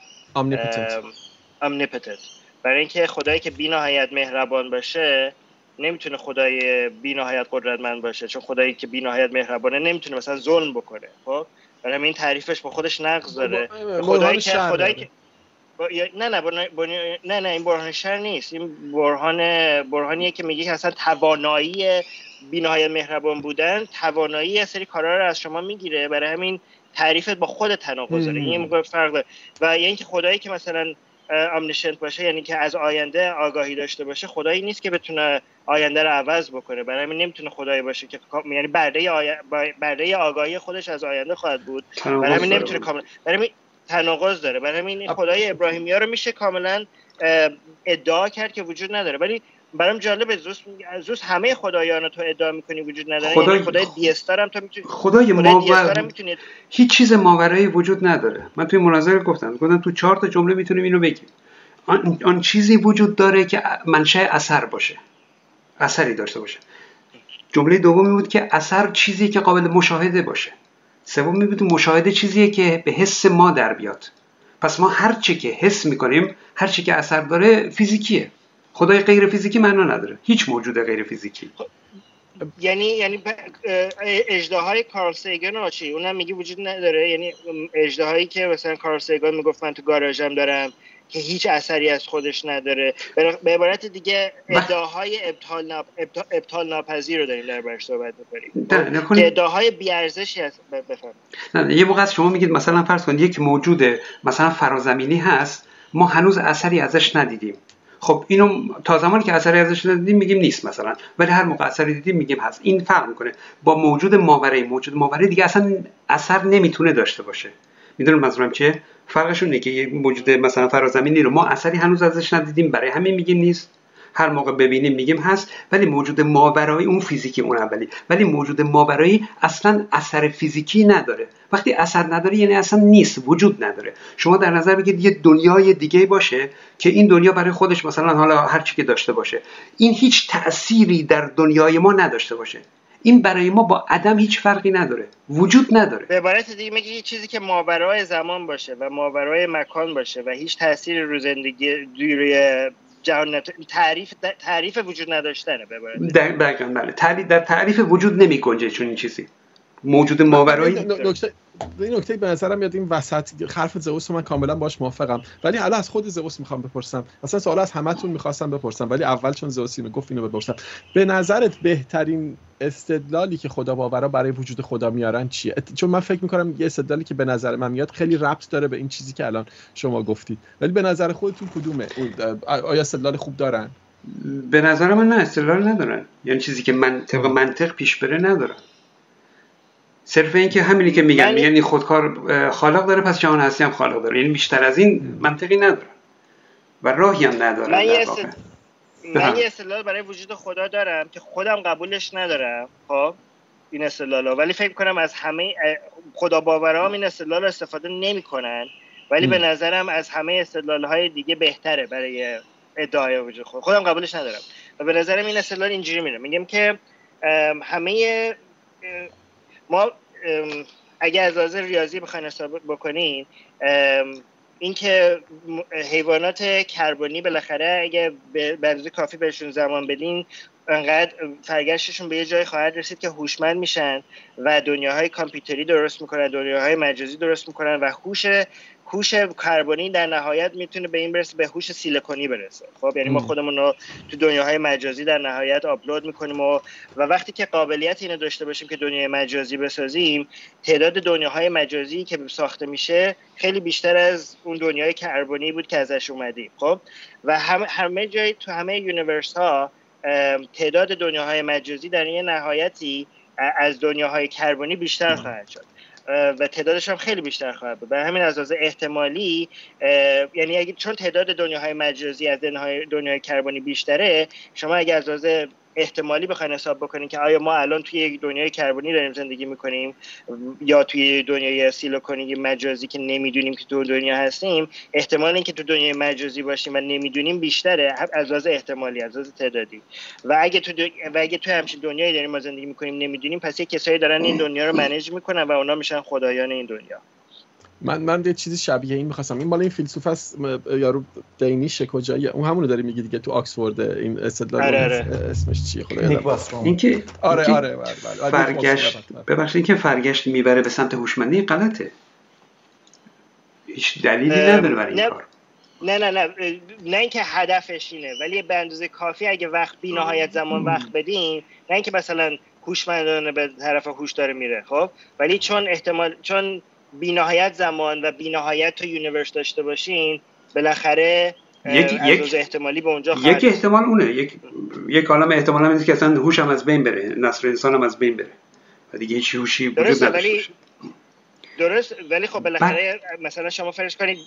امنیپتنت برای اینکه خدایی که بی مهربان باشه نمی‌تونه خدای بی نهایت قدرتمند باشه چون خدایی که بی نهایت مهربانه نمی‌تونه مثلا ظلم بکنه خب؟ برای این تعریفش با خودش نقض داره. خدایی که خدایی که نه نه نه نه این برهان شر نیست. این برهان برهانیه که میگه اصلا توانایی بینهای مهربان بودن توانایی از سری کارا رو از شما می‌گیره. برای همین تعریفت با خود تناقض داره. این فرق داره. و یعنی اینکه خدایی که مثلا آمنیشنت باشه یعنی که از آینده آگاهی داشته باشه خدایی نیست که بتونه آینده رو عوض بکنه. برای همین نمی‌تونه خدایی باشه که یعنی برده, آی... برده آگاهی خودش از آینده خواهد بود. برای همین نمی‌تونه کاملا برای همین تناقض داره. برای همین خدای ابراهیمی ها رو میشه کاملا ادعا کرد که وجود نداره. ولی برام جالبه زوس زوس همه خدایان تو ادعا می‌کنی وجود نداره؟ خدای, یعنی خدای دیستار هم تو می‌تونی خدای ماور می‌تونی... هیچ چیز ماورایی وجود نداره. من توی مناظره گفتم گفتم تو چهار تا جمله می‌تونیم اینو بگیم. آن, آن چیزی وجود داره که منشأ اثر باشه. اثری داشته باشه. جمله دومی بود که اثر چیزی که قابل مشاهده باشه. سومی بود مشاهده چیزیه که به حس ما در بیاد. پس ما هر چی که حس می‌کنیم هر چی که اثر داره فیزیکیه. خدای غیر فیزیکی معنا نداره. هیچ موجود غیر فیزیکی. یعنی یعنی اجداهای کارل سیگن چی؟ اونم میگه وجود نداره؟ یعنی اجدهایی که مثلا کارل سیگن می‌گفت من تو گاراژم دارم که هیچ اثری از خودش نداره. به عبارت دیگه ادعاهای ابطال, ناپ... ابطال ناپذیر رو داریم در برش صحبت می‌کنیم. که ادعاهای بیارزشی هست. بفرم نه یه موقع شما میگید مثلا فرض کنید یک موجود مثلا فرازمینی هست ما هنوز اثری ازش ندیدیم. خب اینو تا زمانی که اثری ازش ندیدیم میگیم نیست مثلا. ولی هر موقع اثری دیدیم میگیم هست. این فرق می‌کنه. با موجود ماورای موجود ماورای دیگه اصلا اثر نمی‌تونه داشته باشه. می‌دونم منظورم چیه؟ فرقشون اینه که یه موجود مثلا فرازمینی رو ما اثری هنوز ازش ندیدیم برای همین میگیم نیست. هر موقع ببینیم میگیم هست ولی موجود ماورایی اون فیزیکی اون اولی. ولی موجود ماورایی اصلا اثر فیزیکی نداره. وقتی اثر نداره یعنی اصلا نیست وجود نداره. شما در نظر بگیرید یه دنیای دیگه باشه که این دنیا برای خودش مثلا حالا هر چی که داشته باشه این هیچ تأثیری در دنیای ما نداشته باشه. این برای ما با عدم هیچ فرقی نداره. وجود نداره. به عبارت دیگه میگه چیزی که ماورای زمان باشه و ماورای مکان باشه و هیچ تأثیری رو زندگی روی جهان تعریف تعریف وجود نداشتنه به در بله. تعریف در تعریف وجود نمی گنجه چون این چیزی. موجود ماورایی این نکته به نظرم میاد این وسط حرف زئوس من کاملا باش موافقم. ولی حالا از خود زئوس می‌خوام بپرسم. اصلا سوال از همتون می‌خواستم بپرسم. ولی اول چون زئوس گفت اینو بپرسم. به نظرت بهترین استدلالی که خدا باورا برای وجود خدا میارن چیه؟ چون من فکر می‌کنم یه استدلالی که به نظر من میاد خیلی ربط داره به این چیزی که الان شما گفتید. ولی به نظر خودتون کدومه؟ آیا استدلال خوب دارن؟ به نظر من نه استدلال ندارن. یعنی چیزی که من طبق منطق پیش بره ندارن. صرف این که همینی که میگن یعنی, یعنی خودکار خالق داره پس جهان هستی هم خالق داره. یعنی بیشتر از این منطقی نداره و راهی هم نداره من یه, من یه استدلال برای وجود خدا دارم که خودم قبولش ندارم خب؟ این استدلال ولی فکر کنم از همه خدا باورام این استدلال استفاده نمی‌کنن. ولی به نظرم از همه استدلال های دیگه بهتره برای ادعای وجود خود خودم قبولش ندارم. و به نظرم این استدلال اینجوری میره. میگم که همه ما اگه از لحاظ ریاضی بخواین حساب بکنین اینکه حیوانات کربنی بالاخره اگه به کافی بهشون زمان بدین انقدر فرگشتشون به یه جای خواهد رسید که هوشمند میشن و دنیاهای کامپیوتری درست می‌کنن دنیاهای مجازی درست می‌کنن و هوش هوش کربنی در نهایت می‌تونه به این برسه به هوش سیلیکونی برسه. خب یعنی ما خودمون رو تو دنیاهای مجازی در نهایت آپلود می‌کنیم و و وقتی که قابلیت اینو داشته باشیم که دنیای مجازی بسازیم تعداد دنیاهای مجازی که ساخته میشه خیلی بیشتر از اون دنیای کربنی بود که ازش اومدیم. خب و همه همه جای تو همه یونیورس ها تعداد دنیاهای مجازی در یه نهایتی از دنیاهای کربنی بیشتر خواهد شد. و تعدادش هم خیلی بیشتر خواهد بود. به همین از احتمالی یعنی اگه چون تعداد دنیاهای مجازی از دنیای کربنی بیشتره شما اگر از احتمالی بخواین حساب بکنین که آیا ما الان توی یک دنیای کربنی داریم زندگی می‌کنیم یا توی دنیای سیلیکونی مجازی که نمی‌دونیم که تو دنیا هستیم. احتمال اینکه تو دنیای مجازی باشیم و نمی‌دونیم بیشتره. از لحاظ احتمالی از لحاظ تعدادی. و اگه تو و اگه تو همچین دنیایی داریم ما زندگی می‌کنیم نمی‌دونیم پس یه کسایی دارن این [clears throat] دنیا رو منیج می‌کنن و اونا میشن خدایان این دنیا. من من یه چیزی شبیه این می‌خواستم. این مال این فیلسوف است یارو دینیشه کجایی؟ اون همونو داره میگه دیگه تو آکسفورد این استدلال آره آره. اسمش چیه؟ خدا این که آره آره, آره, آره. فرگشت ببخشید اینکه فرگشت می‌بره به سمت هوشمندی غلطه. هیچ دلیلی نداره برای این کار. نه نه نه نه اینکه هدفش اینه ولی به اندازه کافی اگه وقت بی نهایت زمان وقت بدیم نه اینکه مثلا هوشمندانه به طرف هوش داره میره خب؟ ولی چون احتمال چون بی نهایت زمان و بی نهایت تا universe داشته باشین بالاخره یک یک احتمالی به اونجا یک احتمال اونه. یک یک عالم احتمال هم که اصلا هوش هم از بین بره. نسل انسان هم از بین بره. و دیگه هیچ هوشی وجود نداشته درست؟ ولی خب بالاخره مثلا شما فرض کنید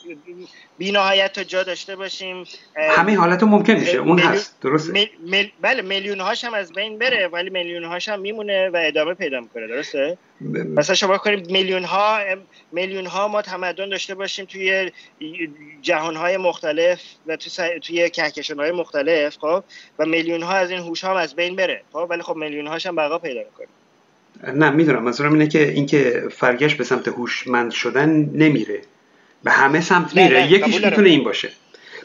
بی نهایت تا جا داشته باشیم همه حالت ممکن میشه اون هست درسته. مل... بله میلیون هاش هم از بین بره ولی میلیون هاش هم میمونه و ادامه پیدا می‌کنه درسته؟ مثلا شما کنید میلیون ها میلیون ها ما تمدن داشته باشیم توی جهان های مختلف و توی, توی کهکشان های مختلف خب؟ و میلیون ها از این هوش هم از بین بره خب؟ ولی خب میلیون هاش هم بقا پیدا می‌کنه. نه می‌دونم. منظورم اینه که اینکه فرگشت به سمت هوشمند شدن نمیره. به همه سمت میره. یکیش می‌تونه این باشه.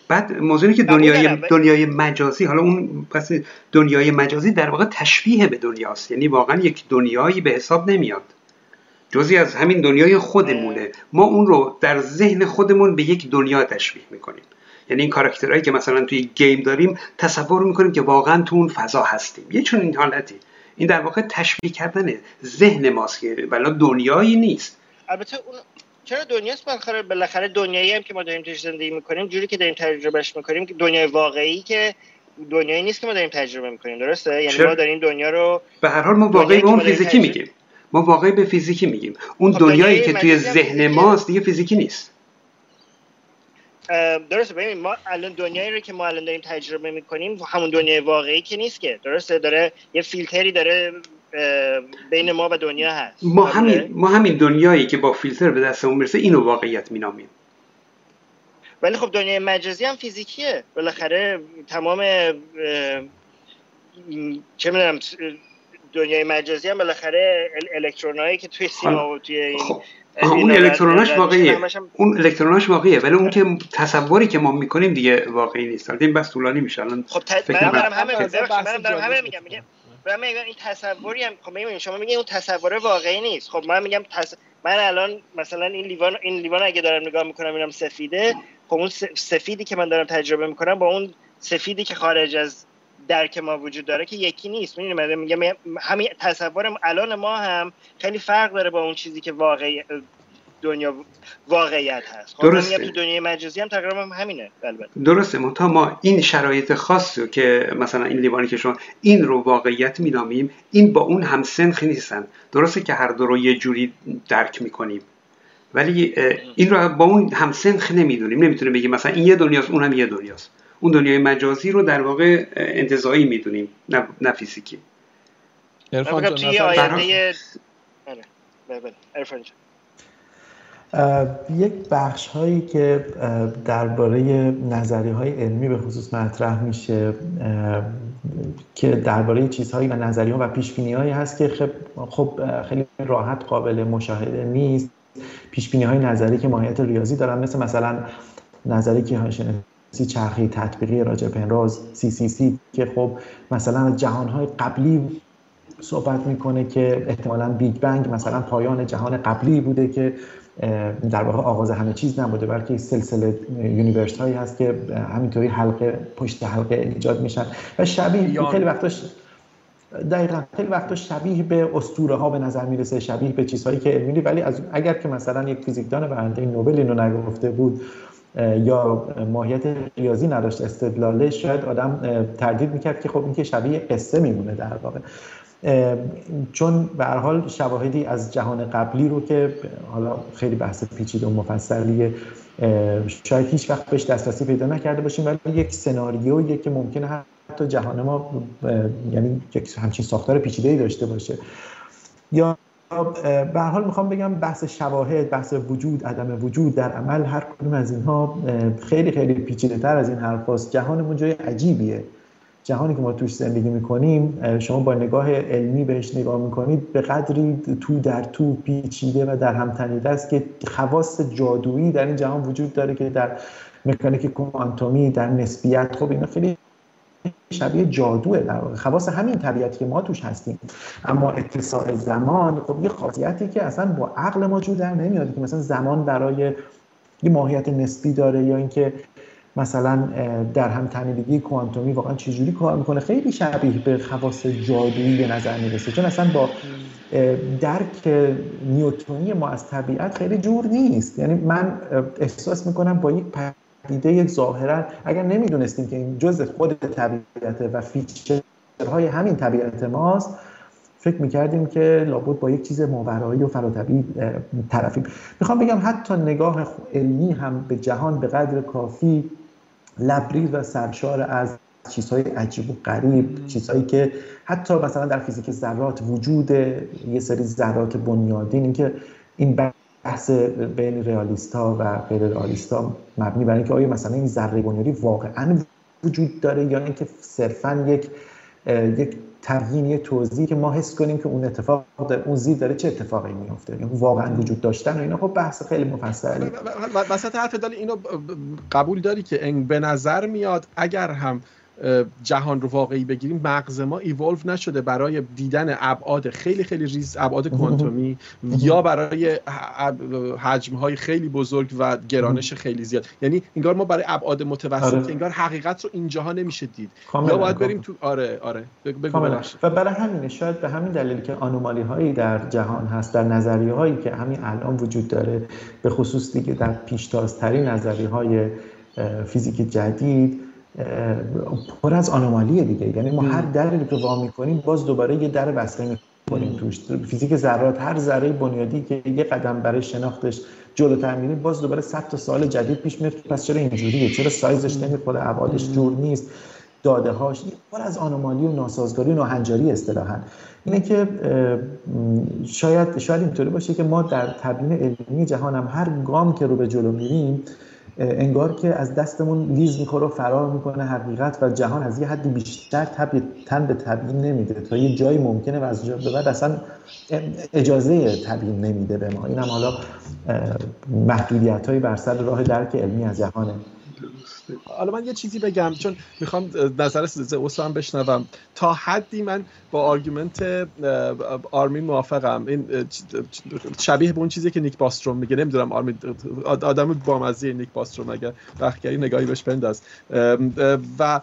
بعد موضوعی که دنیای دنیای مجازی حالا اون پس دنیای مجازی در واقع تشبیه به دنیاست. یعنی واقعا یک دنیایی به حساب نمیاد. جزی از همین دنیای خودمونه. ما اون رو در ذهن خودمون به یک دنیا تشبیه می‌کنیم. یعنی این کاراکترهایی که مثلا توی گیم داریم تصور می‌کنیم که واقعا تو اون فضا هستیم. یه چون این حالتی. این در واقع تشبیه کردن ذهن ماست که ولی دنیایی نیست. البته اون چرا دنیاست بالاخره بالاخره دنیایی هم که ما داریم توش زندگی می‌کنیم جوری که داریم تجربهش می‌کنیم که دنیای واقعی که دنیایی نیست که ما داریم تجربه می‌کنیم درسته؟ یعنی ما داریم دنیا رو به هر حال ما واقعی به اون فیزیکی میگیم. ما واقعی به فیزیکی میگیم. اون خب دنیایی که توی ذهن ماست دیگه فیزیکی نیست. درسته ببین ما الان دنیایی رو که ما الان داریم تجربه می‌کنیم همون دنیای واقعی که نیست که. درسته داره یه فیلتری داره بین ما و دنیا هست. ما همین ما همین دنیایی که با فیلتر به دستمون می‌رسه اینو واقعیت مینامیم. ولی خب دنیای مجازی هم فیزیکیه. بالاخره تمام چه می‌دونم دنیای مجازی هم بالاخره الکترونایی که توی سیما و توی این خب. اون الکتروناش واقعیه. اون الکتروناش واقعیه ولی اون که تصوری که ما می‌کنیم دیگه واقعی نیست. این بس طولانی میشه الان خب فکر دارم همه من دارم همه میگم میگم این تصوری هم خب میگم شما میگین اون تصور واقعی نیست. خب من میگم تص... من الان مثلا این لیوان این لیوان اگه دارم نگاه می‌کنم اینم سفیده. خب اون سفیدی که من دارم تجربه می‌کنم با اون سفیدی که خارج از درک ما وجود داره که یکی نیست. می‌دونی میگم همین تصور الان ما هم خیلی فرق داره با اون چیزی که واقعی دنیا واقعیت هست. خب درسته. تو دنیای مجازی هم تقریبا همینه البته. درسته منتها ما این شرایط خاصی رو که مثلا این لیوانی که شما این رو واقعیت مینامیم این با اون هم سنخ نیستن. درسته که هر دو رو یه جوری درک می‌کنیم. ولی این رو با اون هم سنخ نمی‌دونیم. نمی‌تونه بگیم مثلا این یه دنیاست اون هم یه دنیاست. اون دنیای مجازی رو در واقع انتظایی می‌دونیم نه, نه فیزیکی. ارفان توی آینده بله بله. یک بخش هایی که درباره نظریه‌های علمی به خصوص مطرح میشه که درباره چیزهایی و نظریه‌ها و پیش هایی هست که خب خیلی راحت قابل مشاهده نیست. پیش های نظری که ماهیت ریاضی دارن مثل مثلا نظریه کیهان‌شناسی چرخه‌ای تطبیقی راجر پنروز CCC که خب مثلا جهان های قبلی صحبت می‌کنه که احتمالا Big Bang مثلا پایان جهان قبلی بوده که در واقع آغاز همه چیز نبوده بلکه سلسله یونیورس هایی هست که همینطوری حلقه پشت حلقه ایجاد میشن و شبیه خیلی وقتاش دقیقا خیلی وقتا شبیه به اسطوره ها به نظر می‌رسه شبیه به چیزهایی که علمی ولی از اگر که مثلا یک فیزیکدان برنده نوبل اینو نگفته بود یا ماهیت ریاضی نداشت استدلاله شاید آدم تردید می‌کرد که خب این که شبیه قصه میمونه در واقع. چون به هر حال شواهدی از جهان قبلی رو که حالا خیلی بحث پیچیده و مفصلیه شاید هیچ وقت بهش دسترسی پیدا نکرده باشیم ولی یک سناریویی که ممکنه حتی جهان ما یعنی یک همچین ساختار پیچیده داشته باشه. یا به حال می‌خوام بگم بحث شواهد بحث وجود عدم وجود در عمل هر کدوم از اینها خیلی خیلی پیچیده تر از این حرف جهانمون جای عجیبیه. جهانی که ما توش زندگی می‌کنیم شما با نگاه علمی بهش نگاه می‌کنید به قدری تو در تو پیچیده و در هم تنیده است که خواص جادویی در این جهان وجود داره که در مکانیک کوانتومی در نسبیت خب اینا خیلی شبیه جادوه در واقع. خواص همین طبیعتی که ما توش هستیم. اما اتساع زمان خب یه خاصیتی که اصلا با عقل ما جو در نمیاد که مثلا زمان برای یه ماهیت نسبی داره یا اینکه مثلا در هم تنیدگی کوانتومی واقعا چجوری کار می‌کنه. خیلی شبیه به خواص جادویی به نظر می‌رسه. چون اصلا با درک نیوتونی ما از طبیعت خیلی جور نیست. یعنی من احساس می‌کنم با یک پدیده ظاهرا اگر نمی‌دونستیم که این جزء خود طبیعته و فیچرهای همین طبیعت ماست فکر می‌کردیم که لابد با یک چیز ماورایی و فراتبی طرفیم. می‌خوام بگم حتی نگاه علمی هم به جهان به قدر کافی لبریز و سرشار از چیزهای عجیب و غریب چیزهایی که حتی مثلا در فیزیک ذرات وجود یه سری ذرات بنیادین اینکه این بحث بین ها و غیر ها مبنی بر اینکه آیا مثلا این ذره بنیادی واقعا وجود داره یا اینکه صرفا یک یک تبیین یه توضیحی که ما حس کنیم که اون اتفاق در اون زیر داره چه اتفاقی میفته یعنی واقعا وجود داشتن و اینا؟ خب بحث خیلی مفصلی وسط حرف داری اینو قبول داری که به نظر میاد اگر هم جهان رو واقعی بگیریم مغز ما ایولو نشده برای دیدن ابعاد خیلی خیلی ریز ابعاد کوانتومی [laughs] یا برای حجم های خیلی بزرگ و گرانش [laughs] خیلی زیاد. یعنی انگار ما برای ابعاد متوسط آره. انگار حقیقت رو اینجاها نمیشه دید. یا باید بریم تو آره آره. بگو و برای همین شاید به همین دلیل که آنومالی هایی در جهان هست در نظریه هایی که همین الان وجود داره به خصوص دیگه در پیشتازترین نظریه های فیزیک جدید پر از آنومالیه دیگه. یعنی ما هر دری که وا می‌کنیم باز دوباره یه در بسته می‌کنیم توش. فیزیک ذرات هر ذره بنیادی که یه قدم برای شناختش جلوتر میریم باز دوباره صد تا سال جدید پیش میاد پس چرا اینجوریه؟ چرا سایزش نمی‌خوره؟ ابعادش جور نیست. داده هاش پر از آنومالی و ناسازگاری و ناهنجاری اصطلاحا. اینه که شاید شاید اینطوری باشه که ما در تبیین علمی جهان هم هر گام که رو به جلو میریم انگار که از دستمون لیز می‌خوره و فرار می‌کنه حقیقت و جهان از یه حدی بیشتر تب تن به تبیین نمیده. تا یه جایی ممکنه و از جا به بعد اصلا اجازه تبیین نمیده به ما. این هم حالا محدودیت های بر سر راه درک علمی از جهانه. حالا من یه چیزی بگم چون می‌خوام نظر زئوس هم بشنوم. تا حدی من با argument آرمین موافقم. این شبیه به اون چیزی که Nick Bostrom میگه. نمی‌دونم آرمین آدم بامزه Nick Bostrom اگر وقت کردی نگاهی بهش بنداز. و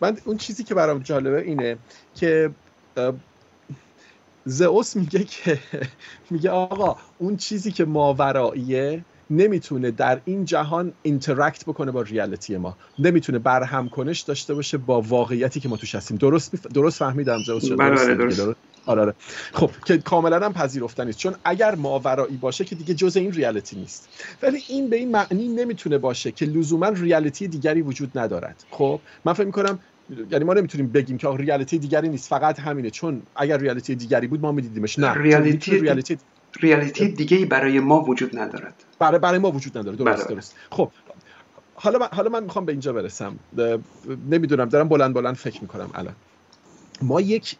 من اون چیزی که برام جالبه اینه که زئوس میگه که میگه آقا اون چیزی که ماوراییه نمی‌تونه در این جهان interact بکنه با reality ما. نمی‌تونه برهم کنش داشته باشه با واقعیتی که ما توش هستیم. درست درست فهمیدم بله، بله، درست, آره آره. خب که کاملا هم پذیرفتنی چون اگر ماورایی باشه که دیگه جز این reality نیست. ولی این به این معنی نمی‌تونه باشه که لزوما reality دیگری وجود ندارد. خب من فکر می‌کنم یعنی ما نمی‌تونیم بگیم که reality دیگری نیست. فقط همینه. چون اگر reality دیگری بود ما میدیدیمش. نه reality reality ریالیتی دیگه برای ما وجود ندارد. برای برای ما وجود نداره. درست بله. درست. خب حالا من, حالا من می‌خوام به اینجا برسم. نمی‌دونم دارم بلند بلند فکر می‌کنم الان. ما یک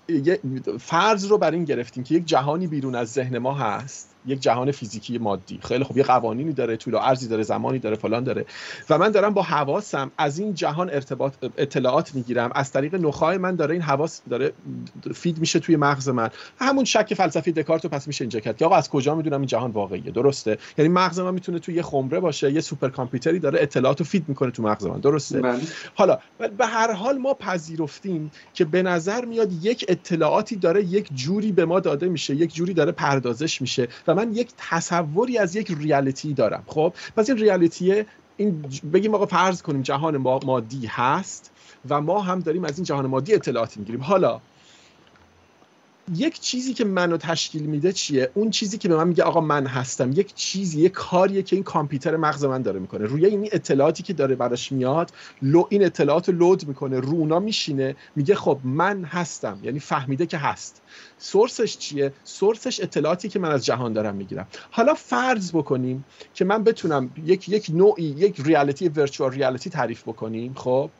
فرض رو بر این گرفتیم که یک جهانی بیرون از ذهن ما هست. یک جهان فیزیکی مادی. خیلی خب یه قوانینی داره طول و عرضی داره زمانی داره فلان داره. و من دارم با حواسم از این جهان ارتباط اطلاعات می‌گیرم. از طریق نخای من داره این حواس داره feed میشه توی مغز من. همون شک فلسفی دکارت رو پس میشه اینجا کرد که آقا از کجا می‌دونم این جهان واقعیه؟ درسته؟ یعنی مغز من می‌تونه توی یه خمره باشه یه super computer ی داره اطلاعات رو feed می‌کنه تو مغز من. درسته؟ بله. حالا به هر حال ما پذیرفتیم که به نظر میاد یک اطلاعاتی داره یک جوری به ما داده میشه یک جوری داره پردازش میشه. و من یک تصوری از یک reality دارم. خب؟ پس این reality این بگیم آقا فرض کنیم جهان مادی هست و ما هم داریم از این جهان مادی اطلاعات می‌گیریم. حالا یک چیزی که منو تشکیل میده چیه؟ اون چیزی که به من میگه آقا من هستم. یک چیزی یک کاریه که این کامپیوتر مغز من داره می‌کنه. روی این اطلاعاتی که داره براش میاد لو این اطلاعات رو لود می‌کنه. رو اونا میشینه میگه خب من هستم. یعنی فهمیده که هست. سورسش چیه؟ سورسش اطلاعاتی که من از جهان دارم می‌گیرم. حالا فرض بکنیم که من بتونم یک یک نوعی یک ریالیتی ورچوال ریالیتی تعریف بکنیم خب؟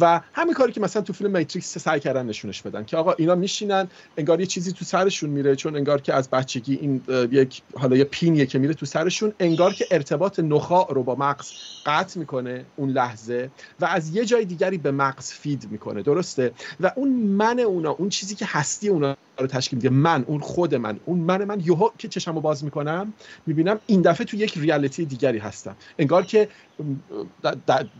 و همین کاری که مثلا تو فیلم Matrix سعی کردن نشونش بدن که آقا اینا میشینن انگار یه چیزی تو سرشون میره چون انگار که از بچگی این یک حالا یه pin یه که میره تو سرشون انگار که ارتباط نخاع رو با مغز قطع می‌کنه اون لحظه و از یه جای دیگری به مغز feed می‌کنه درسته؟ و اون من اونا اون چیزی که هستی اونا رو تشکیل میده من اون خود من اون من من یهو که چشمو باز می‌کنم می‌بینم این دفعه تو یک reality دیگری هستم. انگار که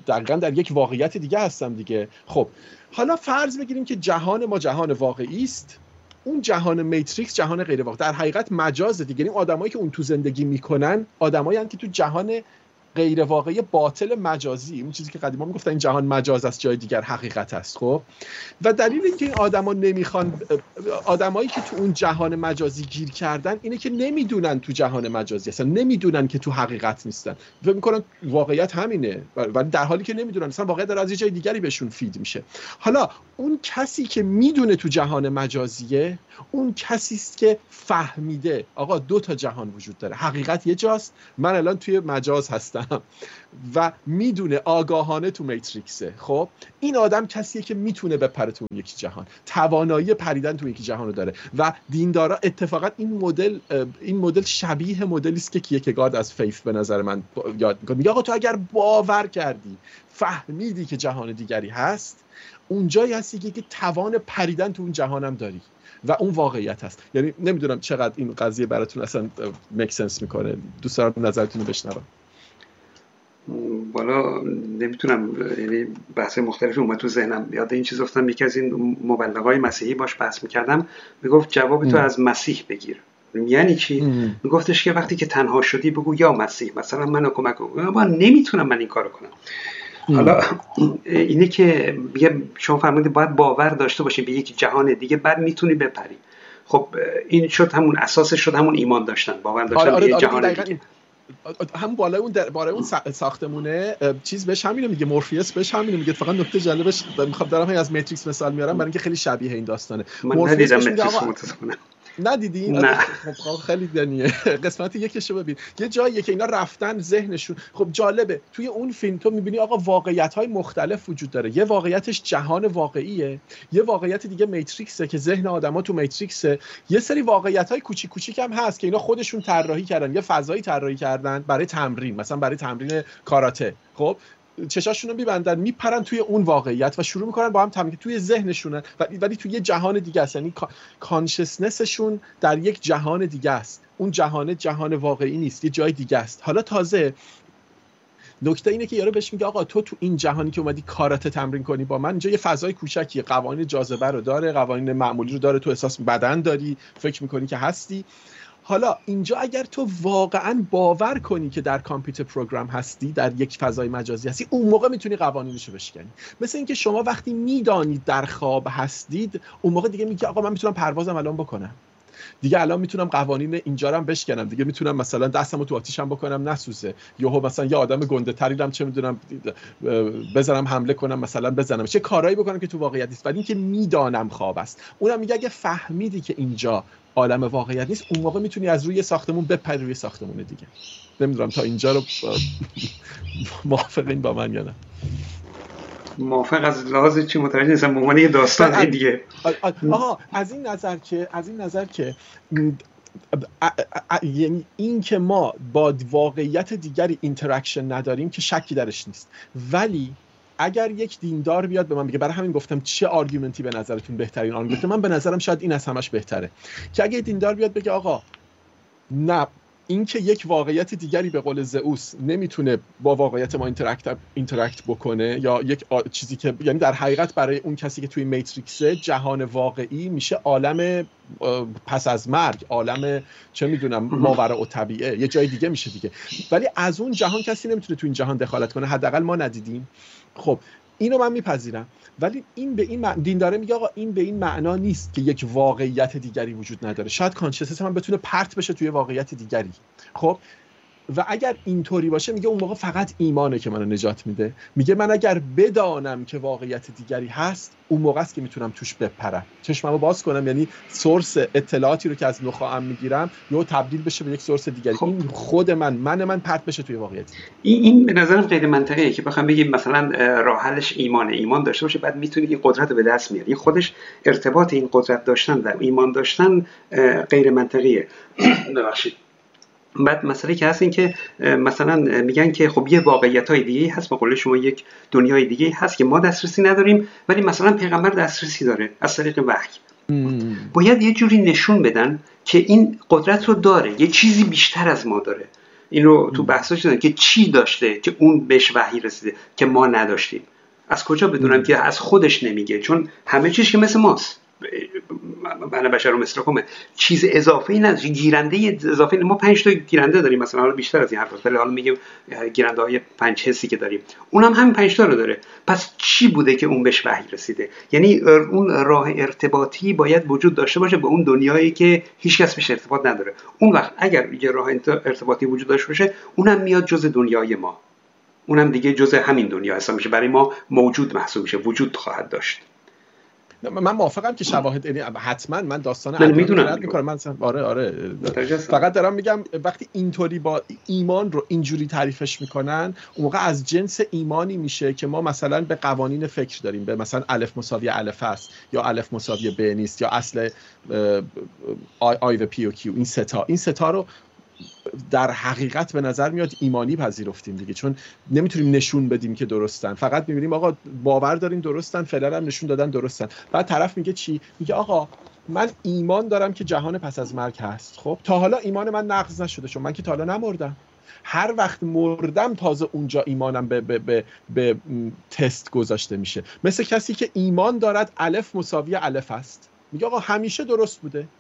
دقیقا در یک واقعیت دیگه هستم دیگه. خب حالا فرض بگیریم که جهان ما جهان واقعی است. اون جهان میتریکس جهان غیر واقعی در حقیقت مجاز دیگه. این آدمایی که اون تو زندگی می‌کنن آدمایی که تو جهان غیر واقعی باطل مجازی اون چیزی که قدیما می‌گفتن این جهان مجاز است جای دیگر حقیقت است خب؟ و دلیل اینکه این آدما نمی‌خوان آدمایی که تو اون جهان مجازی گیر کردن اینه که نمی‌دونن تو جهان مجازی هستن نمی‌دونن که تو حقیقت نیستن. فکر می‌کنن واقعیت همینه ولی در حالی که نمی‌دونن مثلا واقعیت داره از یه جای دیگری بهشون فید میشه. حالا اون کسی که می‌دونه تو جهان مجازیه اون کسی است که فهمیده آقا دو تا جهان وجود داره حقیقت یه جاست من الان توی مجاز هستم. و می‌دونه آگاهانه تو میتریکسه. خب این آدم کسیه که می‌تونه بپره تو یکی جهان. توانایی پریدن تو یکی جهان رو داره. و دیندارا اتفاقا این مدل این مدل شبیه مدلی است که کیکگارد از فیف به نظر من یاد می‌کنه. میگه آقا تو اگر باور کردی فهمیدی که جهان دیگری هست اونجایی هستی که توان پریدن تو اون جهانم داری. و اون واقعیت هست. یعنی نمی‌دونم چقدر این قضیه براتون اصلا مک سنس می‌کنه. دوست دارم نظرتون رو بشنوم. بالا نمی‌تونم یعنی بحث مختلفی اومد تو ذهنم. یاد این چیز افتادم یکی از این مبلغای مسیحی باش بحث می‌کردم. می‌گفت جواب تو از مسیح بگیر. یعنی چی؟ میگفتش که وقتی که تنها شدی بگو یا مسیح. مثلا منو کمک کن. اما نمی‌تونم من این کارو کنم. حالا اینه که شما فرمودید باید باور داشته باشیم به یک جهان دیگه بعد می‌تونی بپری. خب این شد همون اساسش شد همون ایمان داشتن. باور داشتن آره آره, آره جهان دیگه. هم بالای اون در بالای اون ساختمونه چیز بهش همینه میگه مورفیوس بهش همینه میگه. فقط نکته جالبش می‌خوام دارم از ماتریکس مثال میارم برای اینکه خیلی شبیه این داستانه. من ندیدم ماتریکس ندیدی؟ نه. خب خیلی دنیه. [laughs] قسمت یکشو ببین. یه جاییه که اینا رفتن ذهنشون. خب جالبه. توی اون فیلم تو می‌بینی آقا واقعیت های مختلف وجود داره. یه واقعیتش جهان واقعیه. یه واقعیت دیگه میتریکسه که ذهن آدما تو میتریکسه. یه سری واقعیت های کوچیک کوچیک هم هست که اینا خودشون طراحی کردن. یه فضایی طراحی کردن برای تمرین. مثلا برای تمرین کاراته. خب؟ چشاشون رو میبندن میپرن توی اون واقعیت و شروع می‌کنن با هم تمرین توی ذهنشونن ولی توی یه جهان دیگه است. یعنی کانشسنسشون در یک جهان دیگه است. اون جهان جهان واقعی نیست یه جای دیگه است. حالا تازه نکته اینه که یارو بهش میگه آقا تو تو این جهانی که اومدی کارات تمرین کنی با من اینجا یه فضای کوچکی قوانین جاذبه رو داره قوانین معمولی رو داره تو احساس بدن داری فکر می‌کنی که هستی. حالا اینجا اگر تو واقعا باور کنی که در کامپیوتر پروگرام هستی در یک فضای مجازی هستی اون موقع می‌تونی قوانینش رو بشکنی. مثل اینکه شما وقتی می‌دانید در خواب هستید اون موقع دیگه میگی آقا من می‌تونم پروازم الان بکنم. دیگه الان می‌تونم قوانین اینجا رو بشکنم دیگه. می‌تونم مثلا دستمو تو آتیشم بکنم نسوزه. یهو مثلا یه آدم گنده تری چه می‌دونم بزنم حمله کنم مثلا بزنم. چه کارهایی بکنم که تو واقعیت نیست. ولی اینکه می‌دانم خواب است. اونم میگه اگه فهمیدی که اینجا عالم واقعیت نیست اون موقع می‌تونی از روی ساختمون بپری روی ساختمون دیگه. نمی‌دونم تا اینجا رو [laughs] موافقین با من یا نه. موافق از لحاظ چی متوجه نیستم به عنوان داستان دیگه. آها از این نظر که از این نظر که یعنی این که ما با واقعیت دیگری interaction نداریم که شکی درش نیست. ولی اگر یک دیندار بیاد به من بگه برای همین گفتم چه argument ی به نظرتون بهترین argument من به نظرم شاید این از همش بهتره. که اگه دیندار بیاد بگه آقا نه اینکه یک واقعیت دیگری به قول زئوس نمی‌تونه با واقعیت ما interact interact بکنه یا یک چیزی که یعنی در حقیقت برای اون کسی که توی Matrix جهان واقعی میشه عالم پس از مرگ عالم چه می‌دونم ماورا الطبیعه. یه جای دیگه میشه دیگه. ولی از اون جهان کسی نمی‌تونه تو این جهان دخالت کنه. حداقل ما ندیدیم. خب اینو من میپذیرم. ولی این به این دینداره میگه آقا این به این معنا نیست که یک واقعیت دیگری وجود نداره. شاید conscience من بتونه پرت بشه توی واقعیت دیگری. خب؟ و اگر اینطوری باشه میگه اون موقع فقط ایمانه که منو نجات میده. میگه من اگر بدانم که واقعیت دیگری هست اون موقع است که می‌تونم توش بپرم. چشممو باز کنم یعنی سورس اطلاعاتی رو که از نخواهم می‌گیرم یا تبدیل بشه به یک سورس دیگری. خب. این خود من من من پرت بشه توی واقعیت این این به نظرم غیر منطقیه که بخوام بگیم مثلا راه حلش ایمانه. ایمان داشته باشه بعد می‌تونی این قدرت رو به دست میاری خودش ارتباط این قدرت داشتن در ایمان داشتن غیر منطقیه. ببخشید. بعد مسئله که هست این که مثلا میگن که خب یه واقعیت های دیگه هست به شما یک دنیای دیگه هست که ما دسترسی نداریم ولی مثلا پیغمبر دسترسی داره از طریق وحی. باید یه جوری نشون بدن که این قدرت رو داره یه چیزی بیشتر از ما داره. این رو تو بحثاش دادن که چی داشته که اون بهش وحی رسیده که ما نداشتیم. از کجا بدونم که از خودش نمیگه؟ چون همه چیز که مثل ماست. من بشر رو مثل همه چیز اضافه ای نداره گیرنده اضافه ما پنج تا گیرنده داریم مثلا حالا بیشتر از این حرف ولی حالا میگیم گیرنده های پنج حسی که داریم. اون هم همین پنج تا رو داره. پس چی بوده که اون بهش وحی رسیده؟ یعنی اون راه ارتباطی باید وجود داشته باشه به اون دنیایی که هیچکس بهش ارتباط نداره. اون وقت اگر یه راه ارتباطی وجود داشته باشه اونم میاد جز دنیای ما. اونم دیگه جز همین دنیا حساب میشه. برای ما موجود محسوب میشه وجود خواهد داشت. من موافقم که شواهد یعنی حتما من داستان من می‌دونم. می‌کنم. من آره آره. فقط دارم میگم وقتی اینطوری با ایمان رو اینجوری تعریفش می‌کنن اون موقع از جنس ایمانی میشه که ما مثلا به قوانین فکر داریم. به مثلا الف مساوی الف است یا الف مساوی ب نیست یا اصل I و P و Q. این ستا این ستا رو در حقیقت به نظر میاد ایمانی پذیرفتیم دیگه. چون نمی‌تونیم نشون بدیم که درستن. فقط می‌بینیم آقا باور داریم درستن فعلا هم نشون دادن درستن. بعد طرف میگه چی؟ میگه آقا من ایمان دارم که جهان پس از مرگ هست. خب تا حالا ایمان من نقض نشده چون من که تا حالا نمردم. هر وقت مردم تازه اونجا ایمانم به, به, به, به تست گذاشته میشه. مثل کسی که ایمان دارد الف مساوی الف است. میگه آقا همیشه درست بوده.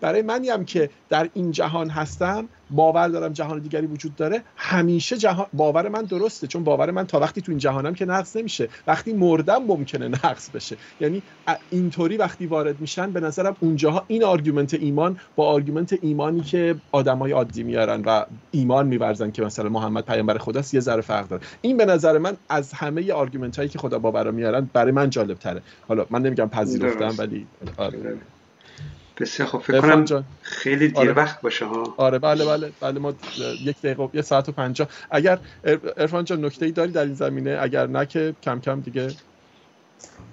برای منی هم که در این جهان هستم باور دارم جهان دیگری وجود داره. همیشه جهان باور من درسته چون باور من تا وقتی تو این جهانم که نقص نمیشه. وقتی مردم ممکنه نقص بشه. یعنی اینطوری وقتی وارد میشن به نظرم اونجاها این argument ایمان با argument ایمانی که آدمای عادی میارن و ایمان میورزن که مثلا محمد پیامبر خداست یه ذره فرق داره. این به نظر من از همه argument هایی که خدا باور میارن برای من جالب تره حالا من نمیگم پذیرفتم ولی آره. بسیار خب فکر کنم خیلی دیر آره. وقت باشه ها. آره بله بله بله ما یک دقیقه یه ساعت و پنجاه. اگر عرفان جان نکته ای داری در این زمینه؟ اگر نه که کم کم دیگه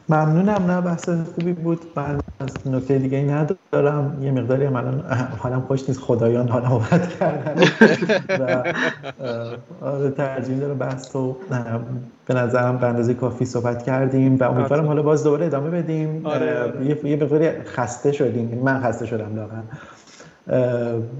ممنونم نه بحث خوبی بود. من از نکته دیگه ندارم. یه مقداری هم الان حالم خوش نیست. خدایان حالا عوض کردن. و آره ترجیح داره بحث رو به نظرم به اندازه کافی صحبت کردیم و امیدوارم حالا باز دوباره ادامه بدیم. آره. یه مقداری خسته شدیم. من خسته شدم لاغن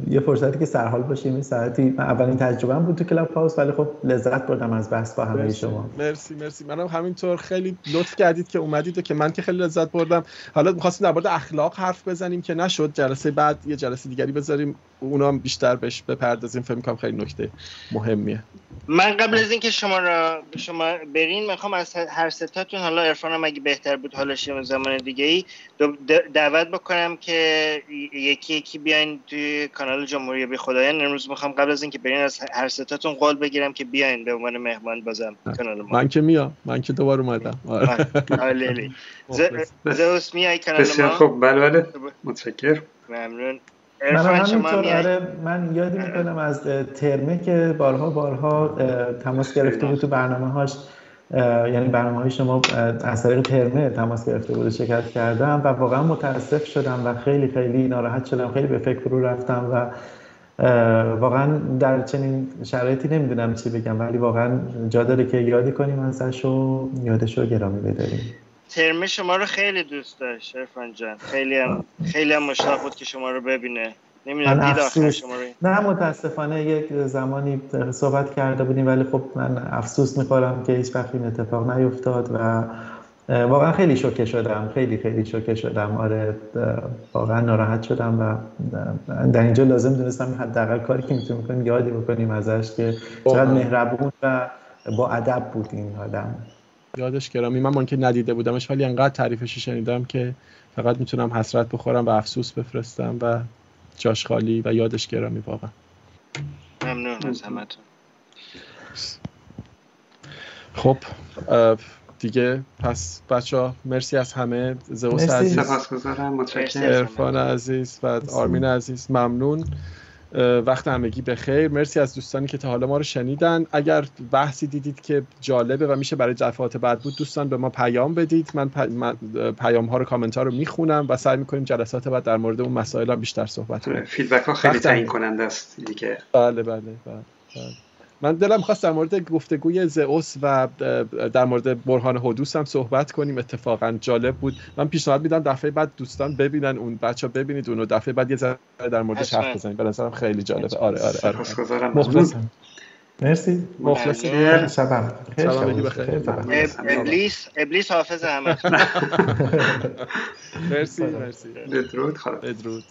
یه فرصتی که سرحال باشیم. این ساعتی من اولین تجربه بود تو کلاب هاوس ولی خب لذت بردم از بحث با همه شما. مرسی مرسی. منم همینطور خیلی لطف کردید که اومدید و که من که خیلی لذت بردم. حالا می‌خواستیم در مورد اخلاق حرف بزنیم که نشد. جلسه بعد یه جلسه دیگری بذاریم. اونا هم بیشتر بهش بپردازیم فکر می‌کنم خیلی نکته مهمیه. من قبل از اینکه شما را شما برین می‌خوام از هر ستاتون حالا عرفانم اگه بهتر بود حالش یه زمان دیگه ای دعوت بکنم که یکی یکی بیاین توی کانال جمهوری بی خدایان امروز می‌خوام قبل از اینکه برین از هر ستاتون قول بگیرم که بیاین به عنوان مهمان بازم کانال ما. من که میام. من که دوباره اومدم. آره. زوس میای کانال ما. خب بله بله. متشکر ممنون. من همینطور آره من یادی می‌کنم از ترمه که بارها بارها تماس گرفته بود تو برنامه هاش یعنی برنامه های شما از طریق ترمه تماس گرفته بود شرکت کردم و واقعا متاسف شدم و خیلی خیلی ناراحت شدم خیلی به فکر فرو رفتم و واقعا در چنین شرایطی نمی‌دونم چی بگم ولی واقعا جا داره که یادی کنیم ازش و یادش رو گرامی بداریم. ترم شما رو خیلی دوست داشت ارفان جان. خیلی هم خیلی هم مشتاق بود که شما رو ببینه. نمی‌دونم دید شما رو. نه متاسفانه یک زمانی صحبت کرده بودیم ولی خب من افسوس می‌خورم که هیچ وقت این اتفاق نیفتاد و واقعا خیلی شوکه شدم. خیلی خیلی شوکه شدم. آره واقعا ناراحت شدم و در اینجا لازم دونستم حداقل کاری که می‌تونیم کنیم یادی بکنیم ازش که چقدر مهربون و با ادب بود این آدم. یادش گرامی من که ندیده بودمش ولی انقدر تعریفش شنیدم که فقط می‌تونم حسرت بخورم و افسوس بفرستم و جاش خالی و یادش گرامی واقعا. ممنون از همتون. خب دیگه پس بچه ها مرسی از همه. زوس عزیز. ارفان عزیز و آرمین عزیز ممنون. وقت همگی بخیر مرسی از دوستانی که تا حالا ما رو شنیدن. اگر بحثی دیدید که جالبه و میشه برای دفعات بعد بود دوستان به ما پیام بدید. من, پیام ها رو کامنت ها رو می‌خونم و سعی می‌کنیم جلسات بعد در مورد اون مسائل هم بیشتر صحبت کنیم. فیدبک ها خیلی تعیین کننده است دیگه بله بله, بله, بله. من دلم خواست در مورد گفتگوی زئوس و در مورد برهان حدوث هم صحبت کنیم. اتفاقا جالب بود. من پیشنهاد میدم دفعه بعد دوستان ببینن اون بچه ببینید اونو. دفعه بعد یه ذره در موردش حرف بزنیم. به نظرم خیلی جالبه. آره آره آره. مخلص. مرسی. مخلص. شبم ابلیس ابلیس حافظ همه. [laughs] مرسی مرسی. بدرود خلاص بدرود